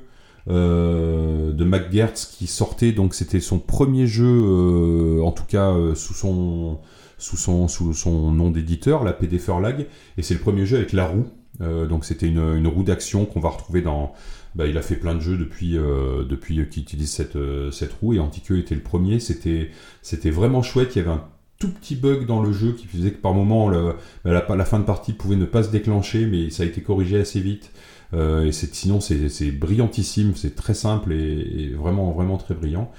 euh, de McGertz qui sortait donc c'était son premier jeu euh, en tout cas euh, sous son sous son sous son nom d'éditeur la PD Furlag et c'est le premier jeu avec la roue donc c'était une, une roue d'action qu'on va retrouver dans bah, il a fait plein de jeux depuis, depuis qu'il utilise cette, cette roue et Antiqueux était le premier. C'était, c'était vraiment chouette. Il y avait un tout petit bug dans le jeu qui faisait que par moment la fin de partie pouvait ne pas se déclencher, mais ça a été corrigé assez vite. Euh, et sinon c'est, c'est brillantissime, c'est très simple et, et vraiment vraiment très brillant.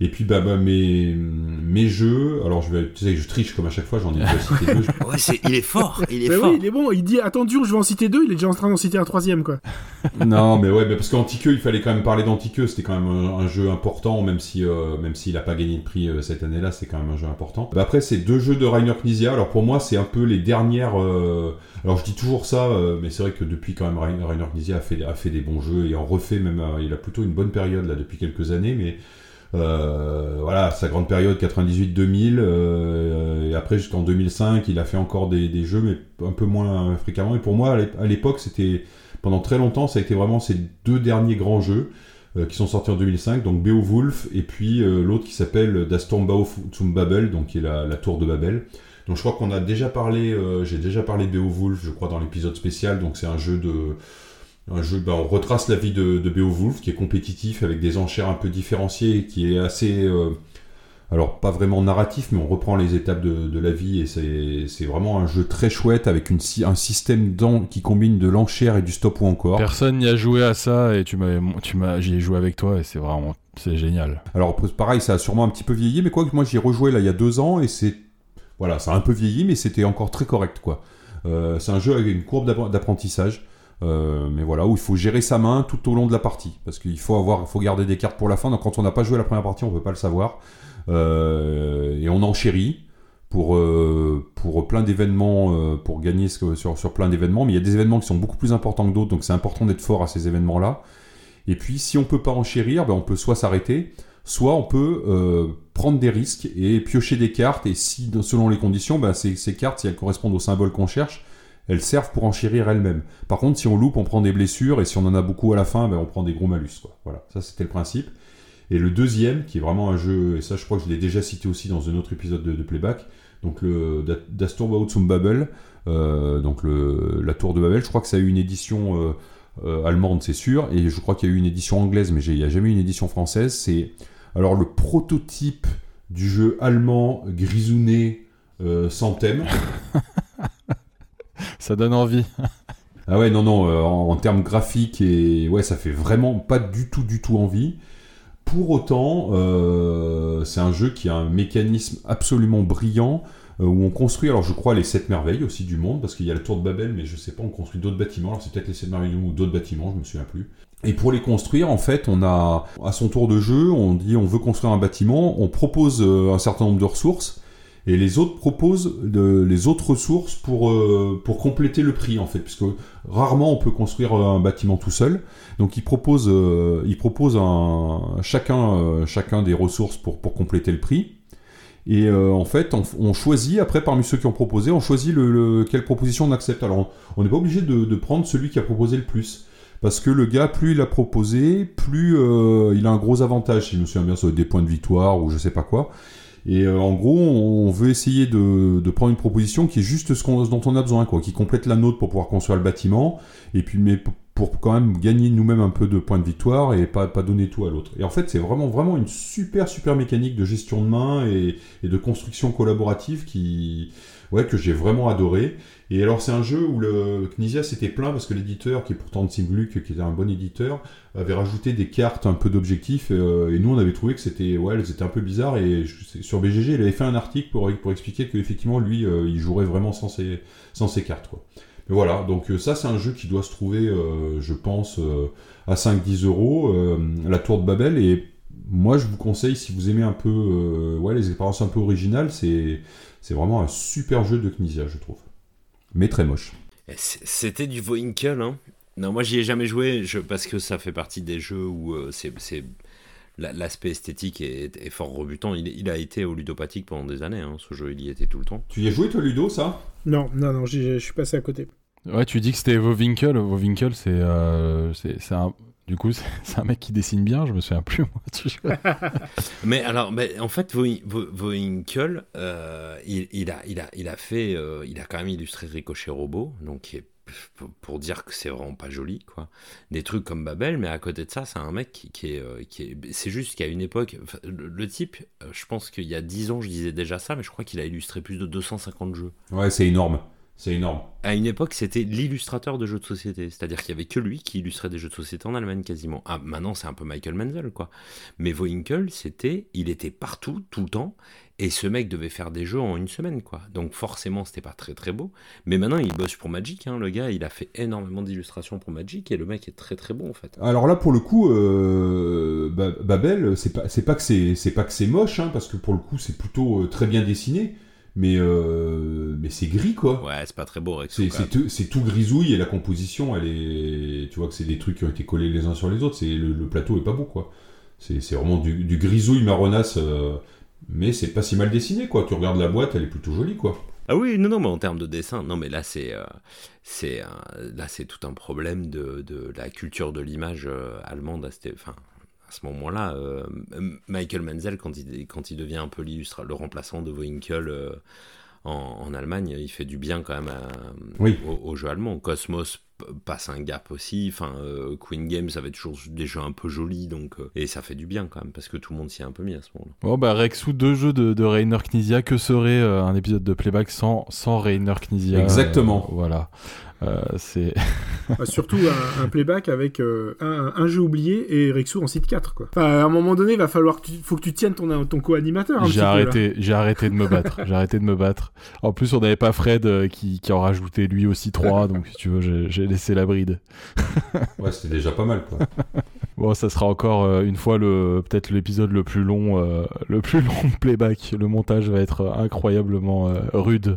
Et puis bah, bah, mes, mes jeux, alors je vais, tu sais, je triche comme à chaque fois, j'en ai déjà cité deux. Ouais, c'est- il est fort, il est Mais fort. oui, il est bon. Il dit attention, je vais en citer deux. Il est déjà en train d'en citer un troisième, quoi. non, mais ouais, mais parce qu'Antiqueux, il fallait quand même parler d'Antiqueux, c'était quand même un, un jeu important, même si euh, même s'il a pas gagné de prix euh, cette année-là, c'est quand même un jeu important. Bah, après, c'est deux jeux de Rainer Knizia. Alors pour moi, c'est un peu les dernières. euh, Alors je dis toujours ça, euh, mais c'est vrai que depuis quand même Rainer, Rainer Knizia a fait a fait des bons jeux et en refait même. euh, il a plutôt une bonne période là depuis quelques années, mais euh, voilà, sa grande période 98-2000, euh, et après jusqu'en 2005, il a fait encore des, jeux, mais un peu moins fréquemment. Et pour moi, à l'ép- à l'époque, c'était pendant très longtemps, ça a été vraiment ces deux derniers grands jeux euh, qui sont sortis en 2005, donc Beowulf et puis euh, l'autre qui s'appelle Das zum Babel, donc qui est la, la tour de Babel. Donc je crois qu'on a déjà parlé, euh, j'ai déjà parlé de Beowulf, je crois dans l'épisode spécial. Donc c'est un jeu de, un jeu, ben, on retrace la vie de, de Beowulf qui est compétitif avec des enchères un peu différenciées, et qui est assez, euh, alors pas vraiment narratif, mais on reprend les étapes de, de la vie et c'est vraiment un jeu très chouette avec une, un système d'en- qui combine de l'enchère et du stop ou encore. Personne n'y a joué à ça et tu m'as, j'y ai joué avec toi et c'est vraiment, c'est génial. Alors pareil, ça a sûrement un petit peu vieilli, mais quoi que moi j'y ai rejoué là il y a deux ans et c'est voilà, ça a un peu vieilli, mais c'était encore très correct quoi. Euh, c'est un jeu avec une courbe d'appre- d'apprentissage, euh, mais voilà où il faut gérer sa main tout au long de la partie, parce qu'il faut avoir, faut garder des cartes pour la fin. Donc quand on n'a pas joué la première partie, on peut pas le savoir, Euh, et on enchérit pour euh, pour plein d'événements, pour gagner sur sur plein d'événements. Mais il y a des événements qui sont beaucoup plus importants que d'autres, donc c'est important d'être fort à ces événements là. Et puis, si on peut pas enchérir, ben on peut soit s'arrêter, soit on peut prendre des risques et piocher des cartes. Et si, selon les conditions, ben ces, ces cartes, si elles correspondent au symbole qu'on cherche, elles servent pour enchérir elles-mêmes. Par contre, si on loupe, on prend des blessures, et si on en a beaucoup à la fin, ben on prend des gros malus. Quoi. Voilà, ça c'était le principe. Et le deuxième, qui est vraiment un jeu, et ça je crois que je l'ai déjà cité aussi dans un autre épisode de, Playback, donc le Da- Das Turmbau zum Babel, euh, donc la tour de Babel, je crois que ça a eu une édition euh, euh, allemande, c'est sûr, et je crois qu'il y a eu une édition anglaise, mais il n'y a jamais eu une édition française. C'est alors le prototype du jeu allemand grisouné euh, sans thème. Ça donne envie. Ah ouais, non, non, euh, en, termes graphiques, et ouais, ça fait vraiment pas du tout, du tout envie. Pour autant, euh, c'est un jeu qui a un mécanisme absolument brillant, euh, où on construit, alors je crois, les 7 merveilles aussi du monde, parce qu'il y a la tour de Babel, mais je sais pas, on construit d'autres bâtiments, alors c'est peut-être les 7 merveilles ou d'autres bâtiments, je me souviens plus. Et pour les construire, en fait, on a, à son tour de jeu, on dit on veut construire un bâtiment, on propose un certain nombre de ressources, et les autres proposent les autres ressources pour, euh, pour compléter le prix, en fait, puisque rarement on peut construire euh, un bâtiment tout seul. Donc ils proposent, euh, ils proposent un, chacun, des ressources pour, compléter le prix. Et en fait, on, choisit, après parmi ceux qui ont proposé, on choisit le, le- quelle proposition on accepte. Alors on n'est pas obligé de, prendre celui qui a proposé le plus. Parce que le gars, plus il a proposé, plus il a un gros avantage. Si je me souviens bien, ça doit être des points de victoire ou je sais pas quoi. Et euh, en gros, on veut essayer de, de prendre une proposition qui est juste ce, qu'on- ce dont on a besoin, quoi, qui complète la nôtre pour pouvoir construire le bâtiment, et puis mais pour quand même gagner nous-mêmes un peu de points de victoire et pas, pas donner tout à l'autre. Et en fait, c'est vraiment vraiment une super super mécanique de gestion de main et, et de construction collaborative qui que j'ai vraiment adoré. Et alors c'est un jeu où le Knizia s'était plaint parce que l'éditeur, qui est pourtant Simgluck, qui était un bon éditeur, avait rajouté des cartes un peu d'objectifs euh, et nous on avait trouvé que c'était ouais elles étaient un peu bizarres et sur BGG il avait fait un article pour, expliquer que effectivement lui euh, il jouerait vraiment sans ses, cartes. Mais voilà donc euh, ça c'est un jeu qui doit se trouver je pense à 5-10 euros la tour de Babel et moi je vous conseille si vous aimez un peu ouais les expériences un peu originales c'est c'est vraiment un super jeu de Knizia je trouve mais très moche. C- C'était du Voinkel, hein. Non, moi j'y ai jamais joué je, parce que ça fait partie des jeux où euh, c'est c'est- la- l'aspect esthétique est, est fort rebutant. Il, il a été au ludopathique pendant des années, hein. ce jeu il y était tout le temps. Tu y as joué toi Ludo ça? Non, non, non, je suis passé à côté. Ouais, tu dis que c'était Vovinkel. Vovinkel, c'est, euh, c'est, c'est un, du coup, c'est, un mec qui dessine bien. Je me souviens plus moi. Tu vois. Mais alors, mais en fait, Vo- Vo- Voinkel, euh, il, il a, il, a, il a fait, euh, il a quand même illustré Ricochet Robot, donc qui est pour- pour dire que c'est vraiment pas joli, quoi. Des trucs comme Babel, mais à côté de ça, c'est un mec qui, qui est, euh, qui est, c'est juste qu'à une époque, le, le type, euh, je pense qu'il y a 10 ans, je disais déjà ça, mais je crois qu'il a illustré plus de 250 jeux. Ouais c'est énorme. C'est énorme. À une époque, c'était l'illustrateur de jeux de société. C'est-à-dire qu'il y avait que lui qui illustrait des jeux de société en Allemagne quasiment. Ah, maintenant, c'est un peu Michael Menzel, quoi. Mais Voinkel, c'était, il était partout, tout le temps. Et ce mec devait faire des jeux en une semaine, quoi. Donc forcément, c'était pas très très beau. Mais maintenant, il bosse pour Magic, hein, le gars. Il a fait énormément d'illustrations pour Magic et le mec est très très bon, en fait. Alors là, pour le coup, euh, Ba- Babel, c'est pas, c'est pas que c'est, c'est pas que c'est moche, hein, parce que pour le coup, c'est plutôt euh, très bien dessiné, mais, euh, mais c'est gris, quoi. Ouais, c'est pas très beau. C'est, c'est tout, grisouille et la composition, elle est, tu vois que c'est des trucs qui ont été collés les uns sur les autres. C'est le, le plateau est pas beau, quoi. C'est, c'est vraiment du, du grisouille marronasse, euh, mais c'est pas si mal dessiné, quoi. Tu regardes la boîte, elle est plutôt jolie, quoi. Ah oui, non, non, mais en termes de dessin, non, mais là, c'est euh, c'est là, c'est tout un problème de, de la culture de l'image allemande à, cette- enfin, ce moment-là. euh, Michael Menzel, quand il, quand il devient un peu l'illustra- le remplaçant de Voinkel euh, en, en Allemagne, il fait du bien quand même à- Oui. au, au jeu allemand. Cosmos passe un gap aussi. Enfin, euh, Queen Games avait toujours des jeux un peu jolis, donc euh, et ça fait du bien quand même parce que tout le monde s'y est un peu mis à ce moment-là. Bon bah Rexou, deux jeux de, de Rainer Knizia, que serait euh, un épisode de playback sans, sans Rainer Knizia? Exactement. Euh, Voilà. Euh, c'est Bah, surtout un, un playback avec euh, un, un jeu oublié et Rexou en site 4 quoi. Enfin, à un moment donné, il va falloir que tu, faut que tu tiennes ton, ton co-animateur. j'ai arrêté, j'ai arrêté de me battre. J'ai arrêté de me battre. En plus, on n'avait pas Fred euh, qui, qui en rajoutait lui aussi trois, donc si tu veux, j'ai laissé la bride. Ouais, c'était déjà pas mal, quoi. Bon, ça sera encore euh, une fois le peut-être l'épisode le plus long, euh, le plus long de playback. Le montage va être incroyablement euh, rude.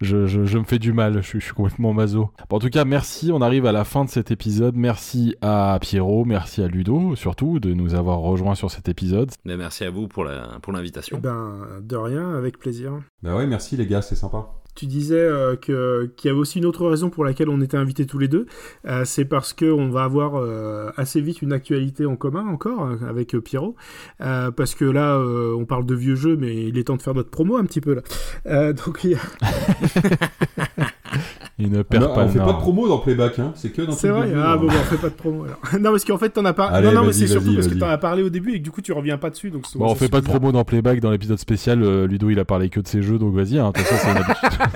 Je, je, je me fais du mal, je, suis- je suis complètement maso. Bon, en tout cas, merci. On arrive à la fin de cet épisode. Merci à Pierrot, merci à Ludo surtout de nous avoir rejoints sur cet épisode. Mais merci à vous pour pour Eh l'invitation. ben, de rien, avec plaisir. Bah ouais, merci les gars, c'est sympa. Tu disais euh, que qu'il y avait aussi une autre raison pour laquelle on était invités tous les deux. Euh, c'est parce que on va avoir euh, assez vite une actualité en commun encore avec euh, Pierrot. Euh, parce que là, euh, on parle de vieux jeux, mais il est temps de faire notre promo un petit peu là. Euh, donc il y a- Il ne Ah perd non, pas on fait pas de promo dans Playback, hein. c'est que dans c'est vrai. Ah hein. bon, on fait pas de promo alors. non, parce qu'en fait, t'en as parlé. Non, non, mais c'est surtout parce que t'en as parlé au début et que du coup tu reviens pas dessus. Donc Bon, on fait pas de promo dans Playback dans l'épisode spécial. euh, Ludo, il a parlé que de ses jeux, donc vas-y. Hein, de toute façon,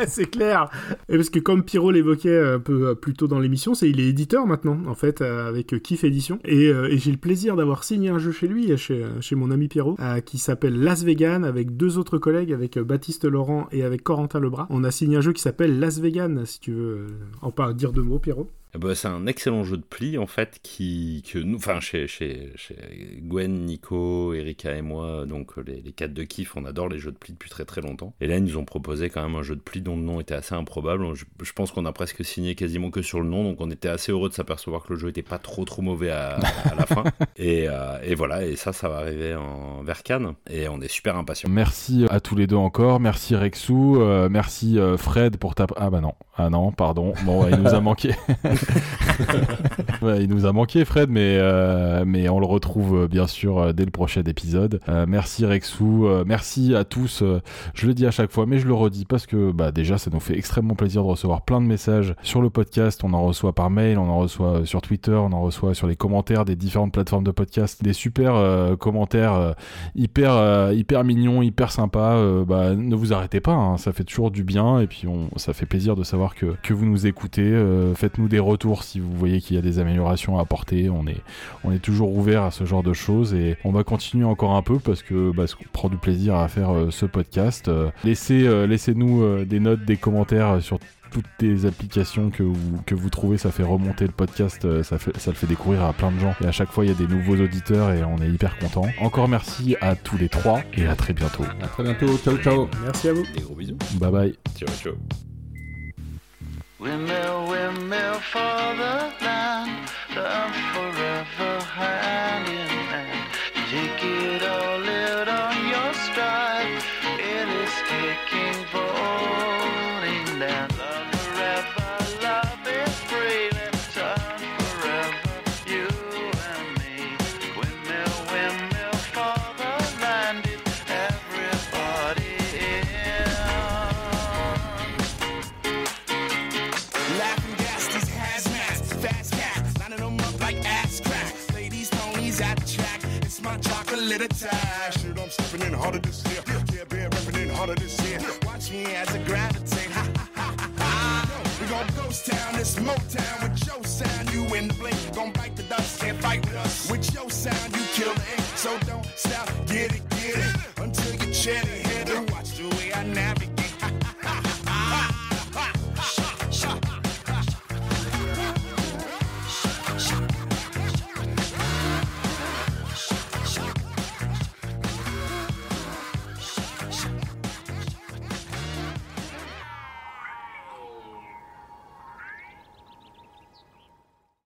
c'est clair. Et parce que comme Pierrot l'évoquait un peu euh, plus tôt dans l'émission, c'est il est éditeur maintenant, en fait, euh, avec euh, Kiff Édition. Et, euh, et j'ai le plaisir d'avoir signé un jeu chez lui, euh, chez, chez mon ami Pierrot, euh, qui s'appelle Las Vegan, avec deux autres collègues, avec euh, Baptiste Laurent et avec Corentin Lebras. On a signé un jeu qui s'appelle Las Vegan, si tu veux euh, en dire deux mots, Pierrot? Eh ben, c'est un excellent jeu de pli en fait qui que nous enfin chez, chez, chez Gwen, Nico, Erika et moi donc les, les quatre de kiff on adore les jeux de pli depuis très très longtemps et là ils nous ont proposé quand même un jeu de pli dont le nom était assez improbable je, je pense qu'on a presque signé quasiment que sur le nom donc on était assez heureux de s'apercevoir que le jeu était pas trop trop mauvais à, à la fin et, euh, et voilà et ça ça va arriver en vers Cannes et on est super impatients Merci à tous les deux encore. Merci Rexou. euh, merci euh, Fred pour ta. Ah bah non. Ah non, pardon. Bon, il nous a manqué. Il nous a manqué Fred, mais euh, mais on le retrouve euh, bien sûr euh, dès le prochain épisode. Merci Rexou. merci à tous. je le dis à chaque fois, mais je le redis parce que bah déjà ça nous fait extrêmement plaisir de recevoir plein de messages sur le podcast. On en reçoit par mail, on en reçoit sur Twitter, on en reçoit sur les commentaires des différentes plateformes de podcast. Des super commentaires. hyper hyper mignon, hyper sympa. euh, bah, ne vous arrêtez pas, hein, ça fait toujours du bien et puis ça fait plaisir de savoir que, que vous nous écoutez. Faites-nous des retours si vous voyez qu'il y a des améliorations à apporter. On est on est toujours ouvert à ce genre de choses et on va continuer encore un peu parce que parce qu'on prend du plaisir à faire euh, ce podcast. Euh, laissez euh, laissez-nous euh, des notes, des commentaires sur toutes les applications que vous, que vous trouvez, ça fait remonter le podcast, euh, ça, fait, ça le fait découvrir à plein de gens. Et à chaque fois, il y a des nouveaux auditeurs et on est hyper content. Encore merci à tous les trois et à très bientôt. À très bientôt, ciao ciao. Merci à vous. des gros bisous Bye bye. ciao ciao Windmill, windmill for the land, I'm forever hand Motown with your sound, you in the blink. Gon' bite the dust, can't fight with us. With your sound, you kill the ink. So don't stop, get it, get it. Until you chat it.